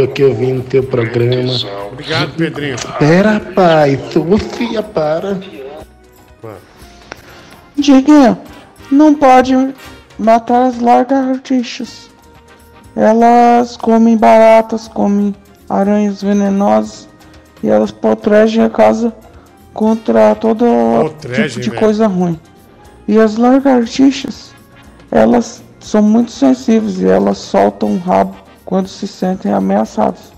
Tô aqui ouvindo teu programa. Obrigado, Pedrinho. Pera, pai. Sofia, para. Diguinho, não pode matar as lagartixas. Elas comem baratas, comem aranhas venenosas e elas protegem a casa contra todo Protegem, tipo de velho. coisa ruim. E as lagartixas, elas são muito sensíveis e elas soltam o rabo quando se sentem ameaçadas.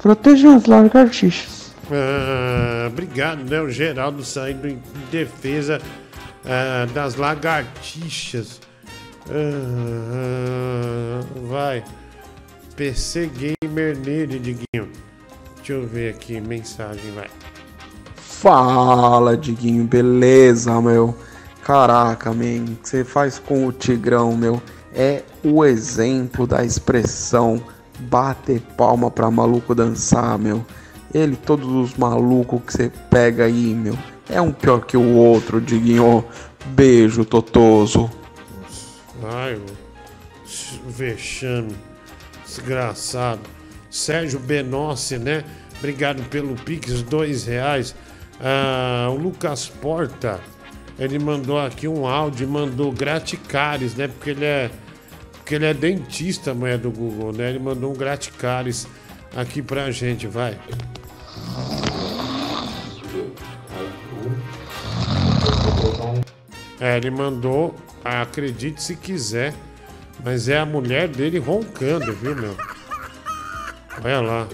Protejam as lagartixas. Ah, obrigado, né? O Geraldo saindo em defesa ah, das lagartixas. Ah, vai. PC Gamer nele, Diguinho. Deixa eu ver aqui, mensagem, vai. Fala, Diguinho, beleza, meu? Caraca, man, o que você faz com o Tigrão, meu? É o exemplo da expressão bater palma pra maluco dançar, meu. Ele, todos os malucos que você pega aí, meu, é um pior que o outro, Diguinho. Beijo, Totoso. Ai, vexame. Desgraçado. Sérgio Benossi, né? Obrigado pelo Pix, dois reais. Ah, o Lucas Porta, ele mandou aqui um áudio, mandou graticares, né? Porque ele é, porque ele é dentista, mulher do Google, né? Ele mandou um graticares aqui pra gente, vai. É, ele mandou, acredite se quiser, mas é a mulher dele roncando, viu, meu? Olha lá.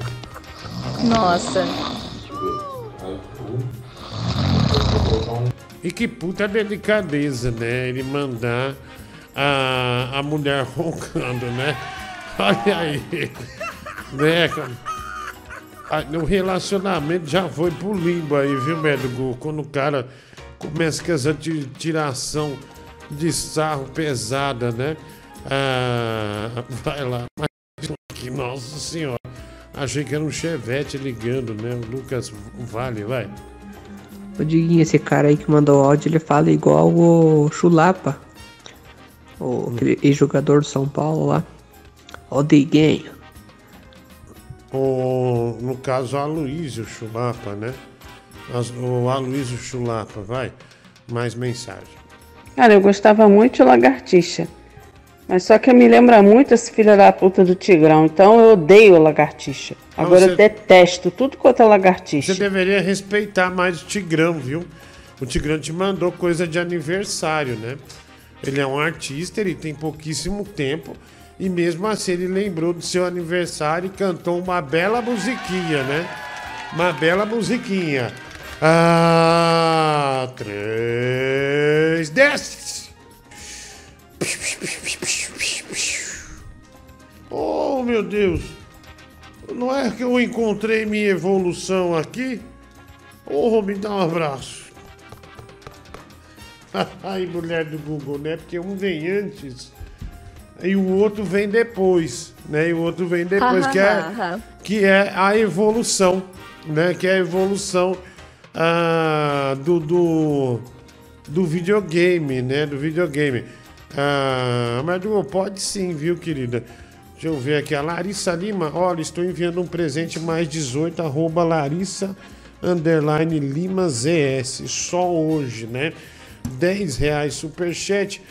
Nossa. E que puta delicadeza, né? Ele mandar a, a mulher roncando, né? Olha aí. né? Ah, O relacionamento já foi pro limbo aí, viu, médico? Quando o cara começa com essa ti- tiração de sarro pesada, né? Ah, vai lá. Mas, nossa senhora. Achei que era um chevette ligando, né? O Lucas Vale, vai. Ô Diguinho, esse cara aí que mandou áudio, ele fala igual o Chulapa. O ex-jogador do São Paulo lá. Ô Diguinho. O, no caso, o Aloysio Chulapa, né? As- O Aloysio Chulapa, vai. Mais mensagem. Cara, eu gostava muito de lagartixa. Mas só que me lembra muito esse filho da puta do Tigrão. Então eu odeio lagartixa. Não, Agora você- eu detesto tudo quanto é lagartixa. Você deveria respeitar mais o Tigrão, viu? O Tigrão te mandou coisa de aniversário, né? Ele é um artista, ele tem pouquíssimo tempo. E mesmo assim ele lembrou do seu aniversário e cantou uma bela musiquinha, né? Uma bela musiquinha. Ah, três, desce! Oh, meu Deus! Não é que eu encontrei minha evolução aqui? Ô, me dá um abraço. (laughs) Ai, mulher do Google, né? Porque um vem antes e o outro vem depois, né? E o outro vem depois, que é, que é a evolução, né? Que é a evolução ah, do, do, do videogame, né? Do videogame. Ah, mas du- pode sim, viu, querida? Deixa eu ver aqui. A Larissa Lima, olha, estou enviando um presente mais 18, arroba Larissa underline Lima ZS. Só hoje, né? 10 reais superchat.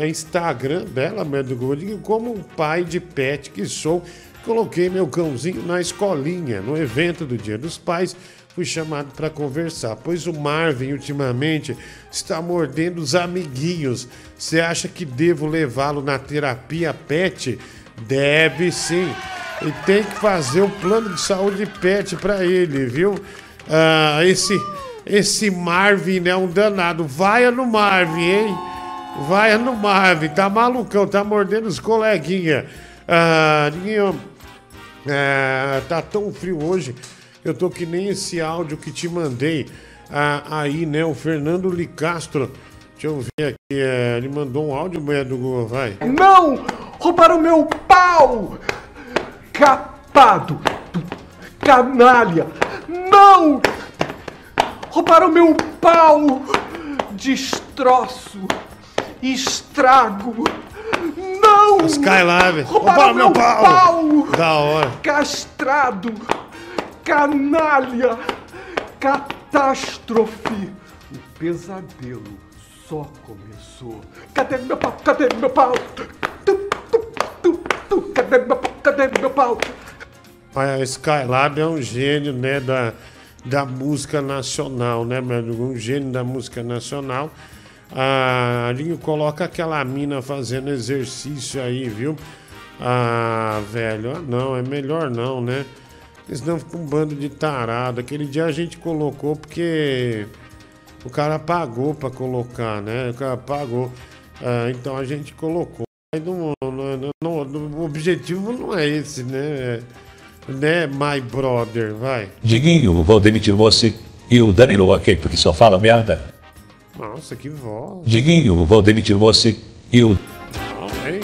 É Instagram Medo Golding, como um pai de pet que sou, coloquei meu cãozinho na escolinha, no evento do Dia dos Pais. Fui chamado para conversar, pois o Marvin ultimamente está mordendo os amiguinhos. Você acha que devo levá-lo na terapia pet? Deve sim. E tem que fazer o plano de saúde pet para ele, viu? Ah, esse, esse Marvin é um danado. Vai no Marvin, hein? Vai no Marvin, tá malucão, tá mordendo os coleguinha. Ah, ah, tá tão frio hoje, eu tô que nem esse áudio que te mandei ah, aí, né? O Fernando Licastro. Deixa eu ver aqui, eh, ele mandou um áudio, mulher do Google, vai. Não! Roubaram meu pau! Capado! Canalha! Não! Roubaram meu pau! Destroço! Estrago! Não! Skylab. Roubaram meu pau! Da hora. Castrado! Canalha! Catástrofe! O pesadelo só começou. Cadê meu pau? Cadê meu pau? Tu, tu, tu, tu. Cadê meu pau? Cadê meu pau? A Skylab é um gênio, né, da, da música nacional, né, amigo? Um gênio da música nacional. Ah, ali coloca aquela mina fazendo exercício aí, viu? Ah, velho, ah, não, é melhor não, né? Porque Senão fica um bando de tarado. Aquele dia a gente colocou porque o cara pagou pra colocar, né? O cara pagou. Ah, então a gente colocou. Não- não- não- não- o objetivo não é esse, né? É- né, my brother, vai. Diguinho, vou demitir você e o Danilo, ok? Porque só fala merda. Nossa, que voz. Diguinho, vou demitir você e o. Não, hein?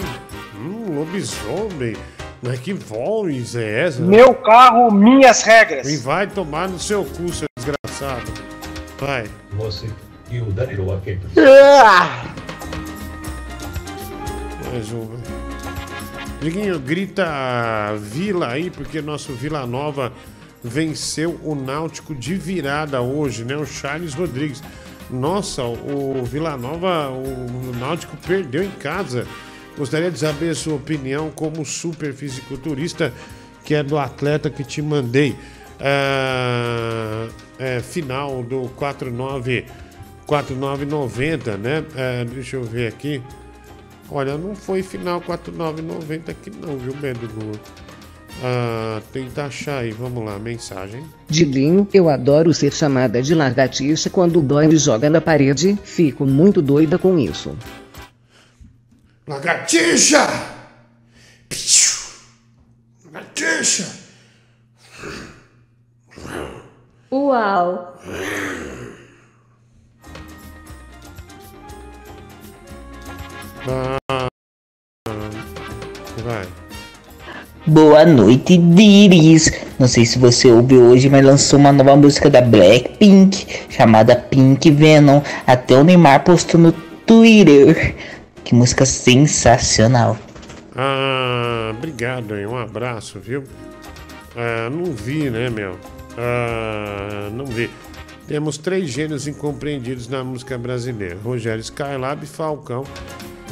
Hum, lobisomem. Mas que voz é essa? Meu carro, minhas regras. E vai tomar no seu cu, seu desgraçado. Vai. Você e o Danilo, ok? Mais um. Diguinho, grita Vila aí, porque nosso Vila Nova venceu o Náutico de virada hoje, né? O Charles Rodrigues. Nossa, o Vila Nova, o Náutico perdeu em casa. Gostaria de saber a sua opinião como super fisiculturista, que é do atleta que te mandei. Ah, é, final do 49 4990, né? É, deixa eu ver aqui. Olha, não foi final 4990 aqui não, viu, Bedo? Ah, tenta achar aí, vamos lá, mensagem. Diguinho, eu adoro ser chamada de lagartixa quando o me joga na parede, fico muito doida com isso. Lagartixa! Lagartixa! Uau! Vai. Boa noite, Diris. Não sei se você ouviu hoje, mas lançou uma nova música da Blackpink chamada Pink Venom. Até o Neymar postou no Twitter. Que música sensacional. Ah, obrigado um abraço, viu? Ah, não vi, né, meu? Ah, não vi. Temos três gênios incompreendidos na música brasileira: Rogério Skylab, Falcão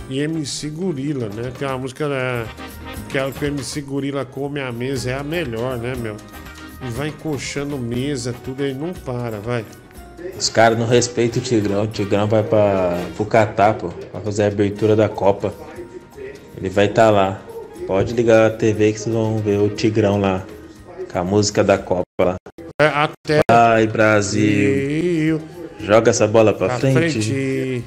e MC Gorila, né? Tem uma música né, que é o que o MC Gorila come a mesa, é a melhor, né, meu? E vai encoxando mesa, tudo aí não para, vai. Os caras não respeitam o Tigrão. O Tigrão vai pra, pro Catar, pô, pra fazer a abertura da Copa. Ele vai estar tá lá. Pode ligar a TV que vocês vão ver o Tigrão lá. Com a música da Copa lá. É, até. Vai, Brasil. Joga essa bola pra, Pra frente. frente.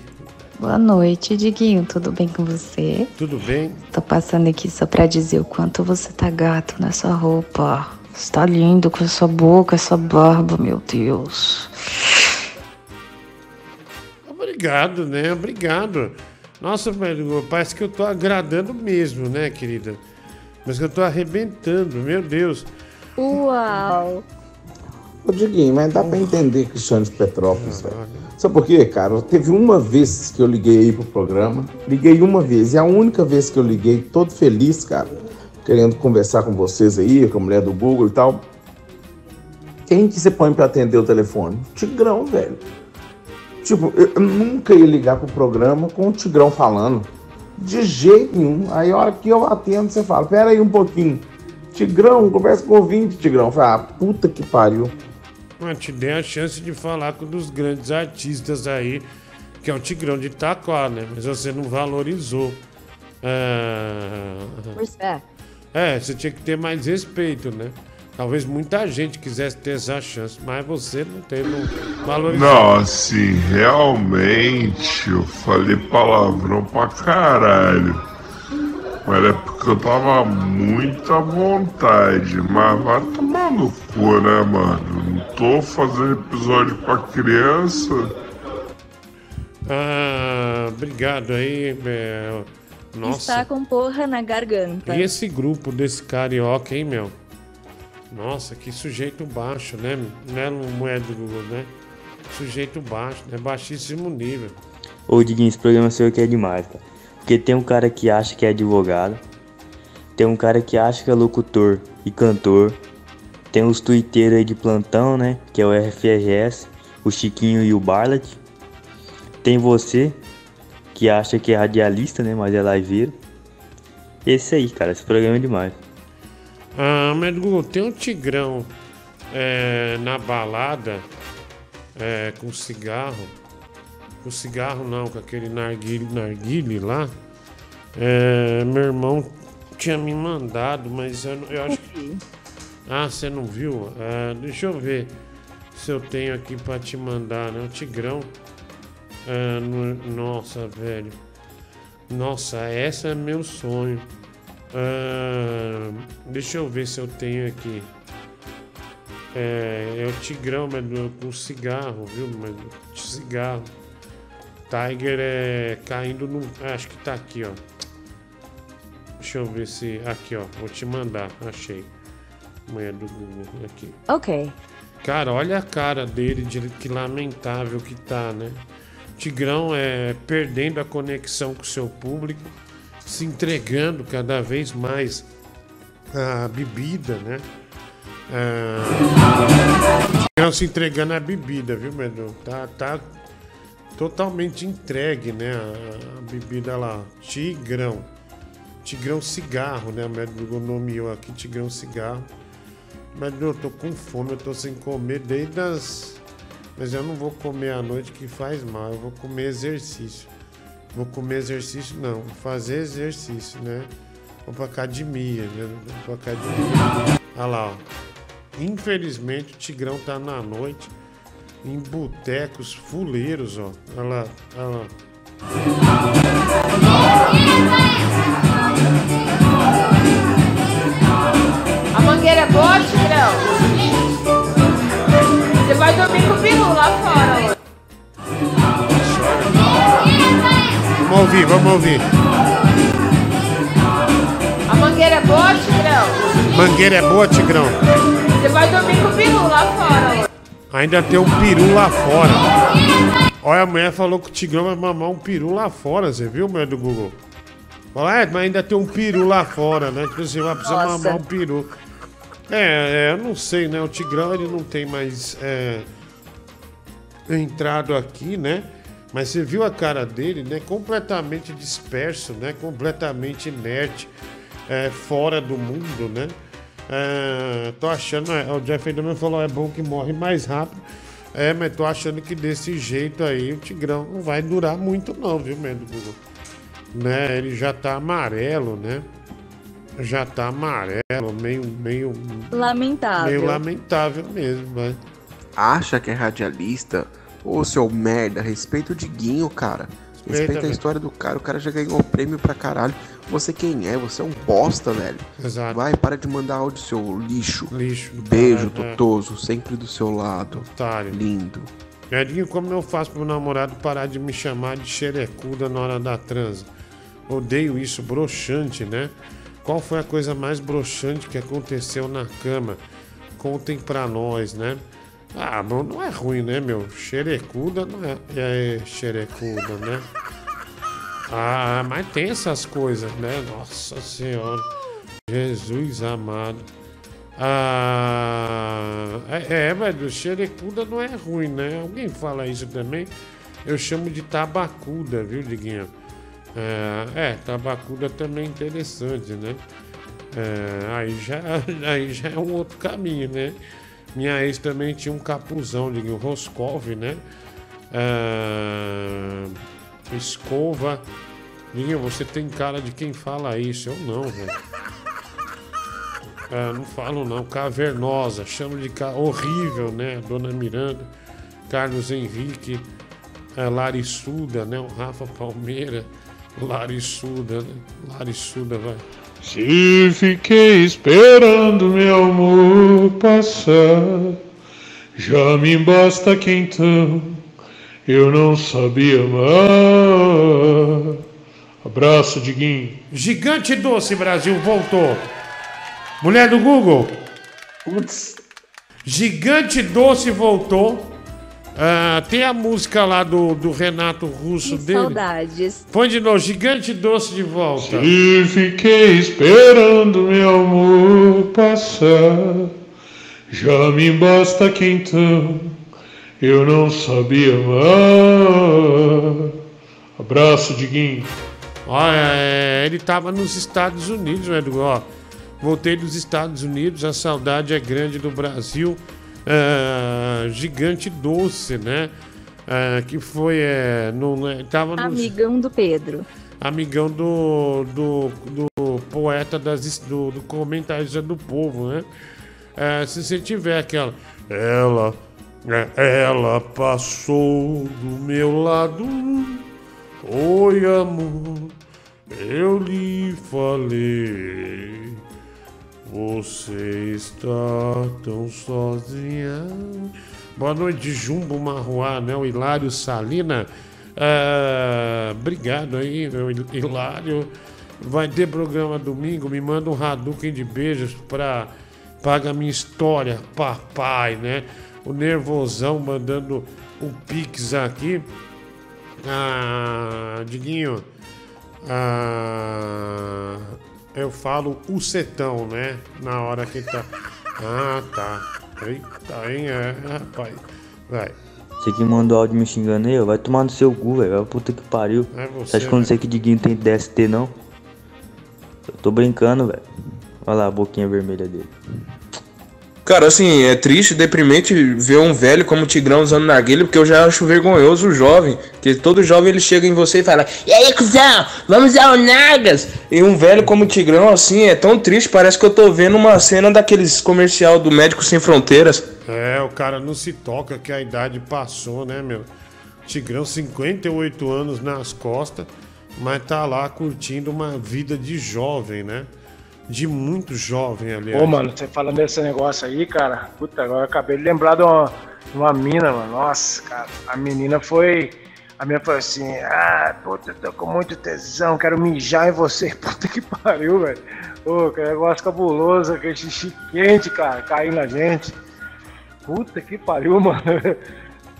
Boa noite, Diguinho. Tudo bem com você? Tudo bem? Tô passando aqui só pra dizer o quanto você tá gato nessa roupa. Você tá lindo com essa boca, essa barba, meu Deus. Obrigado, né? Obrigado. Nossa, parece que eu tô agradando mesmo, né, querida? Mas que eu tô arrebentando, meu Deus. Uau! Ô, Diguinho, mas dá pra entender Cristiano de Petrópolis, velho. Sabe por quê, cara? Teve uma vez que eu liguei aí pro programa, liguei uma vez, e a única vez que eu liguei, todo feliz, cara, querendo conversar com vocês aí, com a mulher do Google e tal. Quem que você põe pra atender o telefone? Tigrão, velho. Tipo, eu nunca ia ligar pro programa com o Tigrão falando. De jeito nenhum. Aí a hora que eu atendo, você fala, pera aí um pouquinho. Tigrão, conversa com o ouvinte, Tigrão. Eu falo, ah, puta que pariu. Eu te dei a chance de falar com um dos grandes artistas aí, que é o Tigrão de Itaquá, né? Mas você não valorizou. Ah, Respect. É, você tinha que ter mais respeito, né? Talvez muita gente quisesse ter essa chance, mas você não teve, não valorizou. Não, assim, realmente eu falei palavrão pra caralho. Mas é porque eu tava muito à vontade. Mas vai tomar no cu, né, mano? Não tô fazendo episódio pra criança. Ah, obrigado aí. é, Nossa. Está com porra na garganta. E esse grupo desse carioca, hein, meu? Nossa, que sujeito baixo, né? Não é moeda do Google, né? Sujeito baixo, né? Baixíssimo nível. Ô Diguinho, esse programa seu aqui é demais, cara. Porque tem um cara que acha que é advogado, tem um cara que acha que é locutor e cantor, tem os twitteiros aí de plantão, né? Que é o RFRS, o Chiquinho e o Barlet. Tem você, que acha que é radialista, né? Mas é liveiro. Esse aí, cara, esse programa é demais. Ah, Google, tem um tigrão é, na balada é, com cigarro. Com cigarro não, com aquele narguile, narguile lá. É, meu irmão tinha me mandado, mas eu, eu acho que. Ah, você não viu? Ah, deixa eu ver se eu tenho aqui pra te mandar, né? O Tigrão. Ah, no- nossa, velho. Nossa, essa é meu sonho. Ah, deixa eu ver se eu tenho aqui. É, é o Tigrão, mas com cigarro, viu? Mas cigarro. Tiger é caindo no. Acho que tá aqui, ó. Deixa eu ver se. Aqui, ó. Vou te mandar. Achei. Mulher do Google. Aqui. Ok. Cara, olha a cara dele, de que lamentável que tá, né? Tigrão é perdendo a conexão com o seu público, se entregando cada vez mais à bebida, né? Ah, Tigrão se entregando à bebida, viu, Medu? Tá, tá totalmente entregue, né? A, a bebida lá. Tigrão. Tigrão cigarro, né? O médico nomeou aqui Tigrão cigarro. Mas eu tô com fome, eu tô sem comer desde as. Mas eu não vou comer à noite que faz mal, eu vou comer exercício. Vou comer exercício, não, vou fazer exercício, né? Vou pra academia, né? Vou pra academia. Olha lá, ó. Infelizmente o Tigrão tá na noite em botecos fuleiros, ó. Olha lá, olha lá. A mangueira é boa, Tigrão? Você vai dormir com o peru lá fora hoje. Vamos ouvir, vamos ouvir. A mangueira é boa, Tigrão? Mangueira é boa, Tigrão. Você vai dormir com o peru lá fora hoje. Ainda tem um peru lá fora. Olha, a mulher falou que o Tigrão vai mamar um peru lá fora, você viu, mulher do Google? Fala, é, mas ainda tem um peru lá fora, né? Tipo assim, vai precisar Nossa. mamar um peru. É, é, eu não sei, né? O Tigrão, ele não tem mais é, entrado aqui, né? Mas você viu a cara dele, né? Completamente disperso, né? Completamente inerte, é, fora do mundo, né? É, tô achando, é, o Jeff Edelman falou, é bom que morre mais rápido. É, mas tô achando que desse jeito aí o Tigrão não vai durar muito não, viu, Mendo Google? Né? Ele já tá amarelo, né? Já tá amarelo, meio, meio, Lamentável. meio lamentável mesmo, né? Acha que é radialista? Ô, seu merda, respeita o Diguinho, cara. Respeita, a velho. história do cara. O cara já ganhou prêmio pra caralho. Você quem é? Você é um bosta, velho. Exato. Vai, para de mandar áudio, seu lixo. Lixo. Beijo, caralho, é. Totoso. Sempre do seu lado. Otário. Lindo. Edinho, como eu faço pro meu namorado parar de me chamar de xerecuda na hora da transa? Odeio isso, broxante, né? Qual foi a coisa mais broxante que aconteceu na cama? Contem pra nós, né? Ah, não, não é ruim, né, meu? Xerecuda não é, é xerecuda, né? Ah, mas tem essas coisas, né? Nossa Senhora. Jesus amado. Ah, é, é, mas xerecuda não é ruim, né? Alguém fala isso também? Eu chamo de tabacuda, viu, Diguinho? É, é, tabacuda também é interessante, né? É, aí, já, (laughs) aí já é um outro caminho, né? Minha ex também tinha um capuzão, Diguinho, Roscov, né? É, escova. Diguinho, você tem cara de quem fala isso. Eu não, velho. É, não falo não, cavernosa, chamo de ca... horrível, né? Dona Miranda, Carlos Henrique, é, Larissuda, né? O Rafa Palmeira, Larissuda, né? Larissuda, vai. Se fiquei esperando meu amor passar, já me basta que então eu não sabia amar. Abraço, Diguinho. Gigante Doce Brasil voltou. Mulher do Google. Gigante Doce voltou. Ah, tem a música lá do, do Renato Russo dele. Saudades. Põe de novo, Gigante Doce de volta. Se fiquei esperando meu amor passar, já me basta que então eu não sabia amar. Abraço, Diguinho. Olha, é, ele tava nos Estados Unidos, né, Edu? Ó, voltei dos Estados Unidos, a saudade é grande do Brasil. Ah, gigante doce, né? Ah, que foi. É, no, é, tava nos, Amigão do Pedro. amigão do, do, do poeta das, do, do comentarista do povo, né? É, se você tiver aquela. Ela, é, ela passou do meu lado. Oi, amor, eu lhe falei. Você está tão sozinha. Boa noite, Jumbo Marruá, né? O Hilário Salina. Ah, obrigado aí, meu Hil- Hilário. Vai ter programa domingo. Me manda um Hadouken de beijos pra Paga Minha História, papai, né? O Nervosão mandando o Pix aqui. Ah, Diguinho. Ah, eu falo o setão, né? Na hora que tá. Ah, tá. Eita, hein? É, rapaz. Vai. Você que mandou áudio me xingando aí, vai tomar no seu cu, velho. Vai puta que pariu. É você, você acha que eu não sei que Diguinho tem DST, não? Eu tô brincando, velho. Olha lá a boquinha vermelha dele. Cara, assim, é triste, deprimente ver um velho como Tigrão usando narguilha, porque eu já acho vergonhoso o jovem. Que todo jovem ele chega em você e fala: E aí, cuzão, vamos ao Nargas! E um velho como Tigrão, assim, é tão triste, parece que eu tô vendo uma cena daqueles comercial do Médico Sem Fronteiras. É, o cara não se toca que a idade passou, né, meu? Tigrão, 58 anos nas costas, mas tá lá curtindo uma vida de jovem, né? De muito jovem, aliás. Ô, mano, você falando desse negócio aí, cara, puta, agora eu acabei de lembrar de uma, de uma mina, mano. Nossa, cara, a menina foi. A menina falou assim: Ah, puta, eu tô com muito tesão, quero mijar em você. (laughs) Puta que pariu, velho. Ô, que negócio cabuloso, aquele xixi quente, cara, caindo na gente. Puta que pariu, (laughs) mano.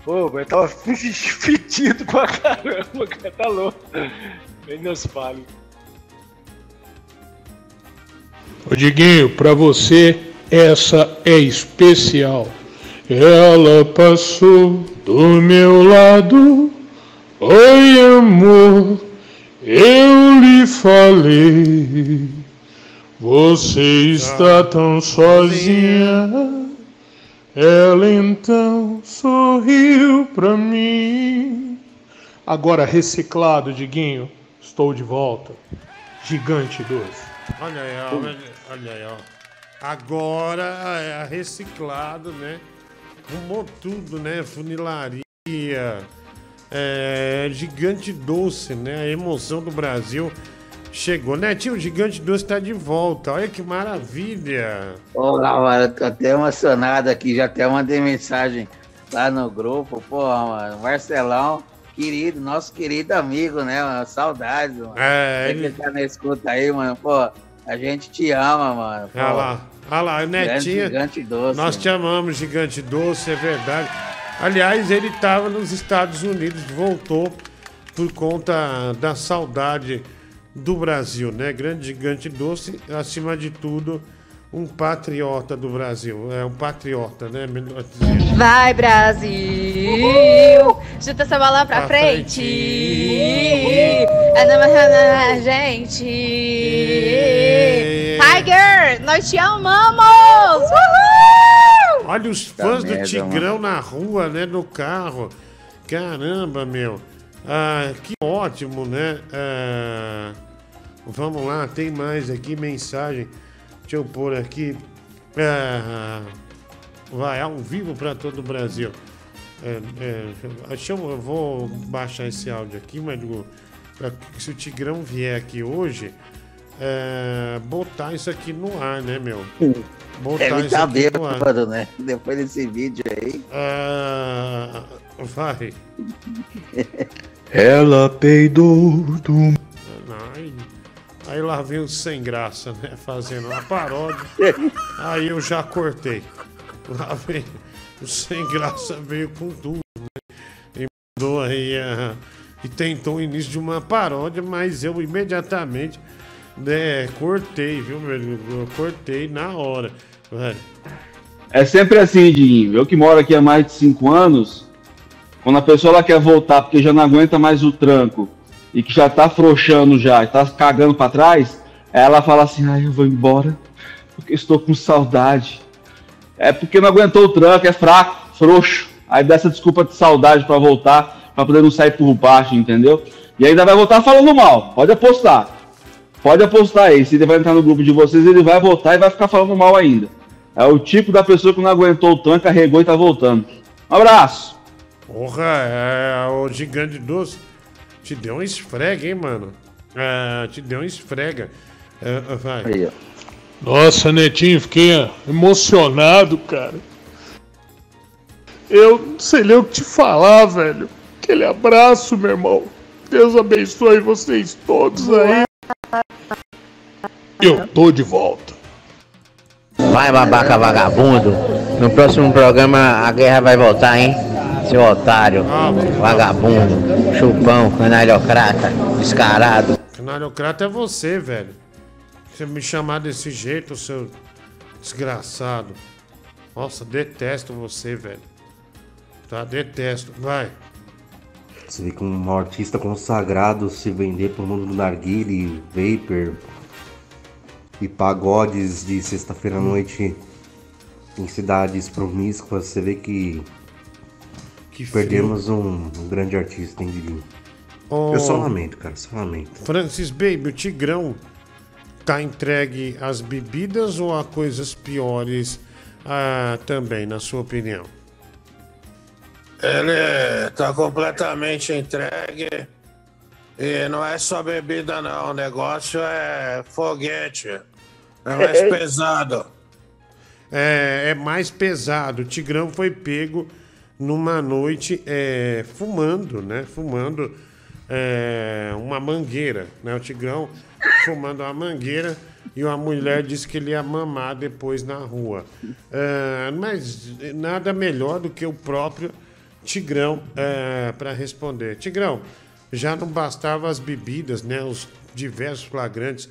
Pô, velho, tava (laughs) fedido pra caramba, cara, tá louco. Nem nos fale. Ô Diguinho, pra você essa é especial. Ela passou do meu lado. Oi, amor, eu lhe falei. Você está tão sozinha. Ela então sorriu pra mim. Agora reciclado, Diguinho, estou de volta. Gigante doce. Olha aí, ó, olha, olha aí, ó. Agora é reciclado, né? Arrumou tudo, né? Funilaria, é, gigante doce, né? A emoção do Brasil chegou. Netinho, o gigante doce tá de volta. Olha que maravilha. Olá, mano, tô até emocionado aqui, já até mandei mensagem lá no grupo. Pô, mano, Marcelão, querido, nosso querido amigo, né, mano? Saudades, mano. É, ele- que tá na escuta aí, mano, pô, a gente te ama, mano. Pô, Olha lá, olha lá, Netinho. Gigante doce. Nós te amamos, Gigante Doce, é verdade. Aliás, ele estava nos Estados Unidos, voltou por conta da saudade do Brasil, né? Grande Gigante Doce, acima de tudo, um patriota do Brasil. É um patriota, né? Vai, Brasil! Chuta essa bola pra, Pra frente! frente. É na na gente! Tiger, nós te amamos! Uhul! Olha os Puta fãs do merda, Tigrão na rua, né? No carro. Caramba, meu. Ah, que ótimo, né? Ah, vamos lá, tem mais aqui mensagem. Deixa eu pôr aqui. Ah, vai ao vivo para todo o Brasil. É, é, chama- eu vou baixar esse áudio aqui, mas se o Tigrão vier aqui hoje, é, botar isso aqui no ar, né, meu? Botar Deve isso tá aqui no ar. bêbado, né? Depois desse vídeo aí. Ah, vai. Ela peidou do. Aí, aí lá vem o sem graça, né? Fazendo uma paródia. (laughs) Aí eu já cortei. Lá vem o sem graça veio com tudo, né? E mandou aí a- e tentou o início de uma paródia, mas eu imediatamente né, cortei, viu, meu amigo? Eu cortei na hora. Vai. É sempre assim, Diguinho. Eu que moro aqui há mais de cinco anos, quando a pessoa ela quer voltar porque já não aguenta mais o tranco e que já tá afrouxando já, tá cagando pra trás, ela fala assim, ai, eu vou embora porque estou com saudade. É porque não aguentou o tranco, é fraco, frouxo. Aí dá essa desculpa de saudade pra voltar, pra poder não sair por baixo, entendeu? E ainda vai voltar falando mal, pode apostar. Pode apostar aí, se ele vai entrar no grupo de vocês, ele vai voltar e vai ficar falando mal ainda. É o tipo da pessoa que não aguentou o tanque, carregou e tá voltando. Um abraço! Porra, é, o gigante doce te deu um esfrega, hein, mano? É, te deu um esfrega. É, vai. Nossa, Netinho, fiquei emocionado, cara. Eu não sei nem o que te falar, velho. Aquele abraço, meu irmão. Deus abençoe vocês todos aí. Eu tô de volta. Vai, babaca vagabundo. No próximo programa a guerra vai voltar, hein? Seu otário, vagabundo, chupão, canalhocrata, descarado. Canalhocrata é você, velho. Você me chamar desse jeito, seu desgraçado. Nossa, detesto você, velho. Tá, detesto. Vai. Você vê que um artista consagrado se vender pro mundo do narguile, vapor e pagodes de sexta-feira à noite em cidades promíscuas, você vê que, Que perdemos um, um grande artista, hein, Diguinho? Ô, Eu só lamento, cara, só lamento. Francis Baby, o Tigrão tá entregue às bebidas ou a coisas piores ah, também, na sua opinião? Ele tá completamente entregue. E não é só bebida, não. O negócio é foguete. É mais pesado. É, é mais pesado. O Tigrão foi pego numa noite é, fumando, né? Fumando é, uma mangueira, né? O Tigrão fumando uma mangueira e uma mulher disse que ele ia mamar depois na rua. É, mas nada melhor do que o próprio Tigrão para responder. Tigrão, já não bastava as bebidas, né? Os diversos flagrantes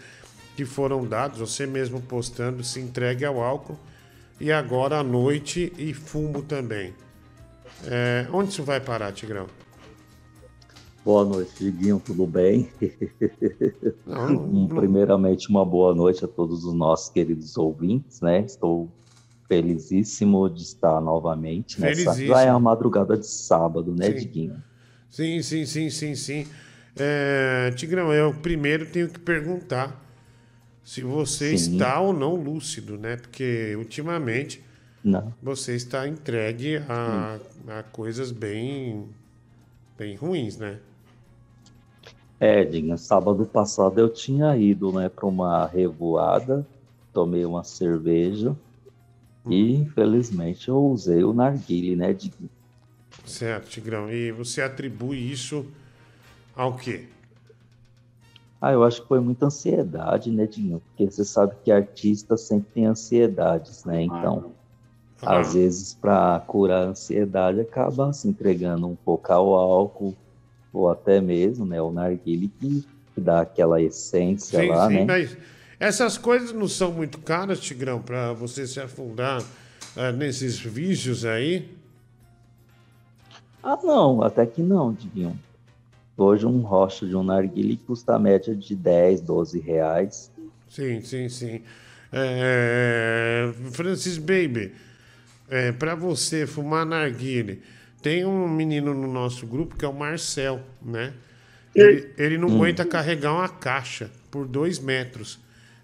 que foram dados, você mesmo postando, se entregue ao álcool e agora à noite e fumo também. É, onde isso vai parar, Tigrão? Boa noite, Diguinho, tudo bem? Não, Um, (laughs) Primeiramente, uma boa noite a todos os nossos queridos ouvintes, né? Estou felizíssimo de estar novamente nessa. Já é a madrugada de sábado, né, Sim. Diguinho? Sim, sim, sim, sim, sim. É, Tigrão, eu primeiro tenho que perguntar se você Sim. está ou não lúcido, né? Porque ultimamente Não. você está entregue a, a coisas bem, bem ruins, né? É, Diguinho, sábado passado eu tinha ido, né, para uma revoada, tomei uma cerveja e, infelizmente, eu usei o narguile, né, Diguinho? Certo, Tigrão. E você atribui isso ao quê? Ah, eu acho que foi muita ansiedade, né, Dinho? Porque você sabe que artista sempre tem ansiedades, né? Então, Ah. às vezes, para curar a ansiedade, acaba se entregando um pouco ao álcool, ou até mesmo, né, o narguile, que, que dá aquela essência Sim, lá, sim, né? mas essas coisas não são muito caras, Tigrão, para você se afundar ah, nesses vícios aí? Ah, não, até que não, Diguinho. Hoje um rocha de um narguile custa a média de 10, 12 reais. Sim, sim, sim. É, Francis Baby, é, para você fumar narguile, tem um menino no nosso grupo que é o Marcel, né? Ele, ele não Hum. aguenta carregar uma caixa por dois metros.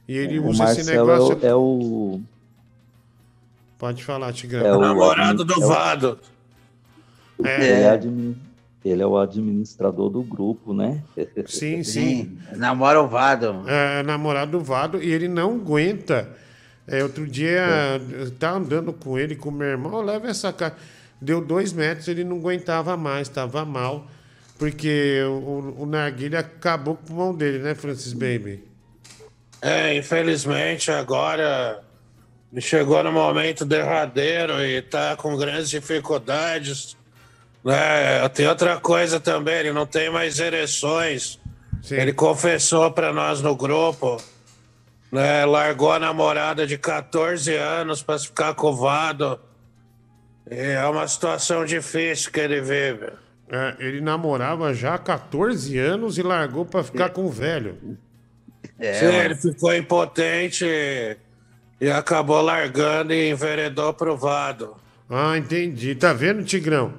E ele o usa esse negócio. é o, é o Pode falar, Tigrão. É o Namorado do é o- Vado. Ele, é admi- ele é o administrador do grupo, né? Sim, sim. Namora o Vado. É, namorado do Vado, e ele não aguenta. É, outro dia, eu tava andando com ele, com meu irmão, leva essa cara. Deu dois metros, ele não aguentava mais, estava mal, porque o, o, narguilha acabou com a mão dele, né, Francis Baby? É, infelizmente agora chegou no momento derradeiro e tá com grandes dificuldades. Né? Tem outra coisa também, ele não tem mais ereções. Ele confessou para nós no grupo, né? Largou a namorada de 14 anos para ficar covado. É uma situação difícil que ele vive. É, ele namorava já há 14 anos e largou para ficar com o velho. Sim, ele ficou impotente e acabou largando e enveredou pro Vado. Ah, entendi. Tá vendo, Tigrão?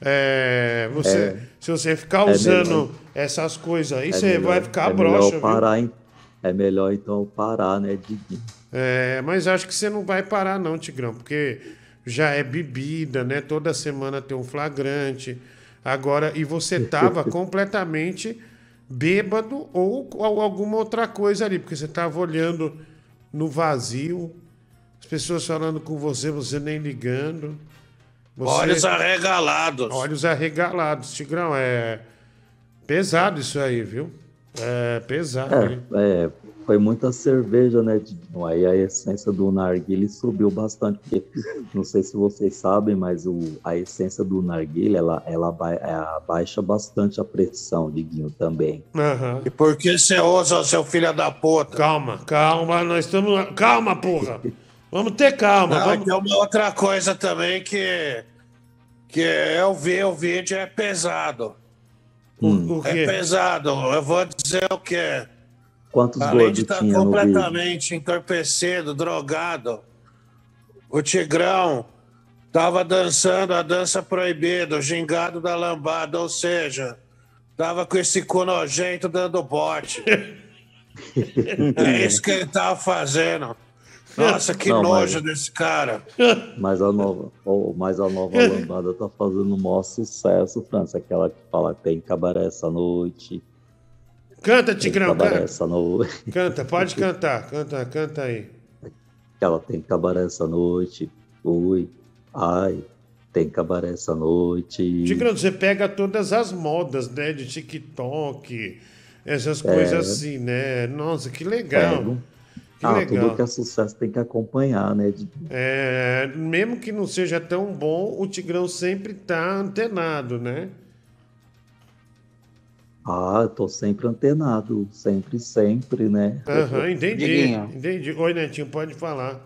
É, você, É. se você ficar É usando melhor- essas coisas aí, É você melhor- vai ficar é broxa, melhor viu? parar, hein? É melhor então parar, né, Diguinho? É, mas acho que você não vai parar não, Tigrão, porque já é bebida, né? Toda semana tem um flagrante. Agora, e você tava (laughs) completamente bêbado ou, ou alguma outra coisa ali, porque você tava olhando no vazio, as pessoas falando com você, você nem ligando. Você- Olhos arregalados. Olhos arregalados, Tigrão, é pesado isso aí, viu? É pesado. hein? É, é, foi muita cerveja, né? Aí a essência do narguile subiu bastante, porque não sei se vocês sabem, mas o, a essência do narguile, ela, ela é, baixa bastante a pressão, Diguinho, também. Aham. E por que você usa, seu filho da puta? Calma, calma, nós estamos. Calma, porra! Vamos ter calma. Não, vamos... Tem uma outra coisa também que, que eu vi, o vídeo é pesado. O É pesado. Eu vou dizer o quê? Quantos Além gordos de estar vídeo? completamente entorpecido, drogado, o Tigrão tava dançando a dança proibida, o gingado da lambada, ou seja, tava com esse cu nojento dando bote. (laughs) é isso que ele tava fazendo. Nossa, que Não, nojo mas- desse cara. (laughs) Mas a nova, oh, mas a nova lambada tá fazendo o maior sucesso, França. Aquela que fala que tem cabaré essa noite. Canta, Tem Tigrão, cabaré canta. essa noite. Canta, pode (laughs) cantar. Canta, canta aí. Ela tem cabaré essa noite. Ui, ai, tem cabaré essa noite. Tigrão, você pega todas as modas, né? De TikTok, essas É. coisas assim, né? Nossa, que legal. Pego. Que ah, legal. tudo que é sucesso tem que acompanhar, né? É, mesmo que não seja tão bom, o Tigrão sempre tá antenado, né? Ah, eu tô sempre antenado, sempre, sempre, né? Aham, entendi. Diguinho. Entendi. Oi, Netinho, pode falar.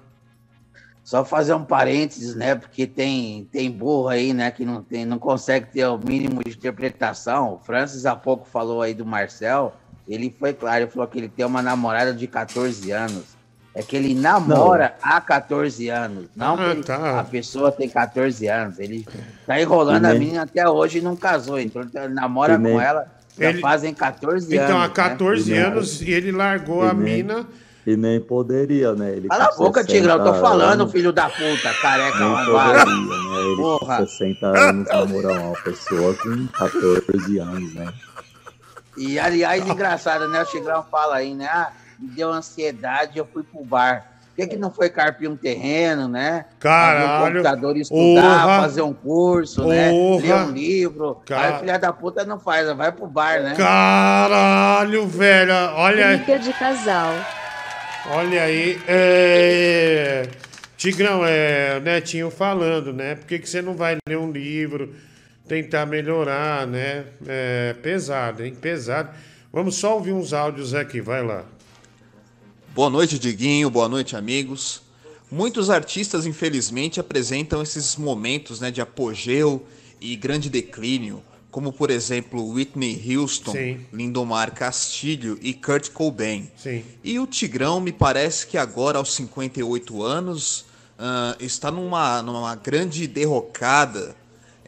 Só fazer um parênteses, né? Porque tem, tem burro aí, né? Que não, tem, não consegue ter o mínimo de interpretação. O Francis há pouco falou aí do Marcel. Ele foi claro, ele falou que ele tem uma namorada de 14 anos. É que ele namora há 14 anos. Não Ah, que ele- tá. a pessoa tem 14 anos. Ele tá enrolando E a nem- menina até hoje e não casou. Então ele namora E nem- com ela já Ele- fazem 14 anos. Então, há né? 14 E nem- anos e ele largou e a nem- mina. E nem poderia, né? Ele Cala a boca, 60 Tigrão. Eu tô falando, anos, filho da puta, careca, Nem arrombado. poderia, né? Ele Porra. com 60 anos namorar uma pessoa com 14 anos, né? E, aliás, engraçado, né? O Tigrão fala aí, né? Ah, me deu ansiedade, eu fui pro bar. Por que, que não foi carpir um terreno, né? Caralho. Um computador estudar, Porra. fazer um curso, né? Porra. Ler um livro. Ca- Aí filha da puta não faz, vai pro bar, né? Caralho, velho. Olha aí. De casal. Olha aí. É... Tigrão, é o Netinho falando, né? Por que, que você não vai ler um livro, tentar melhorar, né? É pesado, hein? Pesado. Vamos só ouvir uns áudios aqui, vai lá. Boa noite, Diguinho. Boa noite, amigos. Muitos artistas, infelizmente, apresentam esses momentos né, de apogeu e grande declínio, como, por exemplo, Whitney Houston, Sim. Lindomar Castilho e Kurt Cobain. Sim. E o Tigrão, me parece que agora, aos 58 anos, ah, está numa, numa grande derrocada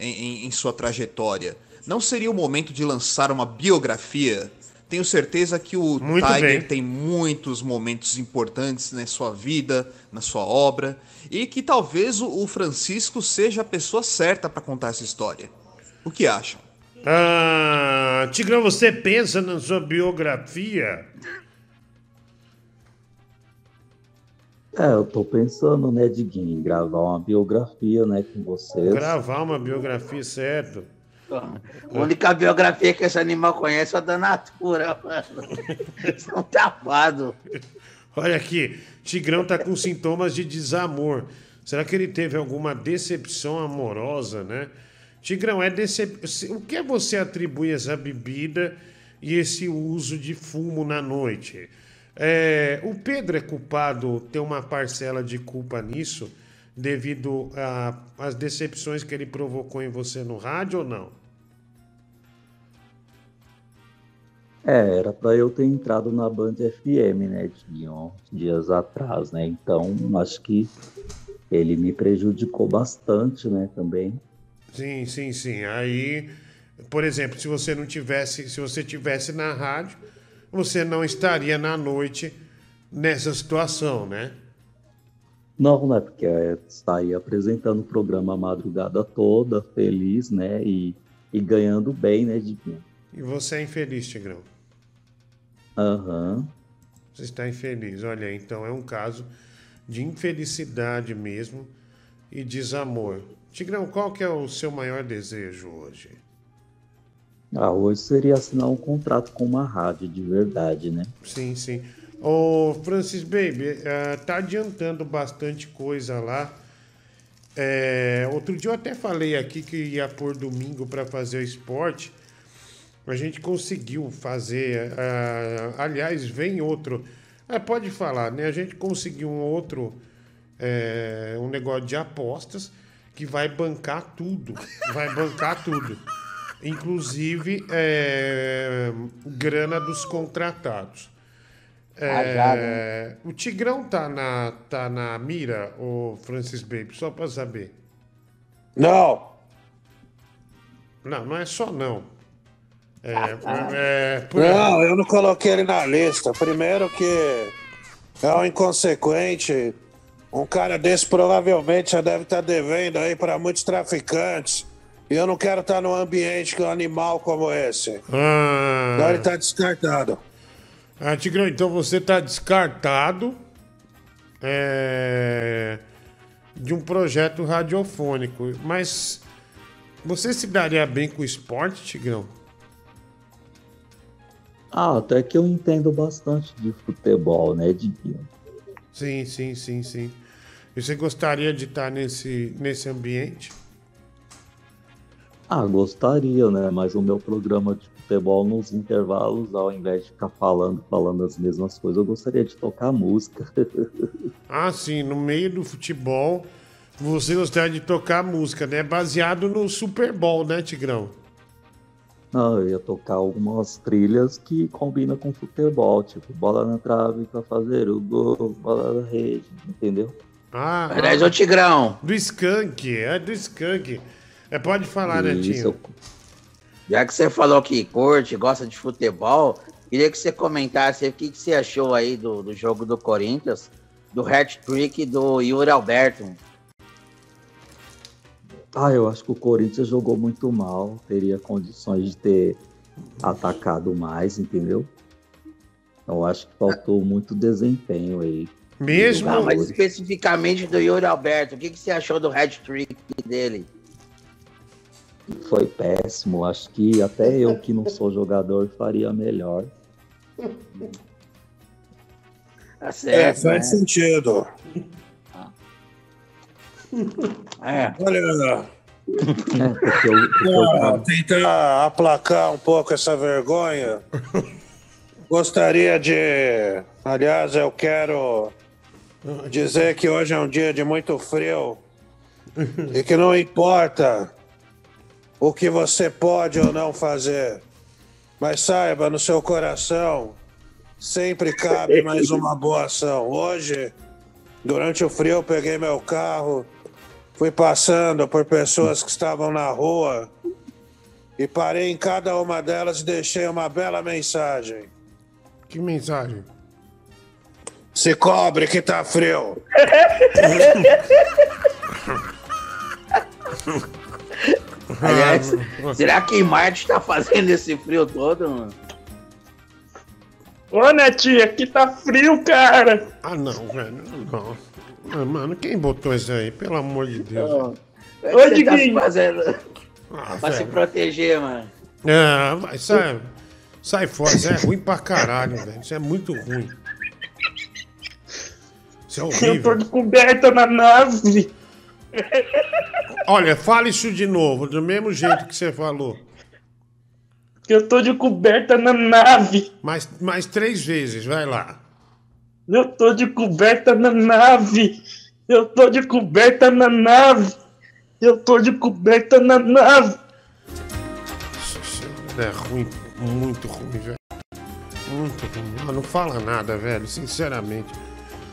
em, em- em sua trajetória. Não seria o momento de lançar uma biografia? Tenho certeza que o Muito Tiger bem. tem muitos momentos importantes na sua vida, na sua obra, e que talvez o, Francisco seja a pessoa certa para contar essa história. O que acham? Ah, Tigrão, você pensa na sua biografia? É, eu tô pensando, né, Diguinho, em gravar uma biografia, né, com vocês. Gravar uma biografia, certo? A única biografia que esse animal conhece é a da Natura, mano. São tapados. Olha aqui, Tigrão tá com sintomas de desamor. Será que ele teve alguma decepção amorosa, né? Tigrão, é decep... o que é você atribui essa bebida e esse uso de fumo na noite? É, o Pedro é culpado, tem uma parcela de culpa nisso, devido às decepções que ele provocou em você no rádio ou não? É, era pra eu ter entrado na Band FM, né, Diguinho, dias atrás, né? Então, acho que ele me prejudicou bastante, né, também. Sim, sim, sim. Aí, por exemplo, se você não tivesse, se você tivesse na rádio, você não estaria na noite nessa situação, né? Não, né, porque é, está aí apresentando o programa a madrugada toda, feliz, né, e, e ganhando bem, né, Diguinho? E você é infeliz, Tigrão. Aham. Você está infeliz. Olha, então é um caso de infelicidade mesmo e desamor. Tigrão, qual que é o seu maior desejo hoje? Ah, hoje seria assinar um contrato com uma rádio de verdade, né? Sim, sim. Ô, Francis Baby, eh, tá adiantando bastante coisa lá. É, outro dia eu até falei aqui que ia pôr domingo para fazer o esporte. A gente conseguiu fazer. ah, aliás, vem outro. Ah, pode falar, né? A gente conseguiu um outro. é, um negócio de apostas que vai bancar tudo. Vai bancar tudo. Inclusive, é, grana dos contratados. É, o Tigrão tá na, tá na mira, o Francis Baby, só pra saber. Não. Não, não é só não. É, é, por- Não, eu não coloquei ele na lista. Primeiro que é um inconsequente. Um cara desse provavelmente já deve estar devendo aí para muitos traficantes. E eu não quero estar num ambiente com um animal como esse. Ah. Então ele tá descartado. Ah, Tigrão, então você tá descartado é, de um projeto radiofônico. Mas você se daria bem com o esporte, Tigrão? Ah, até que eu entendo bastante de futebol, né, Diguinho? Sim, sim, sim, sim. E você gostaria de estar nesse, nesse ambiente? Ah, gostaria, né? Mas o meu programa de futebol nos intervalos, ao invés de ficar falando, falando as mesmas coisas, eu gostaria de tocar música. (laughs) Ah, sim, no meio do futebol, você gostaria de tocar música, né? Baseado no Super Bowl, né, Tigrão? Não, eu ia tocar algumas trilhas que combinam com futebol, tipo bola na trave pra fazer o gol, bola na rede, entendeu? Ah, Aliás, ô Tigrão. Do Skank, é do Skank. É, pode falar, Isso, Netinho. Já que você falou que curte, gosta de futebol, queria que você comentasse o que, que você achou aí do, do jogo do Corinthians, do hat-trick do Yuri Alberto. Ah, eu acho que o Corinthians jogou muito mal, teria condições de ter atacado mais, entendeu? Eu acho que faltou muito desempenho aí. Mesmo? Não, mas especificamente do Yuri Alberto, o que, que você achou do hat-trick dele? Foi péssimo. Acho que até eu que não sou jogador faria melhor. Tá É, certo, faz né? sentido. É. Olha, É, porque eu, porque eu- pra tentar aplacar um pouco essa vergonha, gostaria de. Aliás, eu quero dizer que hoje é um dia de muito frio e que não importa o que você pode ou não fazer, mas saiba no seu coração sempre cabe (laughs) mais uma boa ação. Hoje, durante o frio, eu peguei meu carro, fui passando por pessoas que estavam na rua e parei em cada uma delas e deixei uma bela mensagem. Que mensagem? Se cobre que tá frio. (laughs) Aliás, (laughs) será que em Marte tá fazendo esse frio todo, mano? Ô, Netinho, aqui tá frio, cara. Ah, não, velho. Não. Ah, mano, quem botou isso aí? Pelo amor de Deus. Como é que você tá se Diguinho. fazendo Ah, (laughs) pra se velho. proteger, mano? Ah, vai, sai. Sai fora. Isso é ruim pra caralho, velho. Isso é muito ruim. Isso é Eu tô horrível. de coberta na nave. Olha, fala isso de novo, do mesmo jeito que você falou. Eu tô de coberta na nave. Mais, mais três vezes, vai lá. Eu tô de coberta na nave. Eu tô de coberta na nave. Eu tô de coberta na nave. É ruim, muito ruim, velho. Muito ruim. Ah, não fala nada, velho, sinceramente.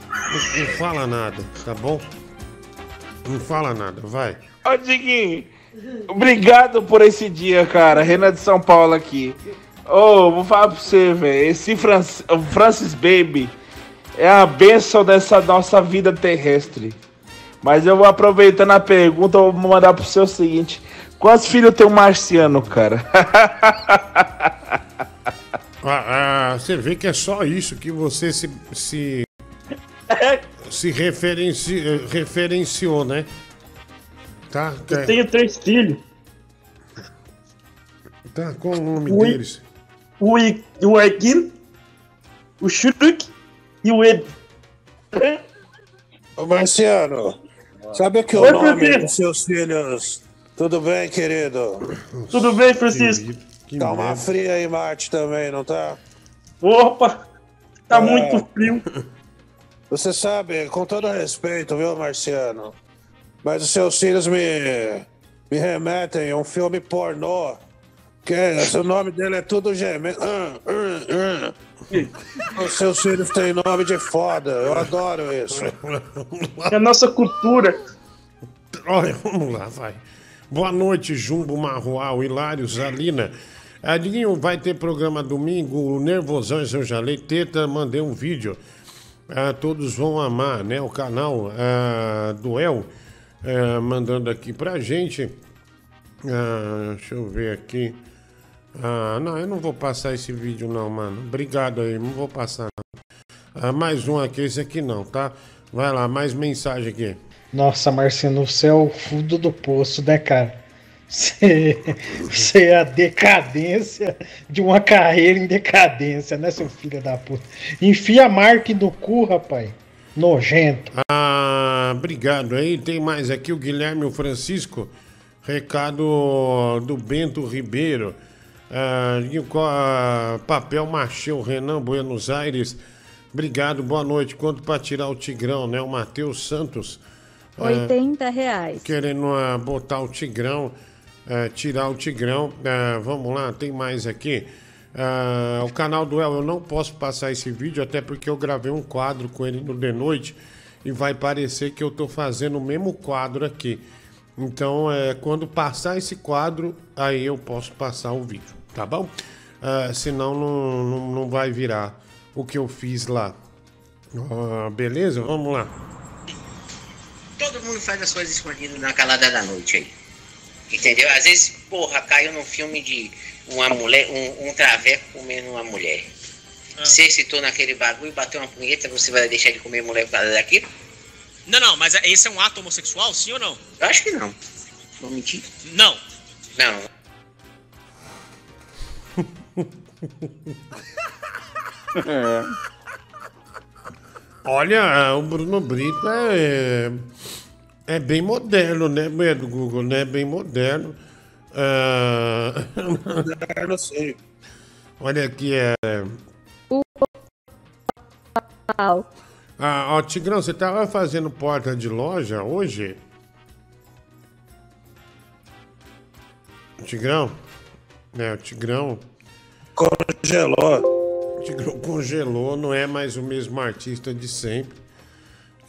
Não, não fala nada, tá bom? Não fala nada, vai. Ô, Diguinho, obrigado por esse dia, cara. Renan de São Paulo aqui. Ô, vou falar pra você, velho. Esse Francis, Francis Baby é a benção dessa nossa vida terrestre. Mas eu vou aproveitando a pergunta, vou mandar pro seu o seguinte: quantos filhos tem o Marciano, cara? (laughs) Ah, ah, você vê que é só isso que você se. se, (laughs) se referenci, eh, referenciou, né? Tá? Eu tenho três filhos. Tá, qual o nome Ui. deles? O, I, o Egil, o Shuruk e o Ed. Ô, Marciano, sabe que o Oi, nome Francisco. dos seus filhos? Tudo bem, querido? Tudo bem, Francisco? Tá uma fria aí, Marte, também, não tá? Opa, tá É. muito frio. (laughs) Você sabe, com todo respeito, viu, Marciano? Mas os seus filhos me, me remetem a um filme pornô. Que o nome dele é tudo gemendo. Ah, ah, ah, Os seus filhos têm nome de foda, eu adoro isso. É a nossa cultura. Olha, vamos lá, vai. Boa noite, Jumbo Marroal, Hilário, Zalina. Adiguinho, vai ter programa domingo, o Nervosão, eu já leio, teta, mandei um vídeo. Ah, todos vão amar, né? O canal ah, do El, ah, mandando aqui pra gente. Ah, deixa eu ver aqui. Ah, não, eu não vou passar esse vídeo não, mano. Obrigado aí, não vou passar. Ah, mais um aqui, esse aqui não, tá? Vai lá, mais mensagem aqui. Nossa, Marciano, você o fundo do poço, né, cara? Você, você é a decadência de uma carreira em decadência, né, seu filho da puta? Enfia a marca no cu, rapaz. Nojento. Ah, obrigado aí. Tem mais aqui o Guilherme o Francisco. Recado do Bento Ribeiro. Ah, e ah, papel machê, o Renan Buenos Aires. Obrigado, boa noite. Quanto para tirar o Tigrão, né? O Matheus Santos. ah, 80 reais. querendo ah, botar o Tigrão, ah, tirar o Tigrão. Ah, vamos lá, tem mais aqui. Ah, o canal do El, eu não posso passar esse vídeo, até porque eu gravei um quadro com ele no de noite e vai parecer que eu tô fazendo o mesmo quadro aqui. Então, é, quando passar esse quadro, aí eu posso passar o vídeo, tá bom? Ah, senão não, não, não vai virar o que eu fiz lá. Ah, beleza? Vamos lá. Todo mundo faz as coisas escondidas na calada da noite aí. Entendeu? Às vezes, porra, caiu num filme de uma mulher, um, um traveco comendo uma mulher. Você excitou naquele bagulho, bateu uma punheta, você vai deixar de comer mulher por causa daquilo? Não, não, mas esse é um ato homossexual, sim ou não? Eu acho que não. Vou mentir? Não. Não. (laughs) Olha, o Bruno Brito é, é bem moderno, né, do Google, né? Bem moderno. Ah, Moderno, sim. Olha aqui, é. Ah, ó, Tigrão, você tava fazendo porta de loja hoje? Tigrão? É, o Tigrão. Congelou. O Tigrão congelou, não é mais o mesmo artista de sempre.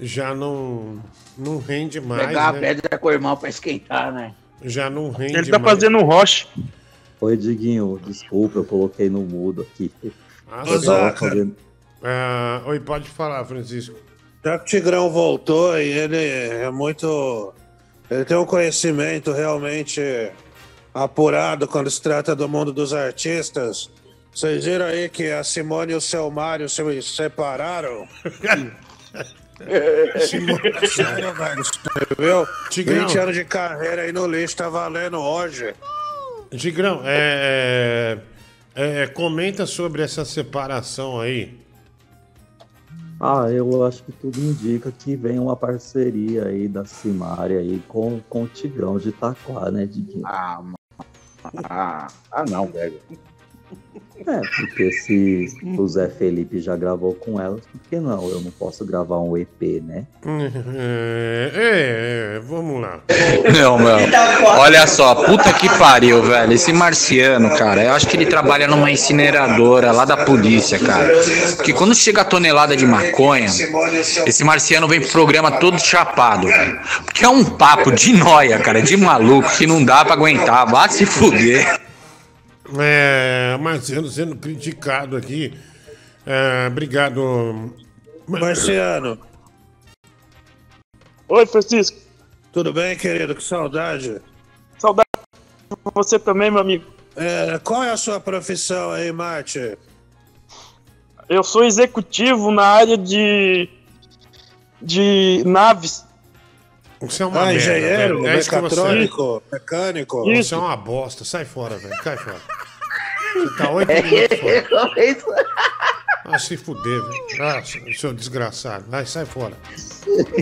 Já não, não rende mais. Pegar a né? pedra com o irmão pra esquentar, né? Já não rende Ele tá mais. fazendo um roche. Oi, Diguinho, desculpa, eu coloquei no mudo aqui. Ah, tava fazendo- Ah, oi, pode falar, Francisco. Já que o Tigrão voltou e ele é muito. Ele tem um conhecimento realmente apurado quando se trata do mundo dos artistas. Vocês viram aí que a Simone e o seu Mário se separaram? (laughs) Simone- Sério, velho, você viu? Tigrão. 20 anos de carreira aí no lixo, tá valendo hoje. Tigrão, é, é, é, comenta sobre essa separação aí. Ah, eu acho que tudo indica que vem uma parceria aí da Simária aí com, com o Tigrão de Itaquá, né, Diguinho? Ah, ah, ah não, velho. É, porque se o Zé Felipe já gravou com elas, por que não? Eu não posso gravar um EP, né? É, é, é, vamos lá. Não, meu. Olha só, puta que pariu, velho. Esse marciano, cara, eu acho que ele trabalha numa incineradora lá da polícia, cara. Porque quando chega a tonelada de maconha, esse marciano vem pro programa todo chapado, velho. Porque é um papo de noia, cara, de maluco que não dá pra aguentar. Vai se fuder. É, Marciano sendo criticado aqui. É, obrigado. Marciano. Oi, Francisco. Tudo bem, querido? Que saudade. Saudade de você também, meu amigo. É, qual é a sua profissão aí, Marte? Eu sou executivo na área de. de naves. Você é uma Ah, merda, engenheiro, velho. É isso é. mecatrônico, mecânico. Você é uma bosta. Sai fora, velho. Cai fora. Você tá oito minutos fora. Ah, se fuder, velho. Ah, seu desgraçado. Vai, sai fora.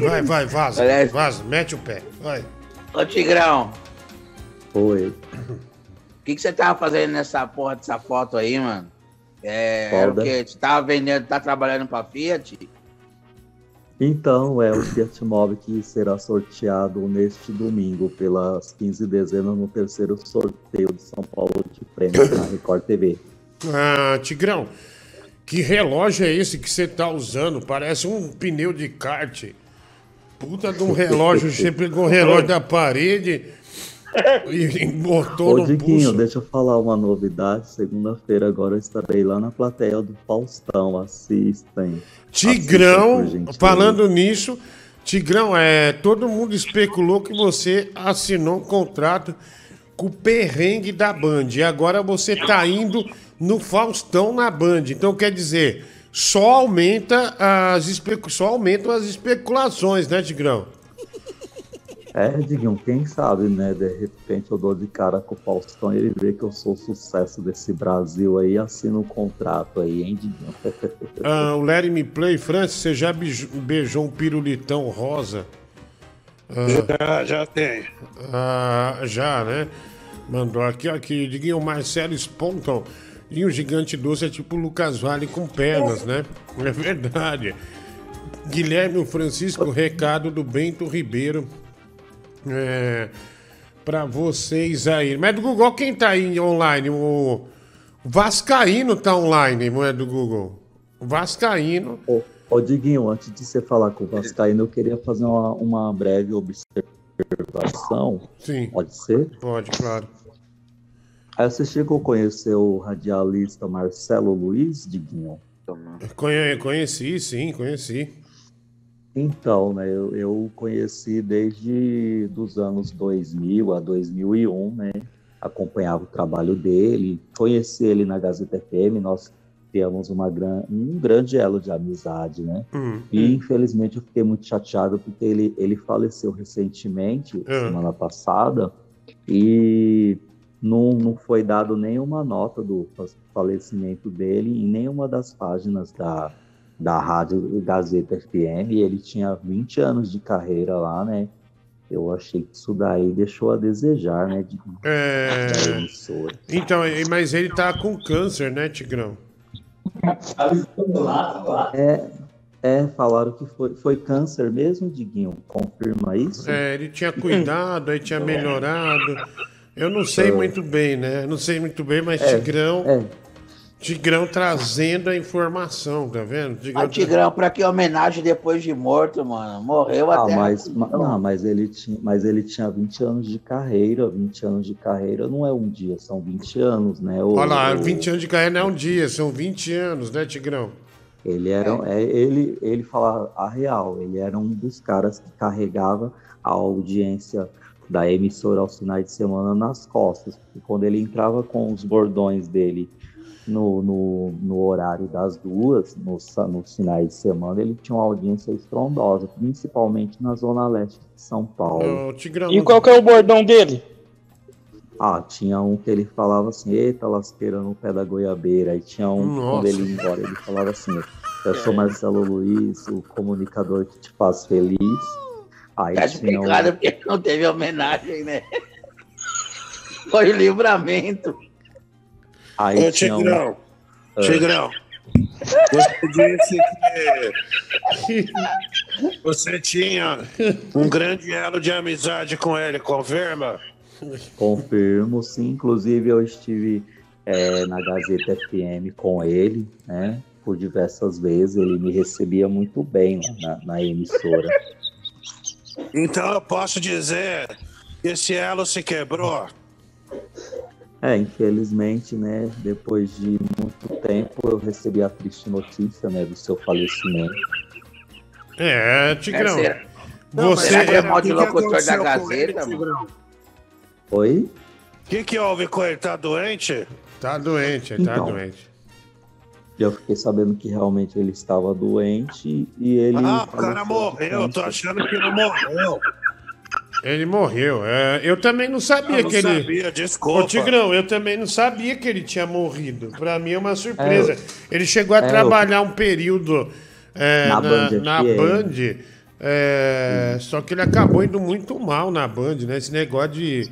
Vai, vai, vaza. Aliás- Vaza, mete o pé. Vai. Ô, Tigrão, Oi. o que, que você tava fazendo nessa porra dessa foto aí, mano? É, Qual era o quê? Você tava vendendo, tá trabalhando pra Fiat? Então, é o Fiat Mobi que será sorteado neste domingo pelas 15 dezenas no terceiro sorteio de São Paulo de prêmios na Record TV. Ah, Tigrão, Que relógio é esse que você tá usando? Parece um pneu de kart. Puta de um relógio, você pegou o relógio da parede e botou Ô, no Diguinho, pulso. deixa eu falar uma novidade. Segunda-feira agora eu estarei lá na plateia do Faustão. Assistem. Tigrão, falando nisso, Tigrão, é, todo mundo especulou que você assinou um contrato com o perrengue da Band. E agora você tá indo no Faustão na Band. Então quer dizer, só aumenta as especu... só aumentam as especulações, né, Tigrão? É, Diguinho, quem sabe, né? De repente eu dou de cara com o Faustão e ele vê que eu sou o sucesso desse Brasil aí e assina um contrato aí, hein, Diguinho? (laughs) Ah, o Larry Me Play, Francis, você já beijou, um pirulitão rosa? Já, já tem. Ah, já, né? Mandou aqui, aqui, Diguinho Marcelo Sponton. E o gigante doce é tipo o Lucas Vale com pernas, né? É verdade. Guilherme Francisco, recado do Bento Ribeiro. É, pra vocês aí. Mas do Google, quem tá aí online? O Vascaíno tá online, não é do Google? O Vascaíno. Ô, ô, Diguinho, antes de você falar com o Vascaíno, eu queria fazer uma, uma breve observação. Sim. Pode ser? Pode, claro. Aí você chegou a conhecer o radialista Marcelo Luiz, Diguinho? Conhe- conheci, sim, conheci. Então, né, eu, eu conheci desde dos anos 2000 a 2001, né, acompanhava o trabalho dele, conheci ele na Gazeta FM, nós temos uma gran, um grande elo de amizade, né, Hum, e infelizmente eu fiquei muito chateado porque ele, ele faleceu recentemente, Ah. semana passada, e não, não foi dado nenhuma nota do fa- falecimento dele em nenhuma das páginas da, da Rádio Gazeta FM. Ele tinha 20 anos de carreira lá, né? Eu achei que isso daí deixou a desejar, né? De, É. Então, e- mas ele tá com câncer, né, Tigrão? É, é, falaram que foi, foi câncer mesmo, Diguinho? Confirma isso? É, ele tinha cuidado, aí tinha melhorado. Eu não sei É. muito bem, né? Não sei muito bem, mas É, Tigrão. é. Tigrão trazendo a informação, tá vendo? Tigrão, Ah, Tigrão, pra que homenagem depois de morto, mano? Morreu Ah, até. mas, ma- não, mas, ele tinha, mas ele tinha 20 anos de carreira. 20 anos de carreira não é um dia, são 20 anos, né? O- Olha lá, o- 20 anos de carreira não é um dia, são 20 anos, né, Tigrão? Ele era, é, ele, ele fala a real, ele era um dos caras que carregava a audiência da emissora aos finais de semana nas costas, porque quando ele entrava com os bordões dele no, no, no horário das duas, nos, nos finais de semana, ele tinha uma audiência estrondosa, principalmente na zona leste de São Paulo. Tigrão, E qual que é o bordão dele? Ah, tinha um que ele falava assim, eita, lasqueira no pé da goiabeira. Aí tinha um, Nossa. quando ele ia embora, ele falava assim, eu sou Marcelo Luiz, o comunicador que te faz feliz. Aí Tá tinha um... explicado porque não teve homenagem, né? (laughs) Foi o livramento. Aí Ô, tinha. Tigrão, Ah. Tigrão, você disse que você tinha um grande elo de amizade com ele, confirma? Confirmo, sim. Inclusive, eu estive é, na Gazeta FM com ele, né? Por diversas vezes. Ele me recebia muito bem lá na, na emissora. Então eu posso dizer que esse elo se quebrou. É, infelizmente, né? Depois de muito tempo, eu recebi a triste notícia, né? Do seu falecimento. É, Tigrão. É? Não, Você é locutor da ele, Gazeta, mano? Oi? O que, que houve com ele? Tá doente? Tá doente, ele tá Então. doente. E eu fiquei sabendo que realmente ele estava doente e ele. Ah, o cara morreu. Eu tô achando que não morreu. Ele morreu. É, eu também não sabia Eu não que ele. sabia, desculpa. Ô, Tigrão, eu também não sabia que ele tinha morrido. Pra mim é uma surpresa. ele chegou a é, eu- trabalhar um período é, Na na, Band na FM. Band. é, só que ele acabou indo muito mal na Band, né? Esse negócio de,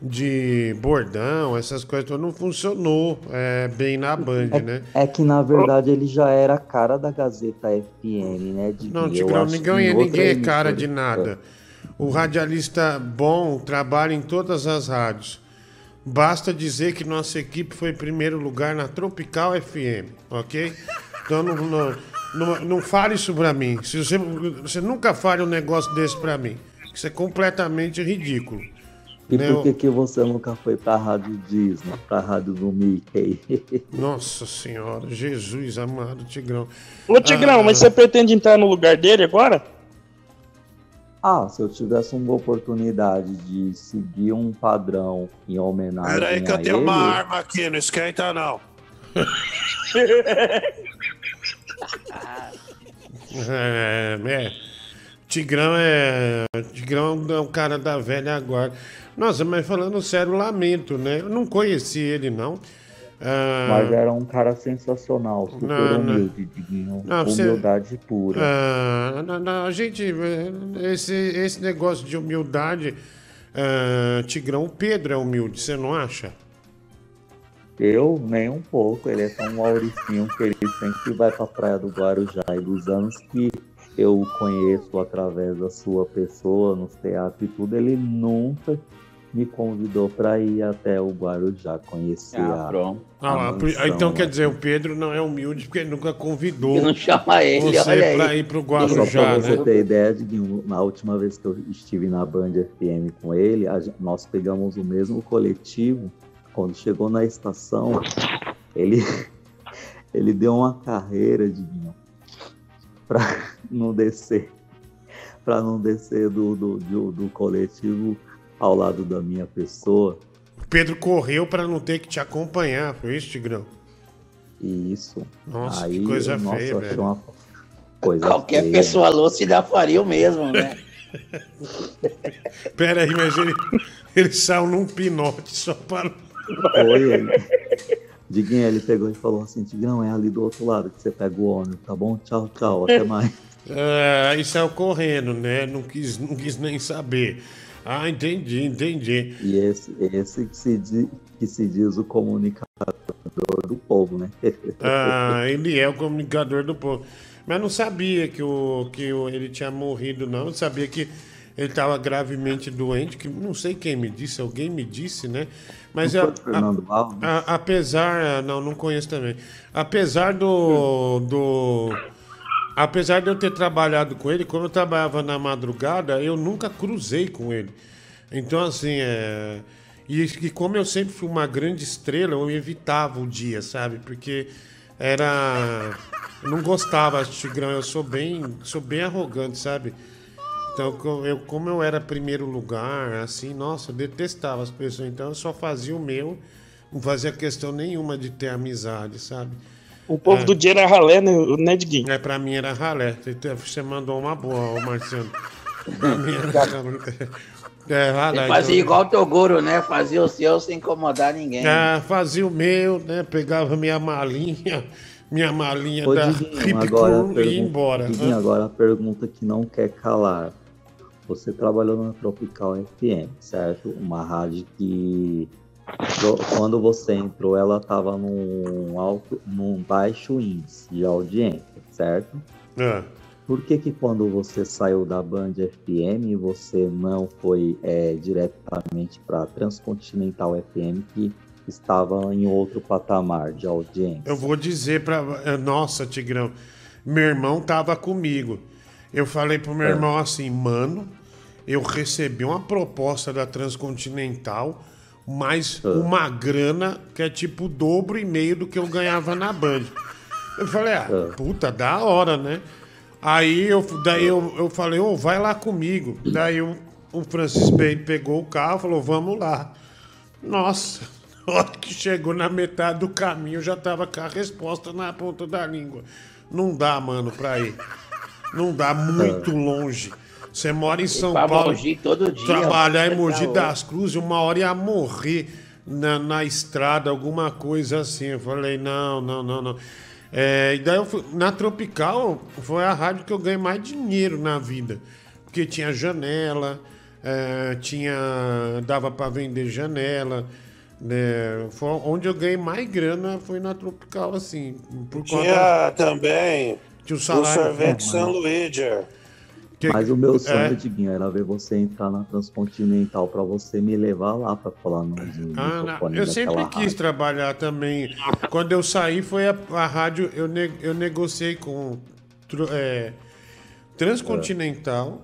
de bordão, essas coisas não funcionou é, bem na Band, né? É que na verdade ele já era a cara da Gazeta FM, né? De, Não, eu Tigrão, ninguém, ninguém é cara de nada. O radialista bom trabalha em todas as rádios. Basta dizer que nossa equipe foi em primeiro lugar na Tropical FM, ok? Então não, não, não, não fale isso pra mim. Se você, você nunca fale um negócio desse pra mim. Isso é completamente ridículo. E né? por que, que você nunca foi pra Rádio Disney, pra Rádio do Mickey? (laughs) Nossa senhora, Jesus amado, Tigrão. Ô, Tigrão, Ah, mas você pretende entrar no lugar dele agora? Ah, se eu tivesse uma oportunidade de seguir um padrão em homenagem Pera aí que a eu tenho ele, uma arma aqui, não esquenta não. (laughs) É, é. Tigrão é. Tigrão é um cara da velha guarda. Nossa, mas falando sério, lamento, né? Eu não conheci ele, não. Ah, mas era um cara sensacional, super Não, humilde, Diguinho. Não, você- Humildade pura. ah, não, não, a gente. eh, Esse, esse negócio de humildade. ah, Tigrão, o Pedro é humilde, você não acha? Eu, nem um pouco. Ele é tão mauricinho que ele sempre vai pra praia do Guarujá. E dos anos que eu conheço através da sua pessoa, nos teatros e tudo, ele nunca me convidou pra ir até o Guarujá conhecer Ah, a. pronto. Ah, a lá, por- mansão, então né? quer dizer, o Pedro não é humilde porque ele nunca convidou Que não chama ele, você olha aí. pra ir pro Só pra Guarujá, você né? ter ideia, Diguinho, na última vez que eu estive na Band FM com ele, nós pegamos o mesmo coletivo. Quando chegou na estação, ele, (laughs) ele deu uma carreira, Diguinho, pra não descer. Pra não descer do, do, do, do coletivo ao lado da minha pessoa. O Pedro correu pra não ter que te acompanhar, foi isso, Tigrão? E isso. Nossa, aí, que coisa nossa, feia, velho. uma coisa Qualquer feia. pessoa lúcida faria o mesmo, né? (laughs) Pera aí, mas ele, ele saiu num pinote só para. Foi ele. Diguinho, ele pegou e falou assim, Tigrão, é ali do outro lado que você pega o ônibus, tá bom? Tchau, tchau, até mais. (laughs) Ah, aí saiu correndo, né? Não quis, não quis nem saber. Ah, entendi, entendi. E esse, esse que, se diz, que se diz o comunicador do povo, né? (laughs) Ah, ele é o comunicador do povo. Mas não sabia que, o, que o, ele tinha morrido, não. Eu sabia que ele estava gravemente doente, que não sei quem me disse, alguém me disse, né? Mas a- Alves? a- apesar. Não, não conheço também. Apesar do. do apesar de eu ter trabalhado com ele, quando eu trabalhava na madrugada, eu nunca cruzei com ele. Então, assim, é. E, e como eu sempre fui uma grande estrela, eu evitava o dia, sabe? Porque era. Eu não gostava de Tigrão, eu sou bem, sou bem arrogante, sabe? Então, eu, como eu era primeiro lugar, assim, nossa, eu detestava as pessoas. Então, eu só fazia o meu, não fazia questão nenhuma de ter amizade, sabe? O povo É. do dia era ralé, né, né Diguinho? É, pra mim era ralé. Você mandou uma boa, ô Marciano. Pra mim era (laughs) ralé. É, ralé. Fazia então- igual o Toguro, né? Fazia o seu sem incomodar ninguém. É, fazia o meu, né? Pegava minha malinha, minha malinha Ô, da Diguinho, (laughs) Hip agora, a Crew e ia pergunta- embora. Diguinho, agora a pergunta que não quer calar. Você trabalhou na Tropical FM, certo? Uma rádio que quando você entrou, ela estava num alto, num baixo índice de audiência, certo? É. Por que que quando você saiu da Band FM você não foi é, diretamente para Transcontinental FM que estava em outro patamar de audiência? Eu vou dizer pra. eh, Nossa, Tigrão. Meu irmão tava comigo. Eu falei pro meu É. irmão assim, mano, eu recebi uma proposta da Transcontinental, mais É. uma grana que é tipo o dobro e meio do que eu ganhava na Band. Eu falei, ah, É. puta, da hora, né? Aí eu, daí eu, eu falei, ô, vai lá comigo. Daí o, o Francis Bacon pegou o carro e falou, vamos lá. Nossa, (laughs) na hora que chegou na metade do caminho, eu já tava com a resposta na ponta da língua. Não dá, mano, pra ir. Não dá muito longe. Você mora em São Paulo. Mogi todo dia, Trabalhar em Mogi das Cruzes, uma hora ia morrer na, na estrada, alguma coisa assim. Eu falei, não, não, não, não. É, e daí eu fui, na Tropical foi a rádio que eu ganhei mais dinheiro na vida. Porque tinha janela, é, tinha. dava pra vender janela. Né? Foi onde eu ganhei mais grana foi na Tropical, assim. Por Tinha também Tinha o o salário. sorvete São Luigi. Que- Mas o meu sonho, é. Diguinho, era ver você entrar na Transcontinental pra você me levar lá pra falar no, no Ah, eu sempre quis rádio. trabalhar também. Quando eu saí, foi a, a rádio. Eu, ne- eu negociei com é, Transcontinental,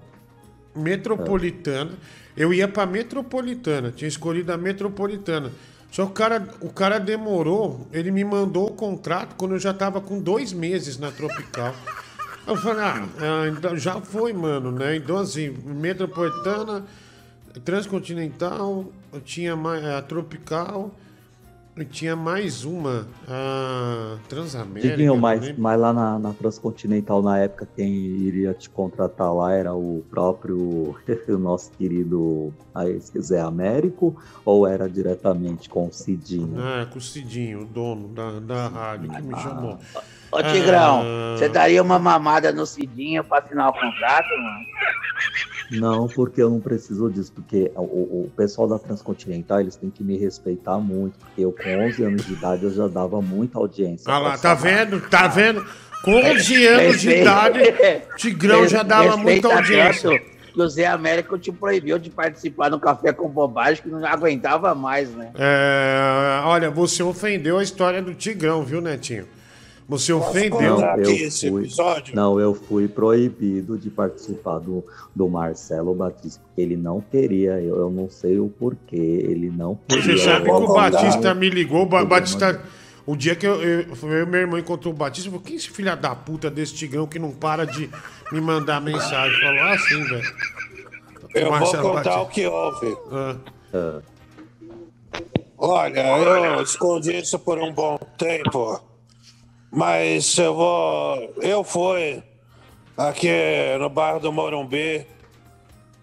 Metropolitana. Eu ia pra Metropolitana, tinha escolhido a Metropolitana. Só que o cara, o cara demorou, ele me mandou o contrato quando eu já tava com dois meses na Tropical. (laughs) Eu falei, ah, ah, então já foi, mano, né? Então, assim, Metropolitana, Transcontinental, tinha mais, a Tropical, e tinha mais uma, a Transamérica. Diguinho, mas, lembro. mas lá na, na Transcontinental, na época, quem iria te contratar lá era o próprio (laughs) o nosso querido aí, Zé Américo ou era diretamente com o Cidinho? Ah, com o Cidinho, o dono da, da rádio, que me chamou. Ô, Tigrão, Ah, você daria uma mamada no Cidinho pra assinar o contrato, mano? Não, porque eu não preciso disso, porque o, o- pessoal da Transcontinental, eles têm que me respeitar muito, porque eu com 11 anos de idade eu já dava muita audiência. Ah lá, tá vendo? Tá vendo? Com 11 anos de idade, (laughs) Tigrão já dava muita audiência. Que o Zé Américo te proibiu de participar no Café com Bobagem, que não aguentava mais, né? É, olha, você ofendeu a história do Tigrão, viu, Netinho? Você ofendeu. Não, eu fui, não, eu fui proibido de participar do, do Marcelo Batista, porque ele não queria, eu, eu não sei o porquê, ele não queria. Você sabe que o Batista me ligou, o Ba- Batista. O dia que eu, eu, eu e meu irmão encontrou o Batista, eu falei, quem é esse filho da puta desse Tigrão que não para de me mandar mensagem? Falou assim, velho. Eu vou Marcelo contar Batista. o que houve. Ah. Olha, eu escondi isso por um bom tempo, mas eu vou. Eu fui aqui no bairro do Morumbi,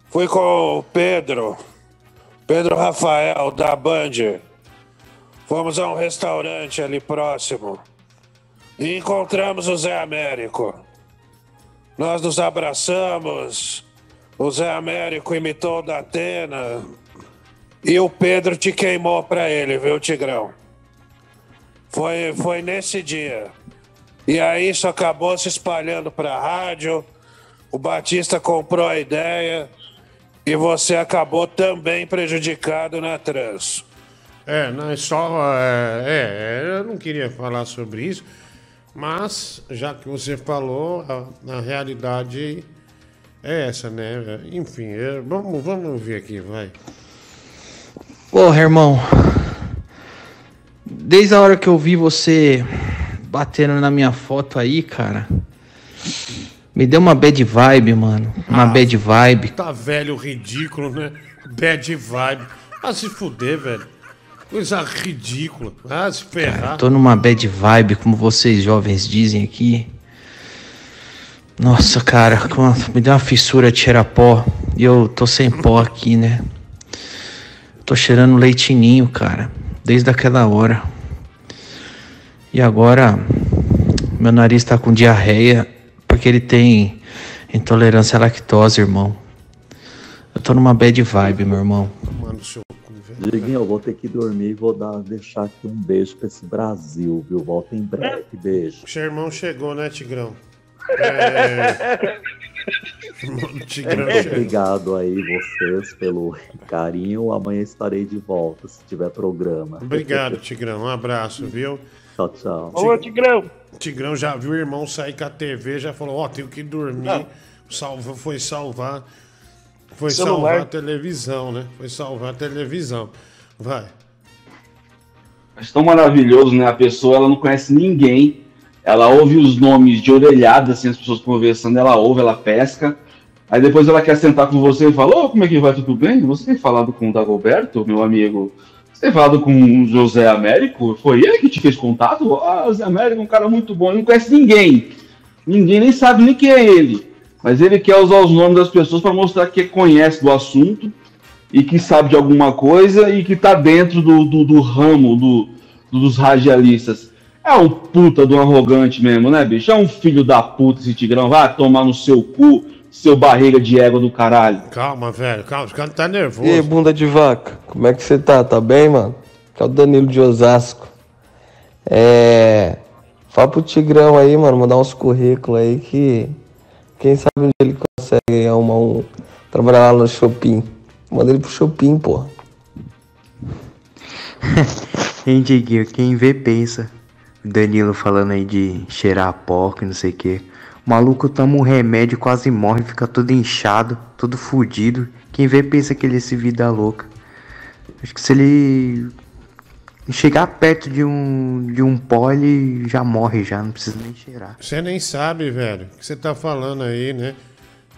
fui com o Pedro, Pedro Rafael, da Band. Fomos a um restaurante ali próximo e encontramos o Zé Américo. Nós nos abraçamos, o Zé Américo imitou da Atena. E o Pedro te queimou pra ele, viu, Tigrão? Foi, foi nesse dia. E aí isso acabou se espalhando pra rádio. O Batista comprou a ideia. E você acabou também prejudicado na trans. É, não é só. É, é, eu não queria falar sobre isso, mas já que você falou, a, a realidade é essa, né? Enfim, é, vamos, vamos ver aqui, vai. Porra, irmão. Desde a hora que eu vi você batendo na minha foto aí, cara, me deu uma bad vibe, mano. Uma bad vibe. Tá velho, ridículo, né? Bad vibe. Ah, se fuder, velho. Coisa ridícula. Ah, se ferrar. Tô numa bad vibe, como vocês jovens dizem aqui. Nossa, cara, me deu uma fissura de cheirar pó. E eu tô sem pó aqui, né? Tô cheirando leitinho, cara. Desde aquela hora. E agora, meu nariz tá com diarreia. Porque ele tem intolerância à lactose, irmão. Eu tô numa bad vibe, meu irmão. Mano, seu. Diguinho, eu vou ter que dormir e vou dar, deixar aqui um beijo pra esse Brasil, viu? Volta em breve, beijo. Seu irmão chegou, né, Tigrão? É... (laughs) Tigrão Muito obrigado aí, vocês, pelo carinho. Amanhã estarei de volta, se tiver programa. Obrigado, Tigrão. Um abraço, viu? Tchau, tchau. Ô, Tigrão. Tigrão já viu o irmão sair com a TV, já falou, ó, tenho que dormir. Ah. Salva, foi salvar. Foi Celular. salvar a televisão, né? Foi salvar a televisão. Vai. Acho tão maravilhoso, né? A pessoa ela não conhece ninguém, ela ouve os nomes de orelhada, assim, as pessoas conversando, ela ouve, ela pesca. Aí depois ela quer sentar com você e fala: Ô, como é que vai? Tudo bem? Você tem falado com o Dagoberto, meu amigo? Você falado com o José Américo? Foi ele que te fez contato? Ah, José Américo é um cara muito bom, ele não conhece ninguém. Ninguém nem sabe nem quem é ele. Mas ele quer usar os nomes das pessoas para mostrar que conhece do assunto e que sabe de alguma coisa e que tá dentro do, do, do ramo do, dos radialistas. É um puta um arrogante mesmo, né, bicho? É um filho da puta esse Tigrão. Vai tomar no seu cu, seu barriga de égua do caralho. Calma, velho, calma, o cara tá nervoso. E aí, bunda de vaca, como é que você tá? Tá bem, mano? Que é o Danilo de Osasco. É. Fala pro Tigrão aí, mano, mandar uns currículos aí que Quem sabe dia ele consegue arrumar um. trabalhar lá no shopping. Manda ele pro shopping, porra. (laughs) Hein, Diguinho, quem vê pensa. Danilo falando aí de cheirar pó, que não sei o que. O maluco toma um remédio, quase morre, fica todo inchado, todo fudido. Quem vê pensa que ele é esse vida louca. Acho que se ele chegar perto de um, de um pó, ele já morre já, não precisa nem cheirar. Você nem sabe, velho, o que você tá falando aí, né?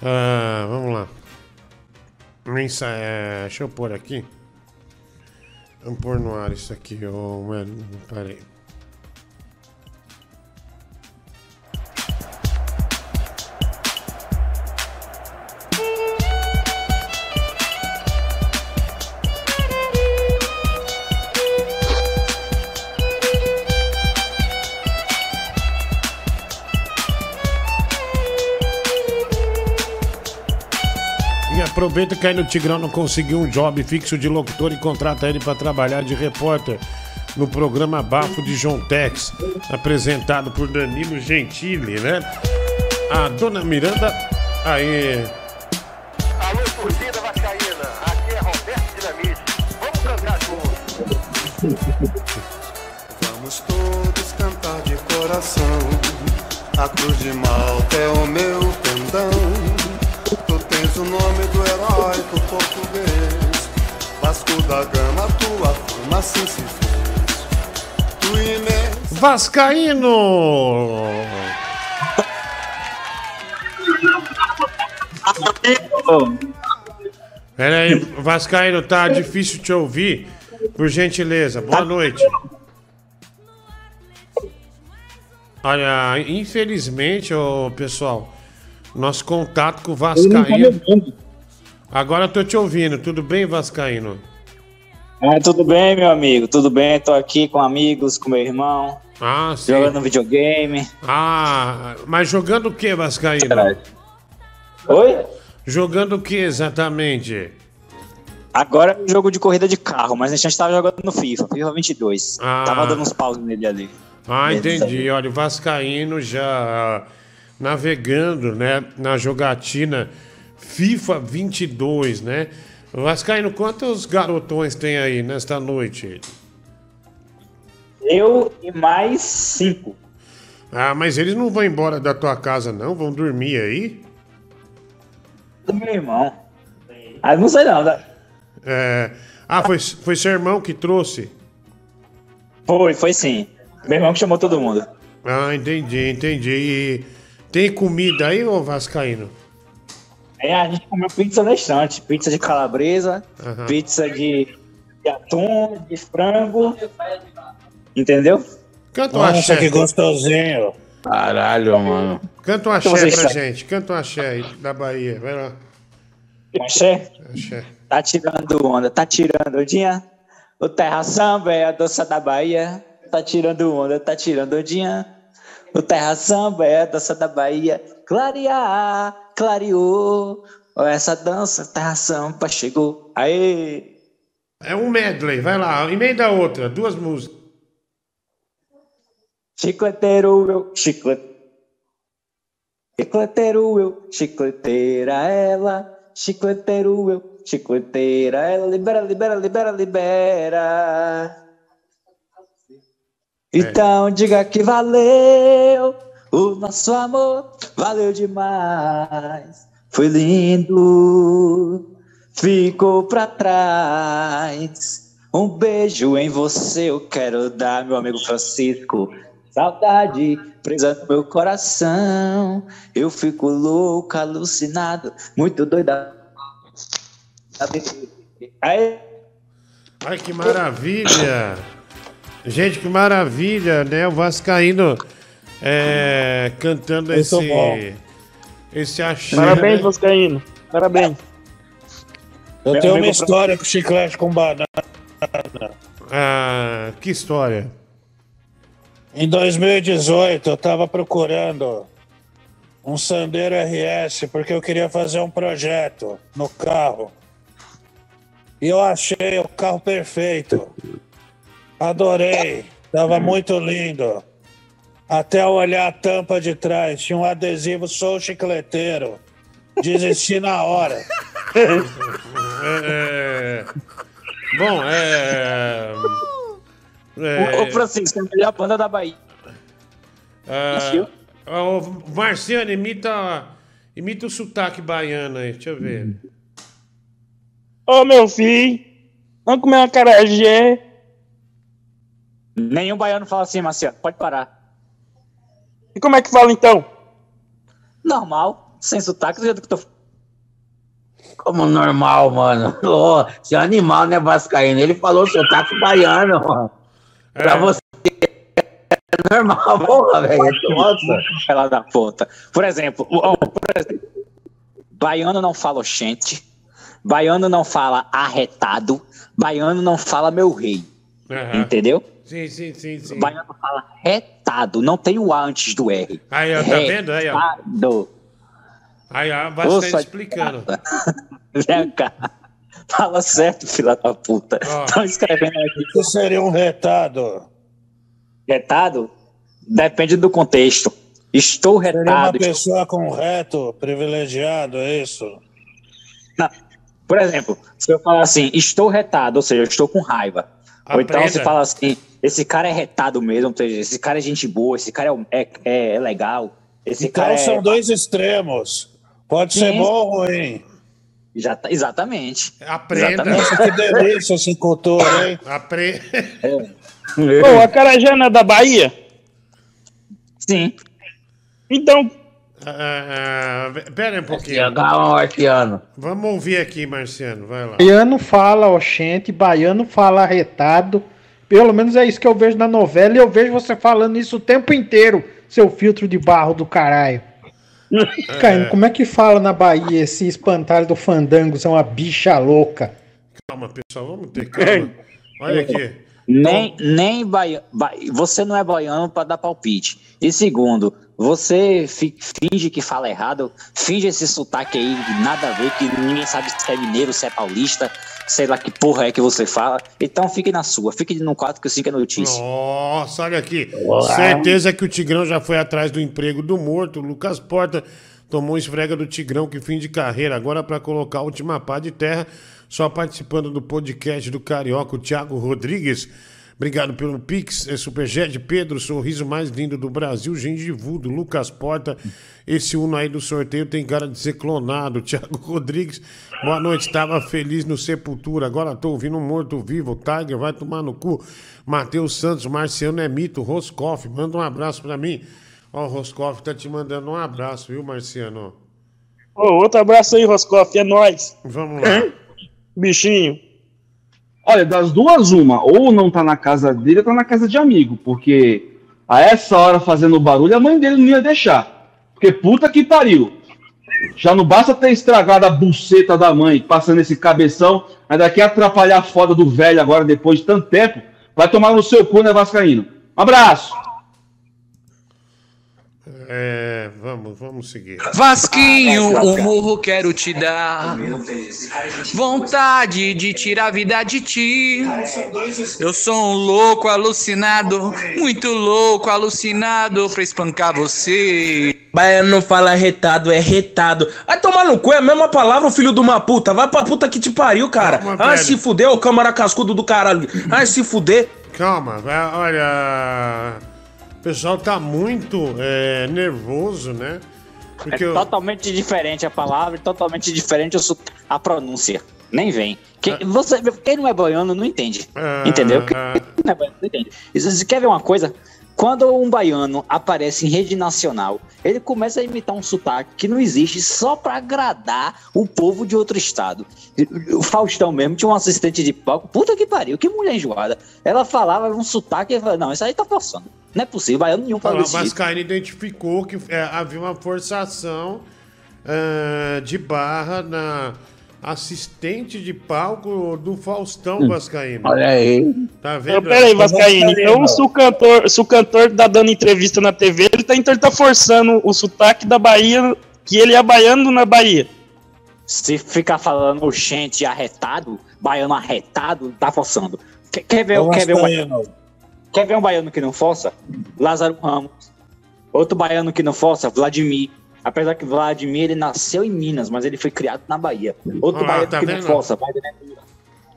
Ah, vamos lá. É, deixa eu pôr aqui. Vamos pôr no ar isso aqui, ô, mano. Peraí. Aproveita que aí no Tigrão não conseguiu um job fixo de locutor e contrata ele para trabalhar de repórter no programa Bafo de João Tex, apresentado por Danilo Gentili, né? A dona Miranda, aí. Alô, torcida vascaína. Aqui é Roberto Dinamite. Vamos cantar juntos. Vamos todos cantar de coração. A cruz de Malta é o meu pendão. Tens o nome do herói do português. Vasco da Gama, tua fama assim se fez. Tu imenso. Vascaíno! Pera aí, Vascaíno, tá difícil te ouvir. Por gentileza, boa noite. Olha, infelizmente, ô, pessoal, nosso contato com o Vascaíno. Agora eu tô te ouvindo, tudo bem, Vascaíno? É, tudo bem, meu amigo? Tudo bem? Tô aqui com amigos, com meu irmão. Ah, sim. Jogando videogame. Ah, mas jogando o que, Vascaíno? Oi? Jogando o que exatamente? Agora é um jogo de corrida de carro, mas a gente tava jogando no FIFA, FIFA 22. Ah. Tava dando uns paus nele ali. Ah, entendi. Olha, o Vascaíno já navegando, né, na jogatina FIFA 22, né? Vascaíno, quantos garotões tem aí nesta noite? Eu e mais cinco. Ah, mas eles não vão embora da tua casa, não? Vão dormir aí? Do meu irmão. Ah, não sei não. né? É... Ah, foi, foi seu irmão que trouxe? Foi, foi sim. Meu irmão que chamou todo mundo. Ah, entendi, entendi. E tem comida aí, ô Vascaíno? É, a gente comeu pizza na estante. Pizza de calabresa, Aham. pizza de, de atum, de frango. Entendeu? Canta um Nossa, axé. que gostosinho. Caralho, mano. Canta um Então axé pra gente. Canta um axé aí da Bahia. Vai lá. Axé? Axé. Tá tirando onda, tá tirando ondinha. O Terra Samba é a dança da Bahia. Tá tirando onda, tá tirando ondinha. O Terra Samba é a dança da Bahia. Clarear, clareou. Essa dança, Terra Samba chegou. Aê! É um medley, vai lá. Emenda outra, duas músicas. Chicleteiro eu, chiclete. Chicleteiro eu, chicleteira ela. Chicleteiro eu, chicleteira ela. Libera, libera, libera, libera. Então diga que valeu o nosso amor, valeu demais. Foi lindo, ficou pra trás. Um beijo em você eu quero dar, meu amigo Francisco. Saudade presa no meu coração. Eu fico louco, alucinado, muito doida. Aí, Ai, que maravilha! Gente, que maravilha, né? O Vascaíno é, cantando Muito esse. bom. Esse axé. Parabéns, né? Vascaíno. Parabéns. Eu tenho uma história com chiclete com banana. Ah, que história? Em 2018, eu tava procurando um Sandero RS porque eu queria fazer um projeto no carro. E eu achei o carro perfeito. Adorei. Tava muito lindo. Até eu olhar a tampa de trás, tinha um adesivo Sou Chicleteiro. Desisti na hora. É, é, Bom, é. é Ô, Francisco, é a melhor banda da Bahia. ah, ô, Marciano, imita, imita o sotaque baiano aí, deixa eu ver. Ô, meu filho, vamos comer uma carajé. Nenhum baiano fala assim, Marciano. Pode parar. E como é que fala então? Normal, sem sotaque, do jeito que eu tô Como normal, mano. (laughs) Ô, é um animal, né, Vascaíno? Ele falou sotaque baiano, mano. Pra você é normal, (laughs) porra, velho. Nossa. Ela da puta. Por exemplo, ó, por exemplo, baiano não fala oxente, baiano não fala arretado, baiano não fala meu rei. Aham. Entendeu? Sim, sim, sim, sim. Baiano fala retado, não tem o A antes do R. Aí, ó, tá vendo? Aí, ó. Retado. Aí, ó, bastante sua- explicando. (laughs) Vem cá. Fala certo, filha da puta. Estão escrevendo aqui. O que seria um retado? Retado? Depende do contexto. Estou Seria uma retado. pessoa com reto privilegiado, é isso? Não. Por exemplo, se eu falar assim, estou retado, ou seja, estou com raiva. Ou então Aprenda. você fala assim, esse cara é retado mesmo, esse cara é gente boa, esse cara é, é, é- é legal, esse Então cara são é... dois extremos. Pode ser Sim. bom ou ruim. Já tá- exatamente. Aprenda. Nossa, que delícia essa cultura, (laughs) hein? Aprenda. Ô, a carajé não é da Bahia? Sim. Então, Ah, ah, pera aí um pouquinho. Marciano. Vamos ouvir aqui, Marciano, vai lá. Baiano fala oxente, baiano fala arretado. Pelo menos é isso que eu vejo na novela e eu vejo você falando isso o tempo inteiro, seu filtro de barro do caralho. (laughs) Caio, como é que fala na Bahia esse espantalho do fandango é uma bicha louca? Calma, pessoal, vamos ter calma. (laughs) Olha aqui. Nem, nem baia... ba- você não é baiano para dar palpite. E segundo, você fi- finge que fala errado, finge esse sotaque aí, nada a ver, que ninguém sabe se é mineiro, se é paulista, sei lá que porra é que você fala. Então fique na sua, fique no quarto que eu sei que é notícia. Nossa, olha aqui. Olá. Certeza que o Tigrão já foi atrás do emprego do morto. O Lucas Porta tomou esfrega do Tigrão, que fim de carreira. Agora para colocar a última pá de terra, só participando do podcast do Carioca, o Thiago Rodrigues. Obrigado pelo Pix, é Superjet, Pedro, sorriso mais lindo do Brasil, gengivudo, Lucas Porta. Esse uno aí do sorteio tem cara de ser clonado. (laughs) Thiago Rodrigues, boa noite, estava feliz no Sepultura, agora tô ouvindo um morto-vivo. Tiger vai tomar no cu. Matheus Santos, Marciano é mito. Roscoff, manda um abraço pra mim. Ó, o Roscoff tá te mandando um abraço, viu, Marciano? ô, outro abraço aí, Roscoff, é nóis. Vamos lá. (laughs) Bichinho. Olha, das duas, uma. Ou não tá na casa dele, ou tá na casa de amigo. Porque a essa hora fazendo barulho, a mãe dele não ia deixar. Porque puta que pariu. Já não basta ter estragado a buceta da mãe, passando esse cabeção, mas daqui a atrapalhar a foda do velho agora, depois de tanto tempo, vai tomar no seu cu, né, Vascaíno? Um abraço! É, vamos, vamos seguir. Vasquinho, um murro quero te dar. Vontade de tirar a vida de ti. Eu sou um louco alucinado, muito louco alucinado pra espancar você. Baiano não fala retado, é retado. Vai tomar no cu, é a mesma palavra, filho de uma puta. Vai pra puta que te pariu, cara. Calma, Ah, velho. se fuder, ô câmara cascudo do caralho. Ah, se fuder. Calma, olha. O pessoal tá muito é, nervoso, né? Porque é eu- totalmente diferente a palavra, e totalmente diferente a pronúncia. Nem vem. Quem, você, quem não é baiano não entende. Ah, entendeu? Quem ah. não é baiano não entende. E Você quer ver uma coisa? Quando um baiano aparece em rede nacional, ele começa a imitar um sotaque que não existe só pra agradar o povo de outro estado. O Faustão mesmo tinha um assistente de palco. Puta que pariu, que mulher enjoada. Ela falava um sotaque e falava, não, isso aí tá forçando. Não é possível, baiano nenhum fala desse. Vascaíno identificou que é, havia uma forçação ah, de barra na assistente de palco do Faustão Vascaíno. Olha aí. Tá Não, vendo? pera aí, Vascaíno. Então, se o cantor, se o cantor tá dando entrevista na TV, ele tá, então ele tá forçando o sotaque da Bahia, que ele é baiano na Bahia. Se ficar falando oxente arretado, baiano arretado, tá forçando. Quer, quer ver, Ô, quer, ver um baiano, quer ver um baiano que não força? Lázaro Ramos. Outro baiano que não força, Vladimir. Apesar que Vladimir ele nasceu em Minas, mas ele foi criado na Bahia. Outro Ah, baiano tá que não vendo? força, Wagner Moura.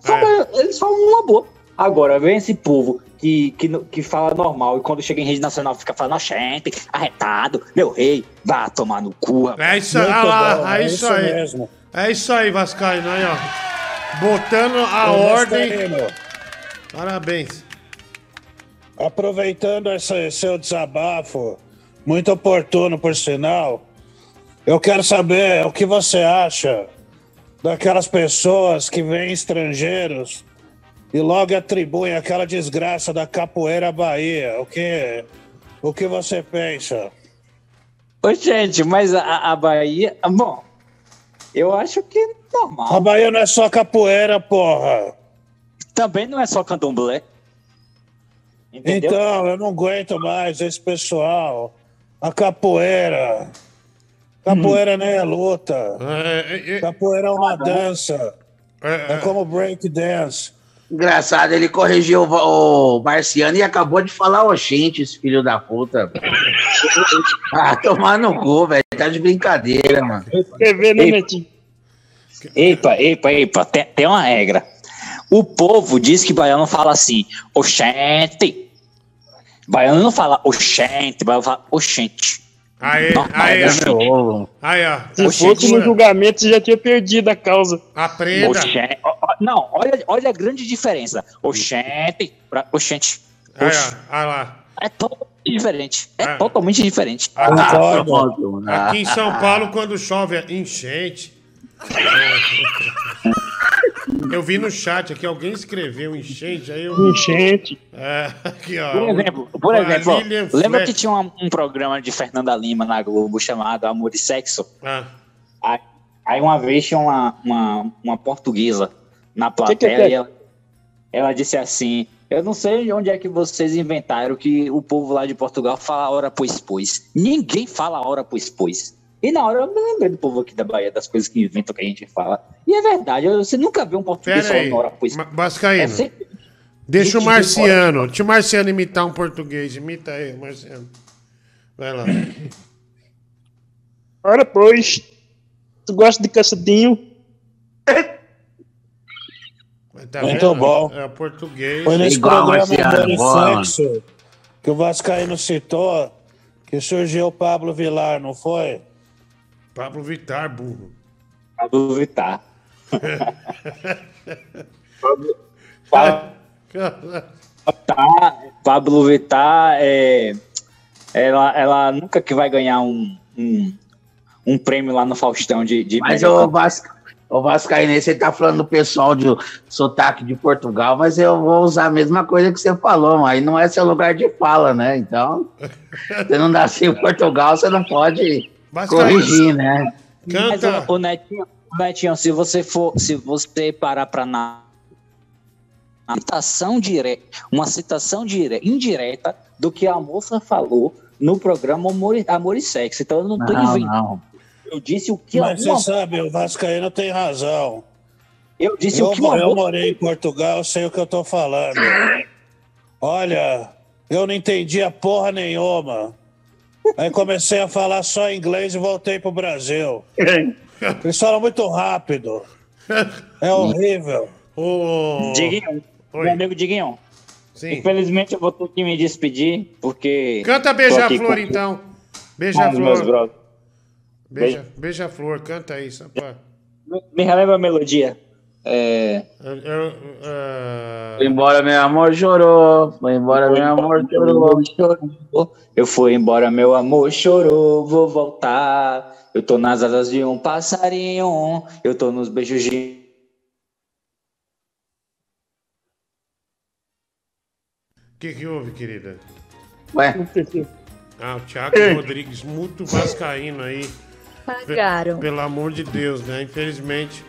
São baianos, Eles falam uma boa. Agora, vem esse povo que, que, não- que fala normal e quando chega em rede nacional fica falando, gente, arretado, meu rei, vá tomar no cu. rapaz." É isso Muito ah lá, bom, é é isso isso aí. mesmo. É isso aí, Vascaíno, aí, ó. Botando a Ô, ordem. Parabéns. Aproveitando esse seu desabafo, muito oportuno por sinal, eu quero saber o que você acha daquelas pessoas que vêm estrangeiros e logo atribuem aquela desgraça da capoeira Bahia. O que, o que você pensa? Ô, gente, mas a, a Bahia. Bom, eu acho que é normal. A Bahia não é só capoeira, porra. Também não é só candomblé. Entendeu? Então, eu não aguento mais esse pessoal. A capoeira. Capoeira nem é luta. Capoeira é uma dança. É como break dance. Engraçado, ele corrigiu o, o Marciano e acabou de falar oxente, esse filho da puta. (laughs) ah, tomar no cu, velho. Tá de brincadeira, mano. TV, né, Netinho? Epa, epa, epa, tem, tem uma regra. O povo diz que baiano fala assim, oxente. Baiano não fala oxente, baiano fala oxente. Aí, Normal, aí, né? aí, ó. Se fosse no julgamento, você já tinha perdido a causa. Aprenda. Oxente. ó, ó, Não, olha, olha a grande diferença. Oxente pra oxente. Aí, ó. Olha lá. É totalmente diferente. É totalmente diferente. Concordo. Aqui em São Paulo, quando chove, é enchente. (laughs) Eu vi no chat aqui, alguém escreveu enchente, aí eu. Enchente. É, aqui, ó. Por exemplo, por exemplo ó, lembra que tinha um, um programa de Fernanda Lima na Globo chamado Amor e Sexo? Ah. Aí, aí uma vez tinha uma, uma, uma portuguesa na Que que plateia é? e ela, ela disse assim: Eu não sei onde é que vocês inventaram que o povo lá de Portugal fala hora pois pois. Ninguém fala hora pois pois. E na hora eu me lembrei do povo aqui da Bahia, das coisas que inventam que a gente fala. E é verdade, você nunca vê um português Pera hora pois Ma- Bascaíno. É sempre- Deixa o Marciano. Deixa o Marciano imitar um português. Imita aí, Marciano. Vai lá. Ora, pois. Tu gosta de caçadinho? Tá Muito vendo? bom. É português. Foi nesse Igual, programa Marciano, Sexo que o Vascaíno citou que surgiu o Pablo Vilar, não foi? Pablo Vittar, burro. Pablo Vittar. tá, Pablo Vittar, é, ela, ela nunca que vai ganhar um, um, um prêmio lá no Faustão de, de Mas o, Vas... o Vascaínense, ele tá falando do pessoal de sotaque de Portugal, mas eu vou usar a mesma coisa que você falou, mas aí não é seu lugar de fala, né? Então, você não nasceu em Portugal, você não pode corrigir, né? Mas, ô, ô, Netinho, se você for, se você parar para na uma citação direta, uma citação dire, indireta do que a moça falou no programa Amor, e- Amor e Sexo. Então eu não tô Não, inventando. Eu disse o que Mas você sabe, o Vascaíno tem razão. Eu disse eu, o que uma eu morei em Portugal, eu sei o que eu tô falando. Olha, eu não entendia porra nenhuma. Aí comecei a falar só inglês e voltei pro Brasil. Eles falam muito rápido. É horrível. Diguinho, meu amigo Diguinho. Infelizmente eu vou ter que me despedir, porque. Canta Beija-Flor, com- então. Beija-Flor. brothers. Beija- Beija-Flor, canta aí, só pra... Me releva a melodia. É. Eu- eu- ah, Foi embora, meu amor chorou. Foi embora, meu amor chorou. Eu fui embora, meu amor chorou, vou voltar. Eu tô nas asas de um passarinho, eu tô nos beijos de. O que, que houve, querida? Ué? Ah, o Thiago Rodrigues, muito vascaíno aí. Pagaram. Pe- Pelo amor de Deus, né? Infelizmente,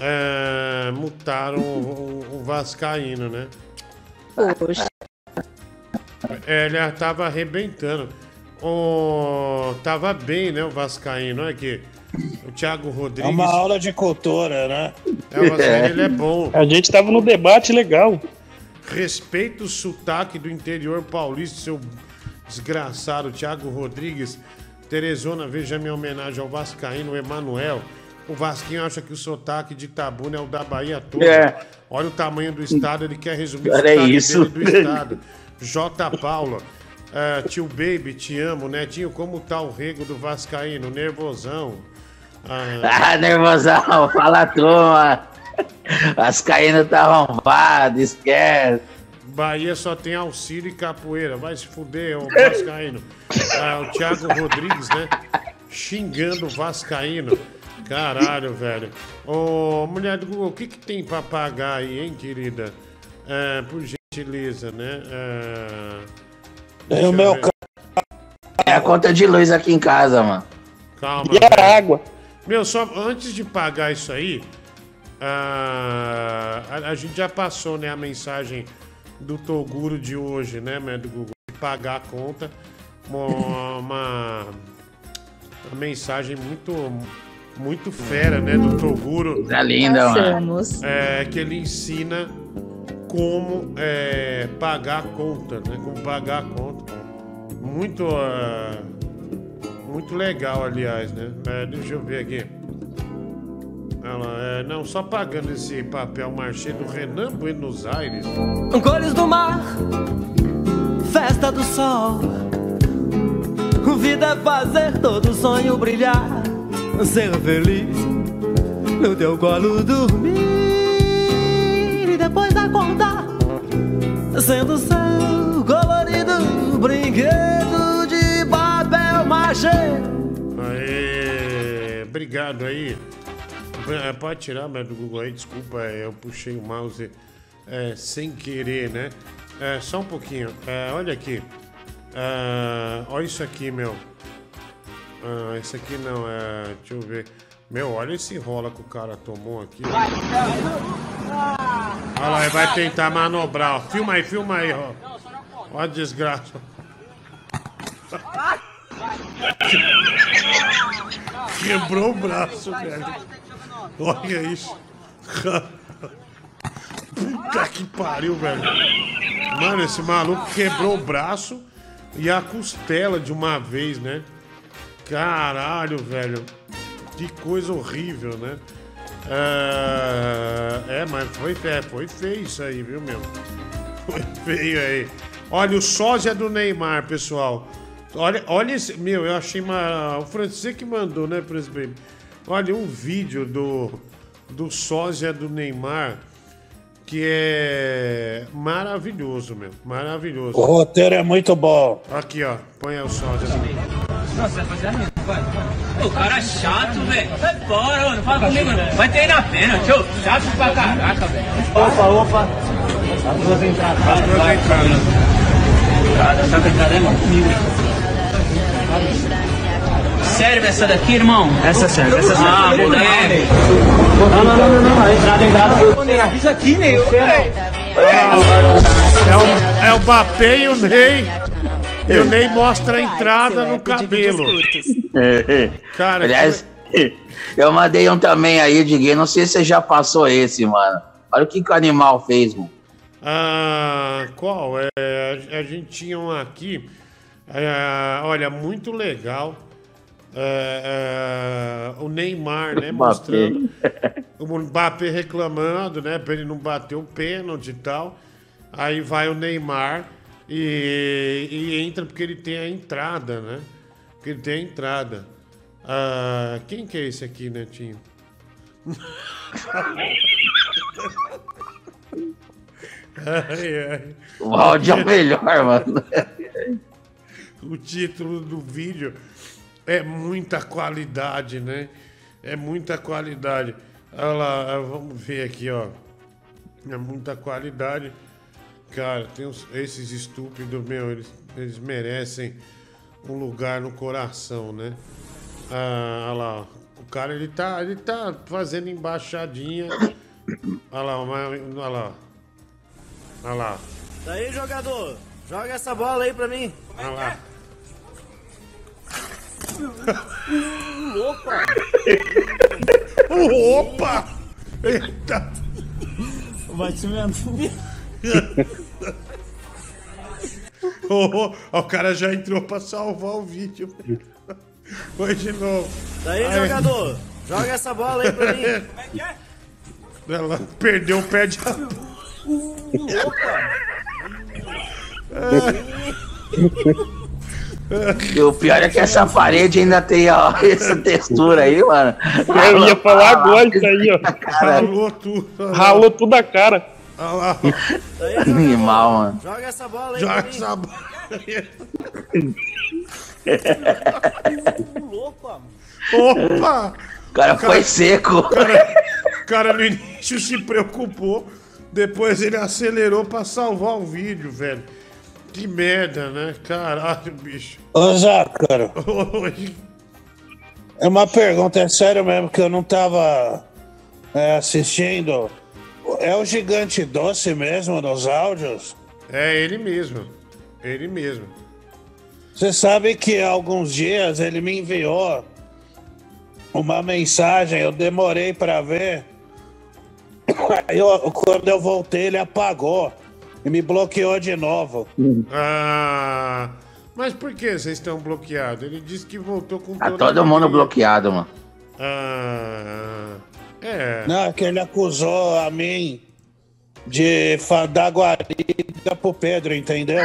é, multaram o, o- vascaíno, né? Poxa. É, ele tava arrebentando. O, tava bem, né, o vascaíno, olha aqui. O Thiago É Rodrigues... uma aula de cultura, né? É, o vascaíno, ele é bom. A gente tava no debate legal. Respeita o sotaque do interior paulista, seu desgraçado, Thiago Rodrigues. Teresona, veja minha homenagem ao Vascaíno Emanuel. O Vasquinho acha que o sotaque de Itabuna é o da Bahia toda. É. Olha o tamanho do estado, ele quer resumir Cara, é sotaque isso. dele do estado. J. Paula. ah, tio Baby, te amo. Netinho, como tá o rego do Vascaíno? Nervosão. Ah, (laughs) nervosão, fala a turma. As caindo tá arrombado, esquece. Bahia só tem auxílio e capoeira. Vai se fuder, ô Vascaíno. (laughs) Ah, o Thiago Rodrigues, né? Xingando o Vascaíno. Caralho, velho. Ô, mulher do Google, o que, que tem pra pagar aí, hein, querida? É, por gentileza, né? É, Tem o meu. É a conta de luz aqui em casa, mano. Calma. E a velho. água? Meu, só antes de pagar isso aí, ah, a, a gente já passou, né, a mensagem do Toguro de hoje, né, né, do Google, de pagar a conta. Uma, uma, uma mensagem muito, muito fera, né, do Toguro. Tá linda, mano. É, que ele ensina como é, pagar a conta, né, como pagar a conta. Muito, ah, muito legal, aliás, né? É, deixa eu ver aqui. Ela, é, não, só pagando esse papel marchê do Renan Buenos Aires. Cores do mar, festa do sol. Vida é fazer todo sonho brilhar, ser feliz no teu colo dormir e depois acordar, sendo seu colorido brinquedo de papel machê. Aê, obrigado aí. É, Pode tirar mas do Google aí, desculpa, é, eu puxei o mouse é, sem querer, né? É, só um pouquinho. É, olha aqui. É, olha isso aqui, meu. Ah, isso aqui não, é. Deixa eu ver. Meu, olha esse rola que o cara tomou aqui. Olha lá, ele vai tentar manobrar. Ó. Filma aí, filma aí, ó. Olha a desgraça. Quebrou o braço, velho. Olha isso. Puta que pariu, velho. Mano, esse maluco quebrou o braço e a costela de uma vez, né? Caralho, velho. Que coisa horrível, né? É, é, mas foi, é, foi feio isso aí, viu, meu? (laughs) Foi feio aí. Olha, o sósia do Neymar, pessoal. Olha, olha esse. Meu, eu achei uma. O francês que mandou, né, presidente? Olha, um vídeo do, do sósia do Neymar que é maravilhoso, meu. Maravilhoso. O roteiro é muito bom. Aqui, ó. Põe o sósia do Neymar. Nossa, vai fazer a minha, vai, vai. O cara é chato, velho. Fora, ô, não fala comigo não. Vai ter na pena, tio. Chato pra caraca, velho. Opa, opa. As duas entradas. As duas entradas. Entrada, sabe a entrada é mano, comigo. Serve essa daqui, irmão? Essa serve, essa serve. Ah, moleque. Não, não, não, não, não. Entrada, entrada. Avisa aqui, Ney. É o, é o Bapê e o Ney. E o Ney mostra a entrada no cabelo. Cara, Aliás, eu mandei um também aí, Diguinho. Não sei se você já passou esse, mano. Olha o que, que o animal fez, mano. Ah, qual? É, a, a gente tinha um aqui. é, olha, muito legal. É, é, o Neymar, né? Mostrando. O Mbappé reclamando, né? Pra ele não bater o pênalti e tal. Aí vai o Neymar e, e entra porque ele tem a entrada, né? Porque ele tem a entrada. Ah, quem que é esse aqui, Netinho? (laughs) Ai, ai. O áudio é o melhor, (laughs) mano. O título do vídeo é muita qualidade, né? É muita qualidade. Olha lá, vamos ver aqui, ó. É muita qualidade. Cara, tem uns- esses estúpidos, meu, eles, eles merecem um lugar no coração, né? Ah, olha lá, o cara ele tá, ele tá fazendo embaixadinha. Olha lá, olha lá. Olha lá. Daí, jogador. Joga essa bola aí pra mim. Olha lá. Opa! (laughs) Opa! Eita! Vai vendo. Ô, o cara já entrou pra salvar o vídeo. Foi de novo. Daí, Aí- jogador, joga essa bola aí pra mim. Ela perdeu o pé de. (laughs) E o pior é que essa parede ainda tem ó, essa textura aí, mano. Eu ia falar agora isso aí, ó. Ralou tudo. Ralou tudo a cara. Olha lá. Animal, mano. Joga essa bola aí Joga essa bola. (laughs) Opa! O cara foi seco. O cara, o cara no início se preocupou, depois ele acelerou pra salvar o vídeo, velho. Que merda, né? Caralho, bicho. Ô, Zácaro, Oi. é uma pergunta, é sério mesmo, que eu não tava é, assistindo. É o gigante doce mesmo nos áudios? É ele mesmo. Ele mesmo. Você sabe que há alguns dias ele me enviou uma mensagem, eu demorei pra ver. Aí (coughs) eu- quando eu voltei, ele apagou e me bloqueou de novo. Ah, mas por que vocês estão bloqueados? Ele disse que voltou com Tá toda todo mundo bloqueado, mano. Ah, é. Não, é que ele acusou a mim de dar guarida pro Pedro, entendeu?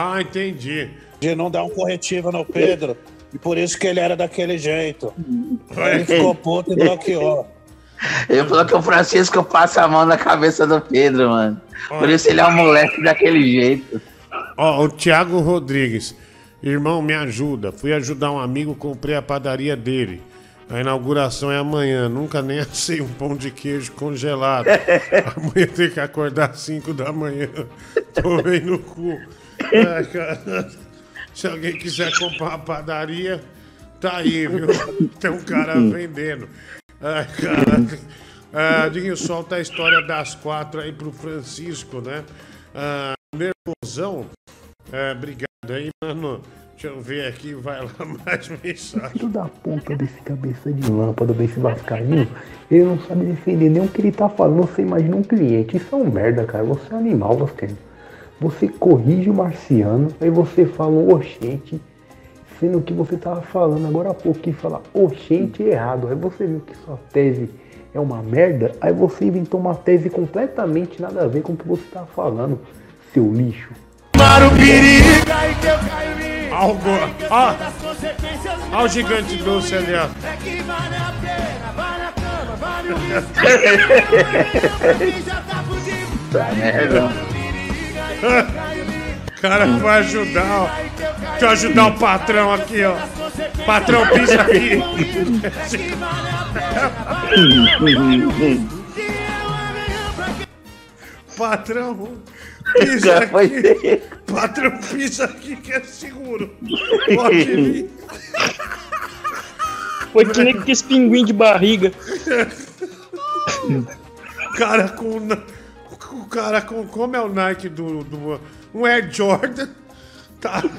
Ah, entendi. De não dar um corretivo no Pedro. E por isso que ele era daquele jeito. Ele ficou puto e bloqueou. Ele falou que o Francisco passa a mão na cabeça do Pedro, mano. Por isso ele é um moleque daquele jeito. Ó, o Thiago Rodrigues. Irmão, me ajuda. Fui ajudar um amigo, comprei a padaria dele. A inauguração é amanhã. Nunca nem assei um pão de queijo congelado. (laughs) Amanhã tem que acordar às 5 da manhã. Tomei no cu. Ai, cara. Se alguém quiser comprar uma padaria, tá aí, viu? Tem um cara vendendo. Ai, cara. Ah, Dinho, solta a história das quatro aí pro Francisco, né? Ah, nervosão. É, obrigado aí, mano. Deixa eu ver aqui, vai lá (laughs) mais mensagem. Filho da puta desse cabeça de lâmpada, desse vascaíno, ele não sabe defender nem o que ele tá falando. Você imagina um cliente, isso é um merda, cara. Você é um animal, Vascaíno. Você corrige o marciano, aí você fala oxente, sendo que você tava falando agora há pouco que fala oxente errado. Aí você viu que sua tese é uma merda, aí você inventou uma tese completamente nada a ver com o que você tava falando, seu lixo. Para o perigo! Algo. Ó, ó o gigante doce ali, ó. Tá merda. Cara, vai ajudar, ó. Deixa eu ajudar o patrão aqui, ó. Patrão, pisa aqui. (laughs) Patrão, pisa aqui. Patrão, pisa aqui que é seguro. (laughs) Pode vir. Foi que nem aqueles pinguim de barriga. (laughs) cara com. O cara com. Como é o Nike do. do um Air Jordan. Tá. (laughs)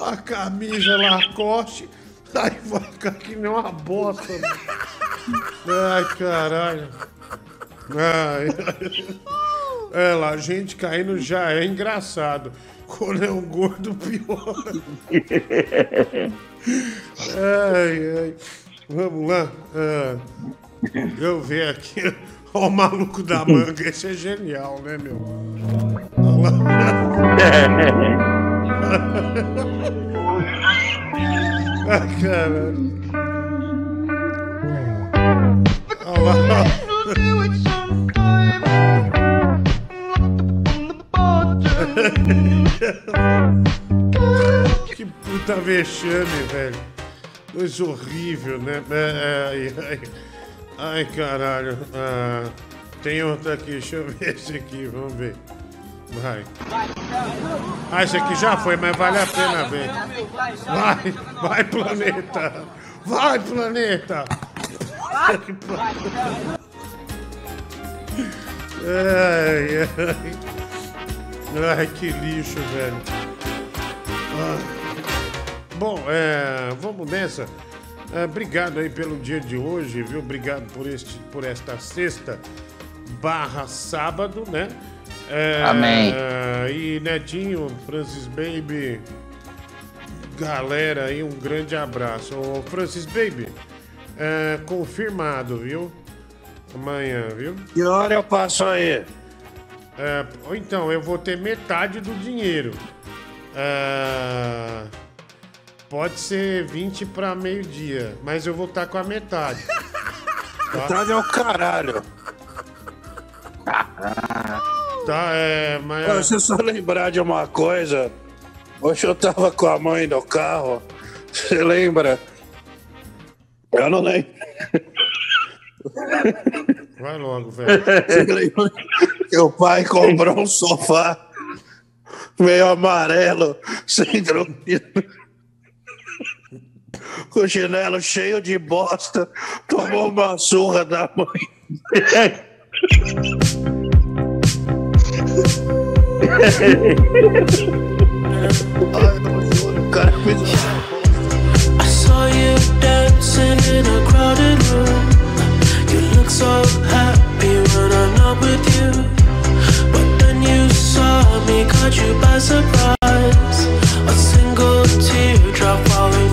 A camisa Lacoste. Aí vai ficar que nem uma bosta. Ai, caralho. Ai, ai. É lá, gente caindo já é engraçado. Quando é um gordo, pior. Ai, ai. Vamos lá. Ah, eu ver aqui. Ó, o maluco da manga. Esse é genial, né, meu? Olha lá. (laughs) Ai, caralho. Olha lá. Que puta vexame, velho. Coisa horrível, né? Ai, ai, ai caralho. Ah, tem outra aqui, deixa eu ver esse aqui, vamos ver. Vai. Ah, esse aqui já foi, mas vale a pena ver. Vai, vai, planeta. Vai, planeta. (laughs) Ai, ai. Ai, que lixo, velho. Ah. Bom, é, vamos nessa. É, obrigado aí pelo dia de hoje, viu? Obrigado por, este, por esta sexta barra sábado, né? É, Amém. E Netinho, Francis Baby, galera aí, um grande abraço. Ô, Francis Baby, é, confirmado, viu? Amanhã, viu? Que hora eu passo aí? É, então, eu vou ter metade do dinheiro. É, pode ser 20 para meio-dia, mas eu vou estar com a metade. (laughs) Tá? Metade é o caralho. (laughs) Tá, é, mas. Deixa eu só lembrar de uma coisa. Hoje eu tava com a mãe no carro. (laughs) Você lembra? Eu não lembro. Vai logo, velho. (laughs) O pai comprou um sofá meio amarelo, sem dormir. Com o chinelo cheio de bosta, tomou uma surra da mãe. (laughs) I saw you dancing in a crowded room. You. You But then you saw me caught you by surprise. A single teardrop falling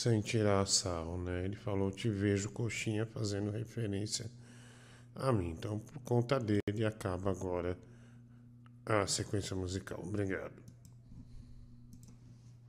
sem tirar sal, né? Ele falou: Te vejo coxinha, fazendo referência a mim. Então, por conta dele, acaba agora a sequência musical. Obrigado.